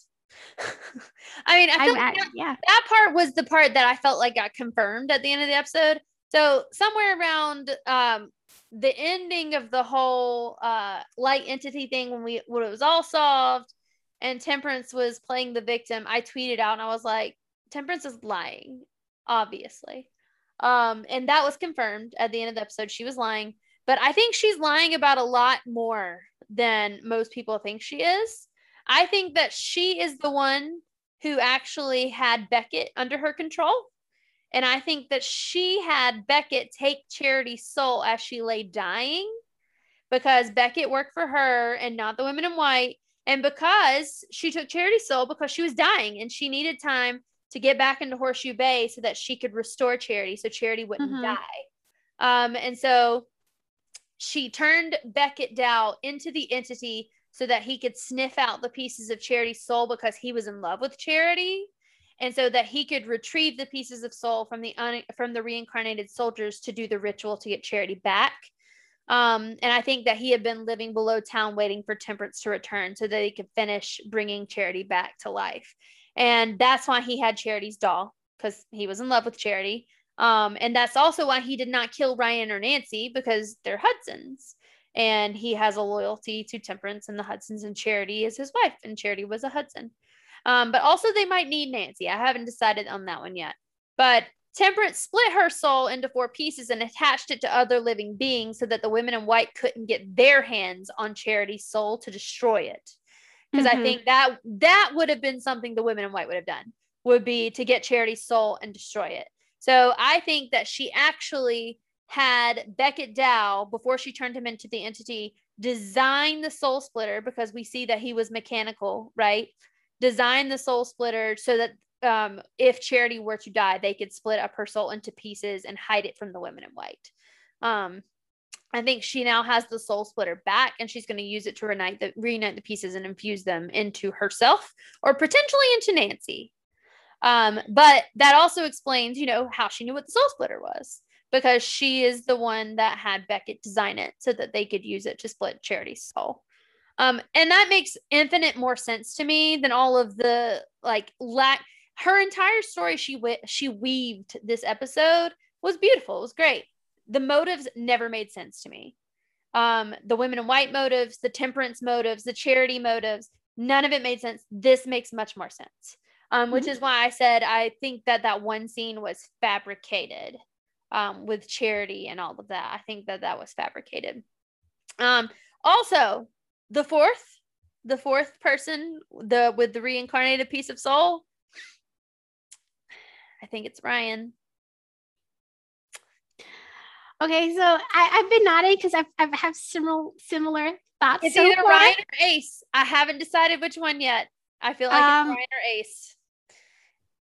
I mean, I feel like that, yeah. that part was the part that I felt like got confirmed at the end of the episode. So somewhere around um the ending of the whole uh light entity thing when we when it was all solved and Temperance was playing the victim, I tweeted out and I was like, Temperance is lying, obviously. Um, and that was confirmed at the end of the episode. She was lying, but I think she's lying about a lot more than most people think she is. I think that she is the one who actually had Beckett under her control. And I think that she had Beckett take Charity's soul as she lay dying because Beckett worked for her and not the women in white. And because she took Charity's soul because she was dying and she needed time to get back into Horseshoe Bay so that she could restore Charity so Charity wouldn't Mhm. die. Um, and so she turned Beckett Dow into the entity so that he could sniff out the pieces of Charity's soul because he was in love with Charity. And so that he could retrieve the pieces of soul from the un- from the reincarnated soldiers to do the ritual to get Charity back. Um, and I think that he had been living below town waiting for Temperance to return so that he could finish bringing Charity back to life. And that's why he had Charity's doll because he was in love with Charity. Um, and that's also why he did not kill Ryan or Nancy because they're Hudsons. And he has a loyalty to Temperance and the Hudsons, and Charity is his wife, and Charity was a Hudson. Um, but also, they might need Nancy. I haven't decided on that one yet. But Temperance split her soul into four pieces and attached it to other living beings so that the women in white couldn't get their hands on Charity's soul to destroy it. Because I Mhm. think that that would have been something the women in white would have done, would be to get Charity's soul and destroy it. So I think that she actually had Beckett Dow, before she turned him into the entity, design the soul splitter because we see that he was mechanical, right? Design the soul splitter so that um, if Charity were to die, they could split up her soul into pieces and hide it from the women in white. Um, I think she now has the soul splitter back, and she's going to use it to reunite the reunite the pieces and infuse them into herself or potentially into Nancy. Um, but that also explains, you know, how she knew what the soul splitter was because she is the one that had Beckett design it so that they could use it to split Charity's soul. Um, and that makes infinite more sense to me than all of the like lack. Her entire story she we- she weaved this episode was beautiful. It was great. The motives never made sense to me. Um, the women in white motives, the temperance motives, the charity motives, none of it made sense. This makes much more sense. Um, which is why I said I think that that one scene was fabricated um, with charity and all of that. I think that that was fabricated. Um, also, the fourth, the fourth person, the with the reincarnated piece of soul. I think it's Ryan. Okay, so I, I've been nodding because I've I've have similar similar thoughts. It's so either far. Ryan or Ace. I haven't decided which one yet. I feel like Um, it's Ryan or Ace.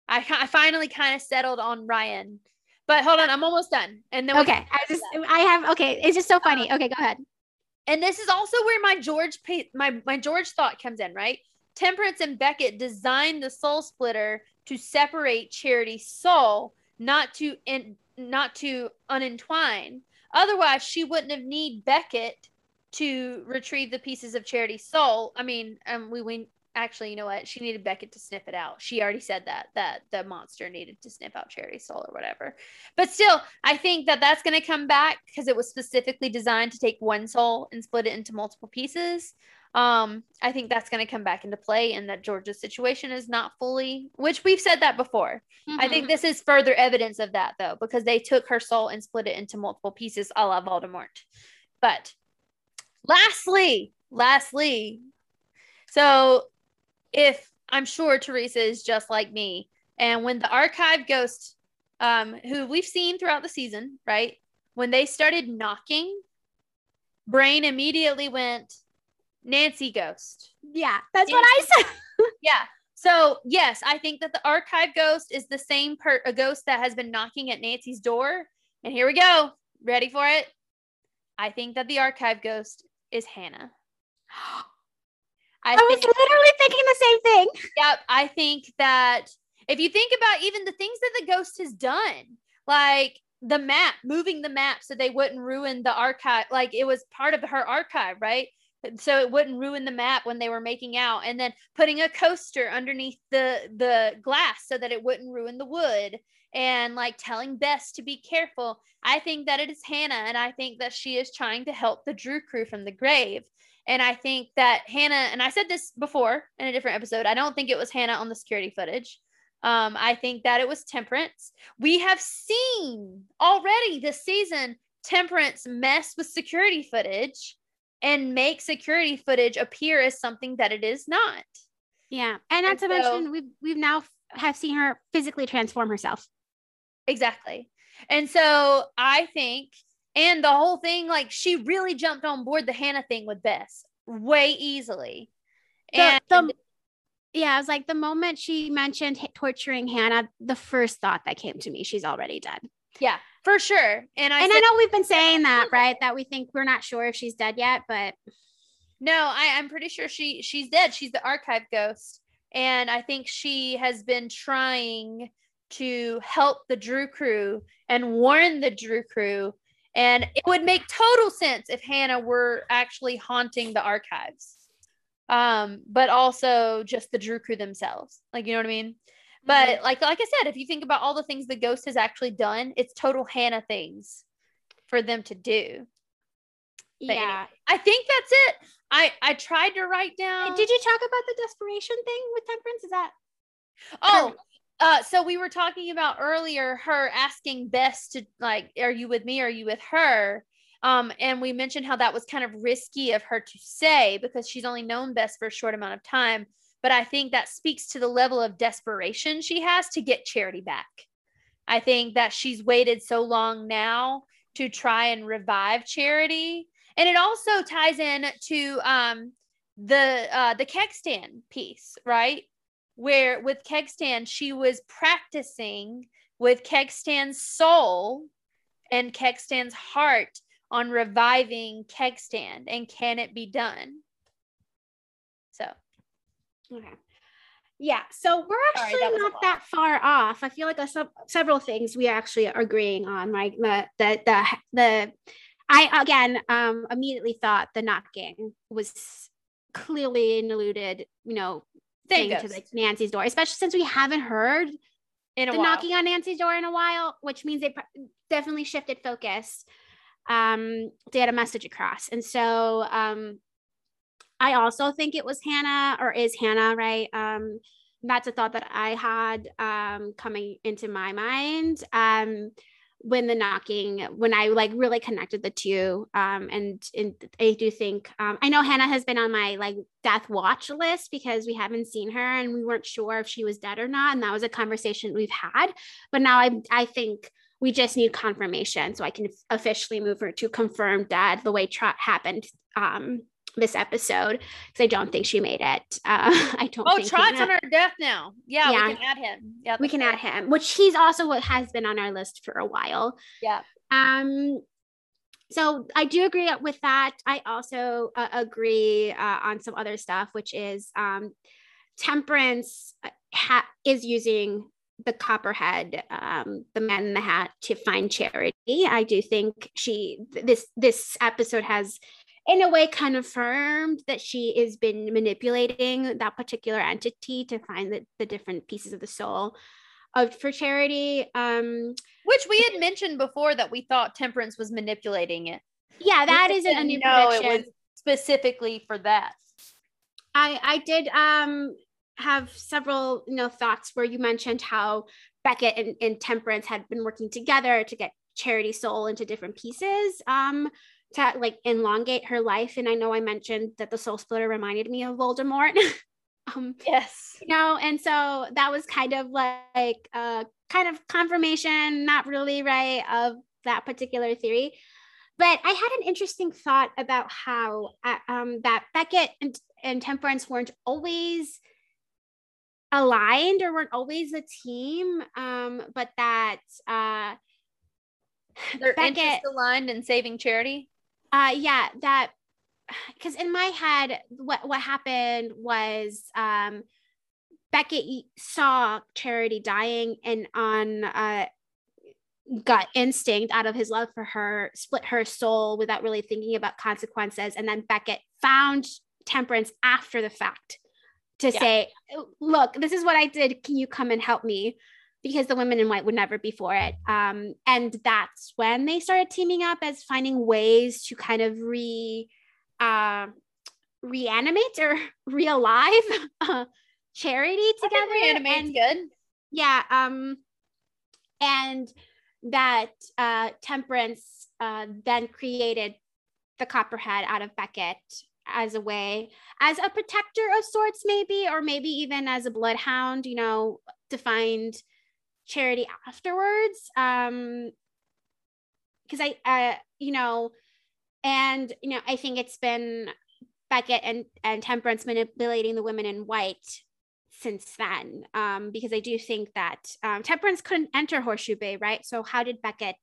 I, I finally kind of settled on Ryan, but hold on, I'm almost done. And then Okay, I just I have okay. It's just so funny. Okay, go ahead. and this is also where my George my my George thought comes in, right? Temperance and Beckett designed the soul splitter to separate Charity's soul, not to in, not to unentwine. Otherwise, she wouldn't have need Beckett to retrieve the pieces of Charity's soul. I mean, um, we we actually, you know what? She needed Beckett to sniff it out. She already said that that the monster needed to sniff out Charity's soul or whatever. But still, I think that that's going to come back because it was specifically designed to take one soul and split it into multiple pieces. Um, I think that's going to come back into play, and that Georgia's situation is not fully, which we've said that before. I think this is further evidence of that, though, because they took her soul and split it into multiple pieces, a la Voldemort. But lastly, lastly, so if I'm sure Teresa is just like me, and when the archive ghost um, who we've seen throughout the season, right? When they started knocking, brain immediately went Nancy Ghost. Yeah, that's what I said. Yeah. So yes, I think that the archive ghost is the same per a ghost that has been knocking at Nancy's door. And here we go. Ready for it? I think that the archive ghost is Hannah. I, I was literally thinking the same thing. Yep. I think that if you think about even the things that the ghost has done, like the map, moving the map so they wouldn't ruin the archive, like it was part of her archive, right? So it wouldn't ruin the map when they were making out, and then putting a coaster underneath the the glass so that it wouldn't ruin the wood, and like telling Bess to be careful. I think that it is Hannah, and I think that she is trying to help the Drew crew from the grave. And I think that Hannah, and I said this before in a different episode, I don't think it was Hannah on the security footage. Um, I think that it was Temperance. We have seen already this season Temperance mess with security footage and make security footage appear as something that it is not. Yeah. And not and to so, mention we've we've now have seen her physically transform herself. Exactly. And so I think and the whole thing like she really jumped on board the Hannah thing with Bess way easily. The, and the, yeah, I was like the moment she mentioned torturing Hannah, the first thought that came to me, she's already dead. Yeah, for sure. And I and said, I know we've been saying that, right? That we think we're not sure if she's dead yet, but no, I, I'm pretty sure she she's dead. She's the archive ghost, and I think she has been trying to help the Drew crew and warn the Drew crew. And it would make total sense if Hannah were actually haunting the archives um, but also just the Drew crew themselves. Like, you know what I mean? But mm-hmm. like, like I said, if you think about all the things the ghost has actually done, it's total Hannah things for them to do. But yeah, anyway, I think that's it. I I tried to write down. Did you talk about the desperation thing with Temperance? Is that? Oh, uh, so we were talking about earlier her asking Bess to like, "Are you with me? Are you with her?" Um, and we mentioned how that was kind of risky of her to say because she's only known Bess for a short amount of time. But I think that speaks to the level of desperation she has to get Charity back. I think that she's waited so long now to try and revive Charity. And it also ties in to um, the uh, the keg stand piece, right? Where with keg stand, she was practicing with keg stand's soul and keg stand's heart on reviving keg stand and can it be done? So. Okay. Yeah so we're actually Sorry, that not that far off. I feel like a, sub- several things we actually are agreeing on right? The the the, the i again um immediately thought the knocking was clearly an alluded you know thing to like nancy's door especially since we haven't heard in the while. knocking on nancy's door in a while which means they definitely shifted focus um, to get a message across. And so um, I also think it was Hannah or is Hannah, right? Um, that's a thought that I had um, coming into my mind um, when the knocking, when I like really connected the two. Um, and, and I do think, um, I know Hannah has been on my like death watch list because we haven't seen her and we weren't sure if she was dead or not. And that was a conversation we've had. But now I, I think we just need confirmation so I can officially move her to confirm that the way Trot happened um, this episode because I don't think she made it. Uh, I don't. Oh, Trot's on her death now. Yeah, yeah, we can add him. Yeah, we can add him, which he's also what has been on our list for a while. Yeah. Um. So I do agree with that. I also uh, agree uh, on some other stuff, which is um, Temperance uh, ha- is using the copperhead um, the man in the hat to find charity i do think she this this episode has in a way confirmed that she has been manipulating that particular entity to find the, the different pieces of the soul of for charity um which we had mentioned before that we thought temperance was manipulating it. Yeah that is a new prediction. it was specifically for that. I i did um have several you know thoughts where you mentioned how Beckett and, and Temperance had been working together to get Charity Soul into different pieces. Um, to like elongate her life. And I know I mentioned that the Soul Splitter reminded me of Voldemort. Um, Yes. you know, and so that was kind of like uh kind of confirmation, not really right, of that particular theory. But I had an interesting thought about how uh, um, that Beckett and, and Temperance weren't always aligned or weren't always a team, um, but that uh, Their Beckett- aligned in saving charity. Uh yeah that because in my head what what happened was um beckett saw charity dying and on uh gut instinct out of his love for her split her soul without really thinking about consequences. And then beckett found temperance after the fact to Yeah. say look this is what i did. Can you come and help me because the women in white would never be for it. Um, and that's when they started teaming up as finding ways to kind of re uh, reanimate or realive uh, charity together. reanimate's good. yeah. Um, and that uh, Temperance uh, then created the Copperhead out of Beckett as a way, as a protector of sorts, maybe, or maybe even as a bloodhound, you know, to find charity afterwards. Um, because I, uh, you know, and you know, I think it's been Beckett and and Temperance manipulating the women in white since then um, because I do think that um, Temperance couldn't enter Horseshoe Bay, right? So how did Beckett,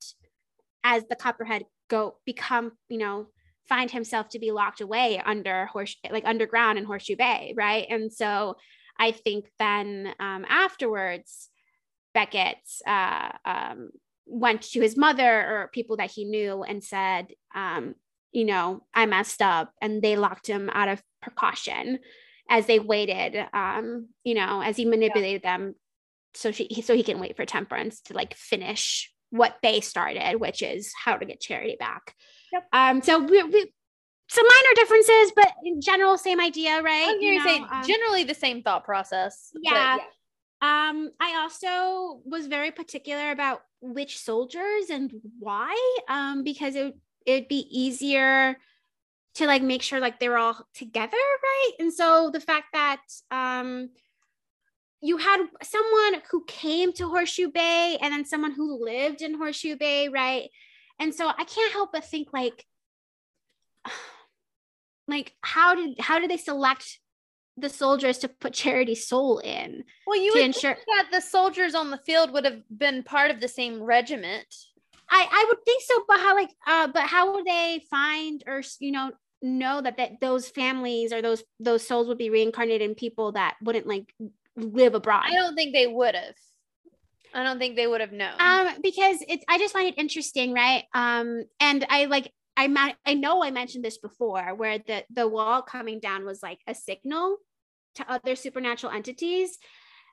as the Copperhead, go become, you know, find himself to be locked away under horse like underground in Horseshoe Bay, right? And so I think then um, afterwards, Beckett uh, um, went to his mother or people that he knew and said, um, you know, I messed up, and they locked him out of precaution as they waited um you know as he manipulated them so she so he can wait for temperance to like finish what they started which is how to get charity back Yep. um so we, we some minor differences but in general same idea right You to say um, generally the same thought process. but yeah. Um i also was very particular about which soldiers and why um because it it'd be easier to like make sure like they're all together right? And so the fact that um you had someone who came to horseshoe bay and then someone who lived in horseshoe bay right? And so i can't help but think like like how did how did they select the soldiers to put charity's soul in Well, you would ensure think that the soldiers on the field would have been part of the same regiment. I, I would think so, but how like uh but how would they find or you know know that that those families or those those souls would be reincarnated in people that wouldn't like live abroad? I don't think they would have. I don't think they would have known. Um, because it's I just find it interesting, right? Um, and I like I ma- I know I mentioned this before, where the the wall coming down was like a signal to other supernatural entities.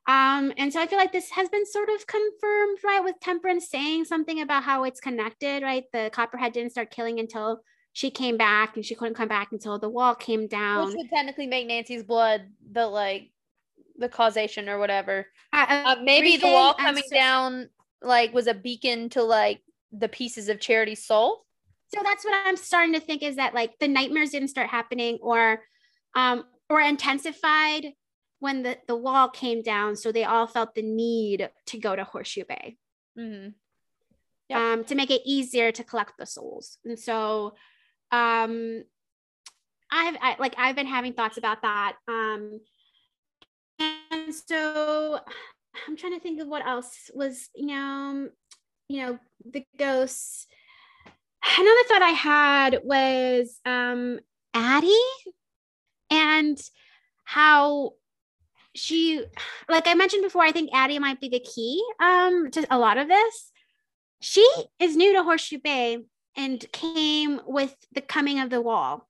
Um, and so I feel like this has been sort of confirmed, right? With Temperance saying something about how it's connected, right? The Copperhead didn't start killing until she came back, and she couldn't come back until the wall came down. which would technically make Nancy's blood the like the causation or whatever. Uh, Uh, maybe the wall coming so- down like was a beacon to like the pieces of Charity's soul. So that's what I'm starting to think is that like the nightmares didn't start happening or um or intensified when the, the wall came down. So they all felt the need to go to Horseshoe Bay Mm-hmm. Yep. um, to make it easier to collect the souls. And so um I've I, like I've been having thoughts about that. Um and so I'm trying to think of what else was, you know, you know, the ghosts. Another thought I had was um Addie and how she like I mentioned before, I think Addie might be the key um to a lot of this. She is new to Horseshoe Bay and came with the coming of the wall.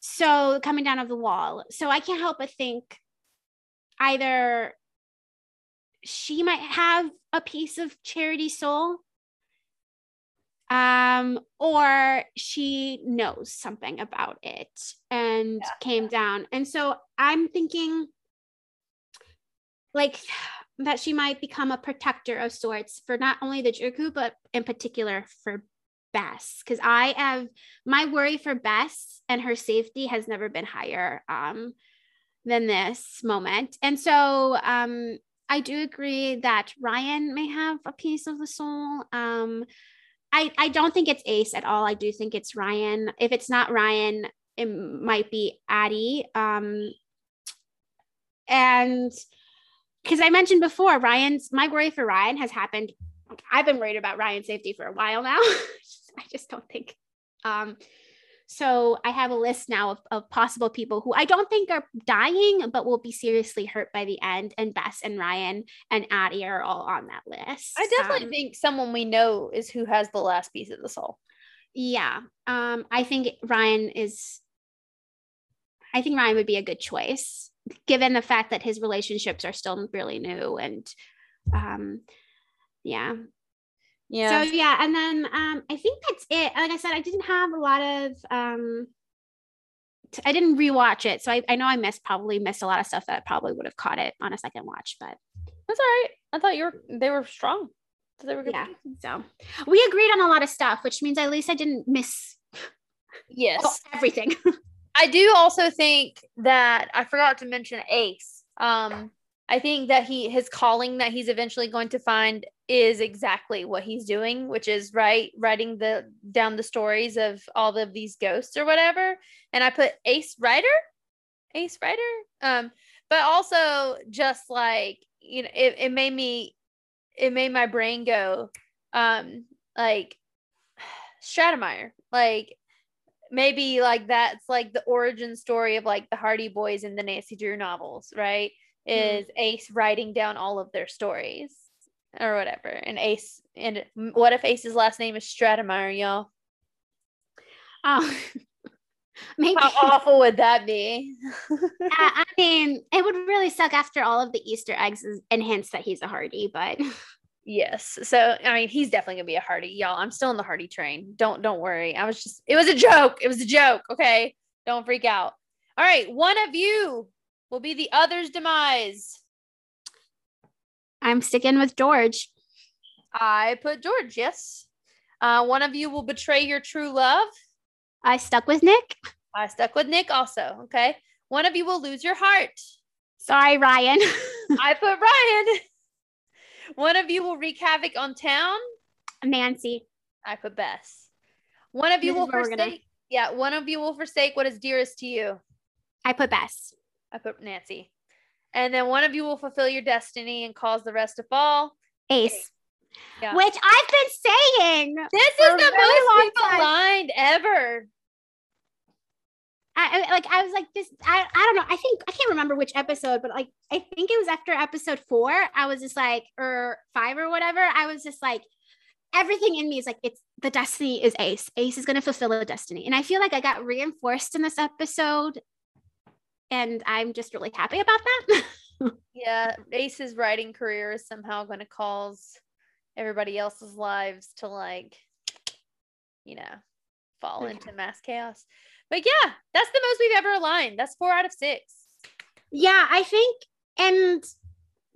So coming down of the wall. So I can't help but think either she might have a piece of charity soul um or she knows something about it and Yeah. came down and so i'm thinking like that she might become a protector of sorts for not only the Drew crew, but in particular for Bess. Because I have my worry for Bess and her safety has never been higher. Um, than this moment. And so um, I do agree that Ryan may have a piece of the soul. Um, I, I don't think it's Ace at all. I do think it's Ryan. If it's not Ryan, it might be Addie. Um, and because I mentioned before, Ryan's my worry for Ryan has happened. I've been worried about Ryan's safety for a while now. I just don't think um, so I have a list now of, of possible people who I don't think are dying, but will be seriously hurt by the end. And Bess and Ryan and Addie are all on that list. I definitely um, think someone we know is who has the last piece of the soul. Yeah. Um, I think Ryan is I think Ryan would be a good choice, given the fact that his relationships are still really new and um yeah yeah. So yeah, and then um, I think that's it. Like I said, I didn't have a lot of um, t- I didn't rewatch it, so I, I know I missed probably missed a lot of stuff that I probably would have caught it on a second watch, but that's all right. I thought you were they were strong. They were good. Yeah. So we agreed on a lot of stuff, which means at least I didn't miss yes everything. I do also think that I forgot to mention Ace. Um, I think that he his calling that he's eventually going to find is exactly what he's doing, which is right writing the down the stories of all of these ghosts or whatever. And I put Ace Writer, Ace Writer. Um, but also just like you know, it, it made me it made my brain go um like Stratemeyer. Like maybe like that's like the origin story of like the Hardy Boys and the Nancy Drew novels, right? Hmm. Is mm. Ace writing down all of their stories or whatever. And Ace, and what if Ace's last name is Stratemeyer, y'all? Oh, maybe. How awful would that be? I mean, it would really suck after all of the Easter eggs and hints that he's a Hardy, but. Yes. So I mean, he's definitely gonna be a Hardy, y'all. I'm still in the Hardy train. Don't don't worry. I was just it was a joke. It was a joke. Okay. Don't freak out. All right. One of you will be the other's demise. I'm sticking with George. I put George, yes. Uh, one of you will betray your true love. I stuck with Nick. I stuck with Nick also. Okay. One of you will lose your heart. Sorry, Ryan. I put Ryan. One of you will wreak havoc on town. Nancy. I put Bess. One of you this will forsake. Gonna... Yeah, one of you will forsake what is dearest to you. I put Bess. I put Nancy. And then one of you will fulfill your destiny and cause the rest to fall. Ace. Yeah. Which I've been saying. This is the most people aligned ever. I, like I was like this I, I don't know I think I can't remember which episode but like I think it was after episode 4 I was just like or 5 or whatever I was just like everything in me is like it's the destiny is Ace Ace is going to fulfill a destiny and I feel like I got reinforced in this episode and I'm just really happy about that. yeah, Ace's writing career is somehow going to cause everybody else's lives to like, you know, fall into mass chaos. But yeah, that's the most we've ever aligned. That's four out of six. Yeah, I think, and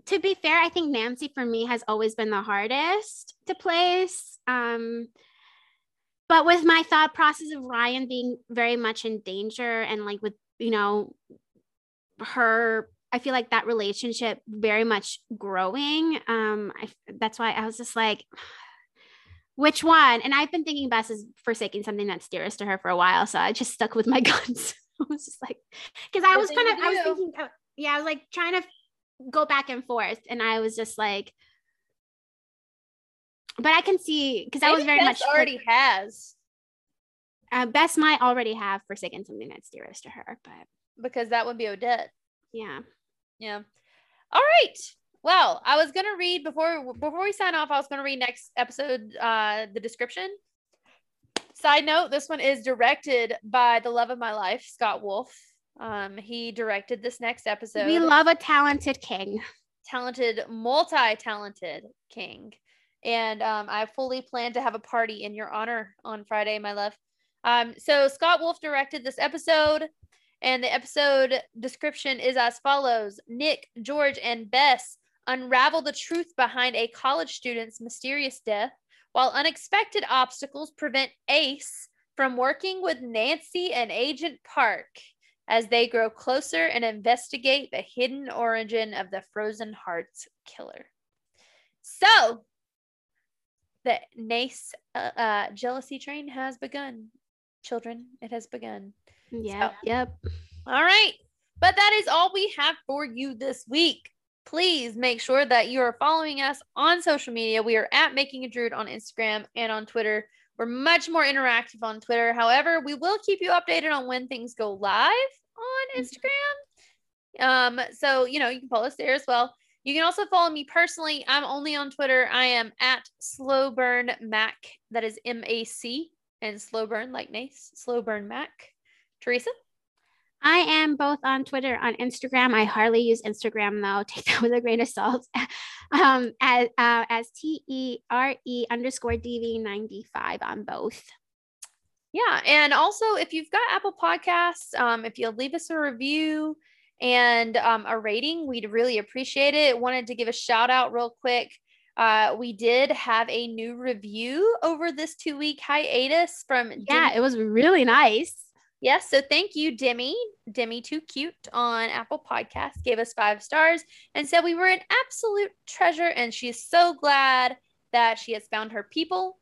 to be fair, I think Nancy for me has always been the hardest to place. Um, but with my thought process of Ryan being very much in danger and like with, you know, her I feel like that relationship very much growing. Um, I, that's why I was just like, which one? And I've been thinking Bess is forsaking something that's dearest to her for a while, so I just stuck with my guns. I was just like, because I was kind of, I was thinking, uh, yeah, I was like trying to go back and forth, and I was just like, but I can see because I was very Bess much already like, has. Uh, Bess might already have forsaken something that's dearest to her, but because that would be Odette. Yeah. Yeah. All right. Well, I was gonna read before before we sign off. I was gonna read next episode uh, the description. Side note: This one is directed by the love of my life, Scott Wolf. Um, he directed this next episode. We love a talented king, talented, multi-talented king, and um, I fully plan to have a party in your honor on Friday, my love. Um, so Scott Wolf directed this episode. And the episode description is as follows Nick, George, and Bess unravel the truth behind a college student's mysterious death, while unexpected obstacles prevent Ace from working with Nancy and Agent Park. as they grow closer and investigate the hidden origin of the Frozen Hearts killer. So, the Nace uh, uh, jealousy train has begun. Children, it has begun. Yeah. So- Yep. All right. But that is all we have for you this week. Please make sure that you are following us on social media. We are at Making a Druid on Instagram and on Twitter. We're much more interactive on Twitter. However, we will keep you updated on when things go live on Instagram. Um, so you know, you can follow us there as well. You can also follow me personally. I'm only on Twitter. I am at Slow Burn Mac. That is M A C and Slow Burn like Nace. Slow Burn Mac. Teresa. I am both on Twitter, on Instagram. I hardly use Instagram though. Take that with a grain of salt. um, as uh, as T E R E underscore DV ninety five on both. Yeah. And also, if you've got Apple Podcasts, um, if you'll leave us a review and um, a rating, we'd really appreciate it. Wanted to give a shout out real quick. Uh, we did have a new review over this two week hiatus from Yeah, it was really nice. Yes. So thank you, Demi. Demi Too Cute on Apple Podcasts gave us five stars and said we were an absolute treasure. And she's so glad that she has found her people.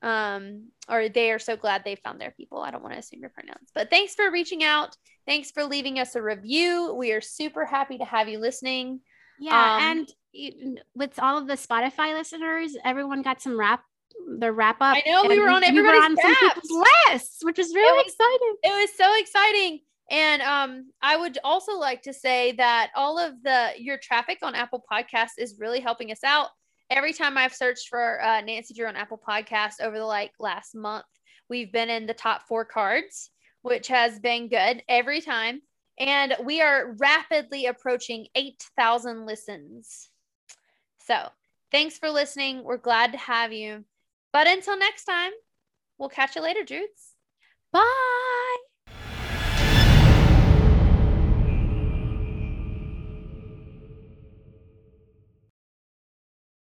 Um, or they are so glad they found their people. I don't want to assume your pronouns, but thanks for reaching out. Thanks for leaving us a review. We are super happy to have you listening. Yeah, Um, and with all of the Spotify listeners, everyone got some wrap the wrap up. I know, we were on we everybody's on some people's lists, which is really was- exciting. it was so exciting. And um i would also like to say that all of the your traffic on apple Podcasts is really helping us out. Every time i've searched for uh, nancy drew on apple Podcasts over the like last month we've been in the top four cards which has been good every time. And we are rapidly approaching 8000 listens. So thanks for listening. We're glad to have you but until next time, we'll catch you later, Jutes. Bye.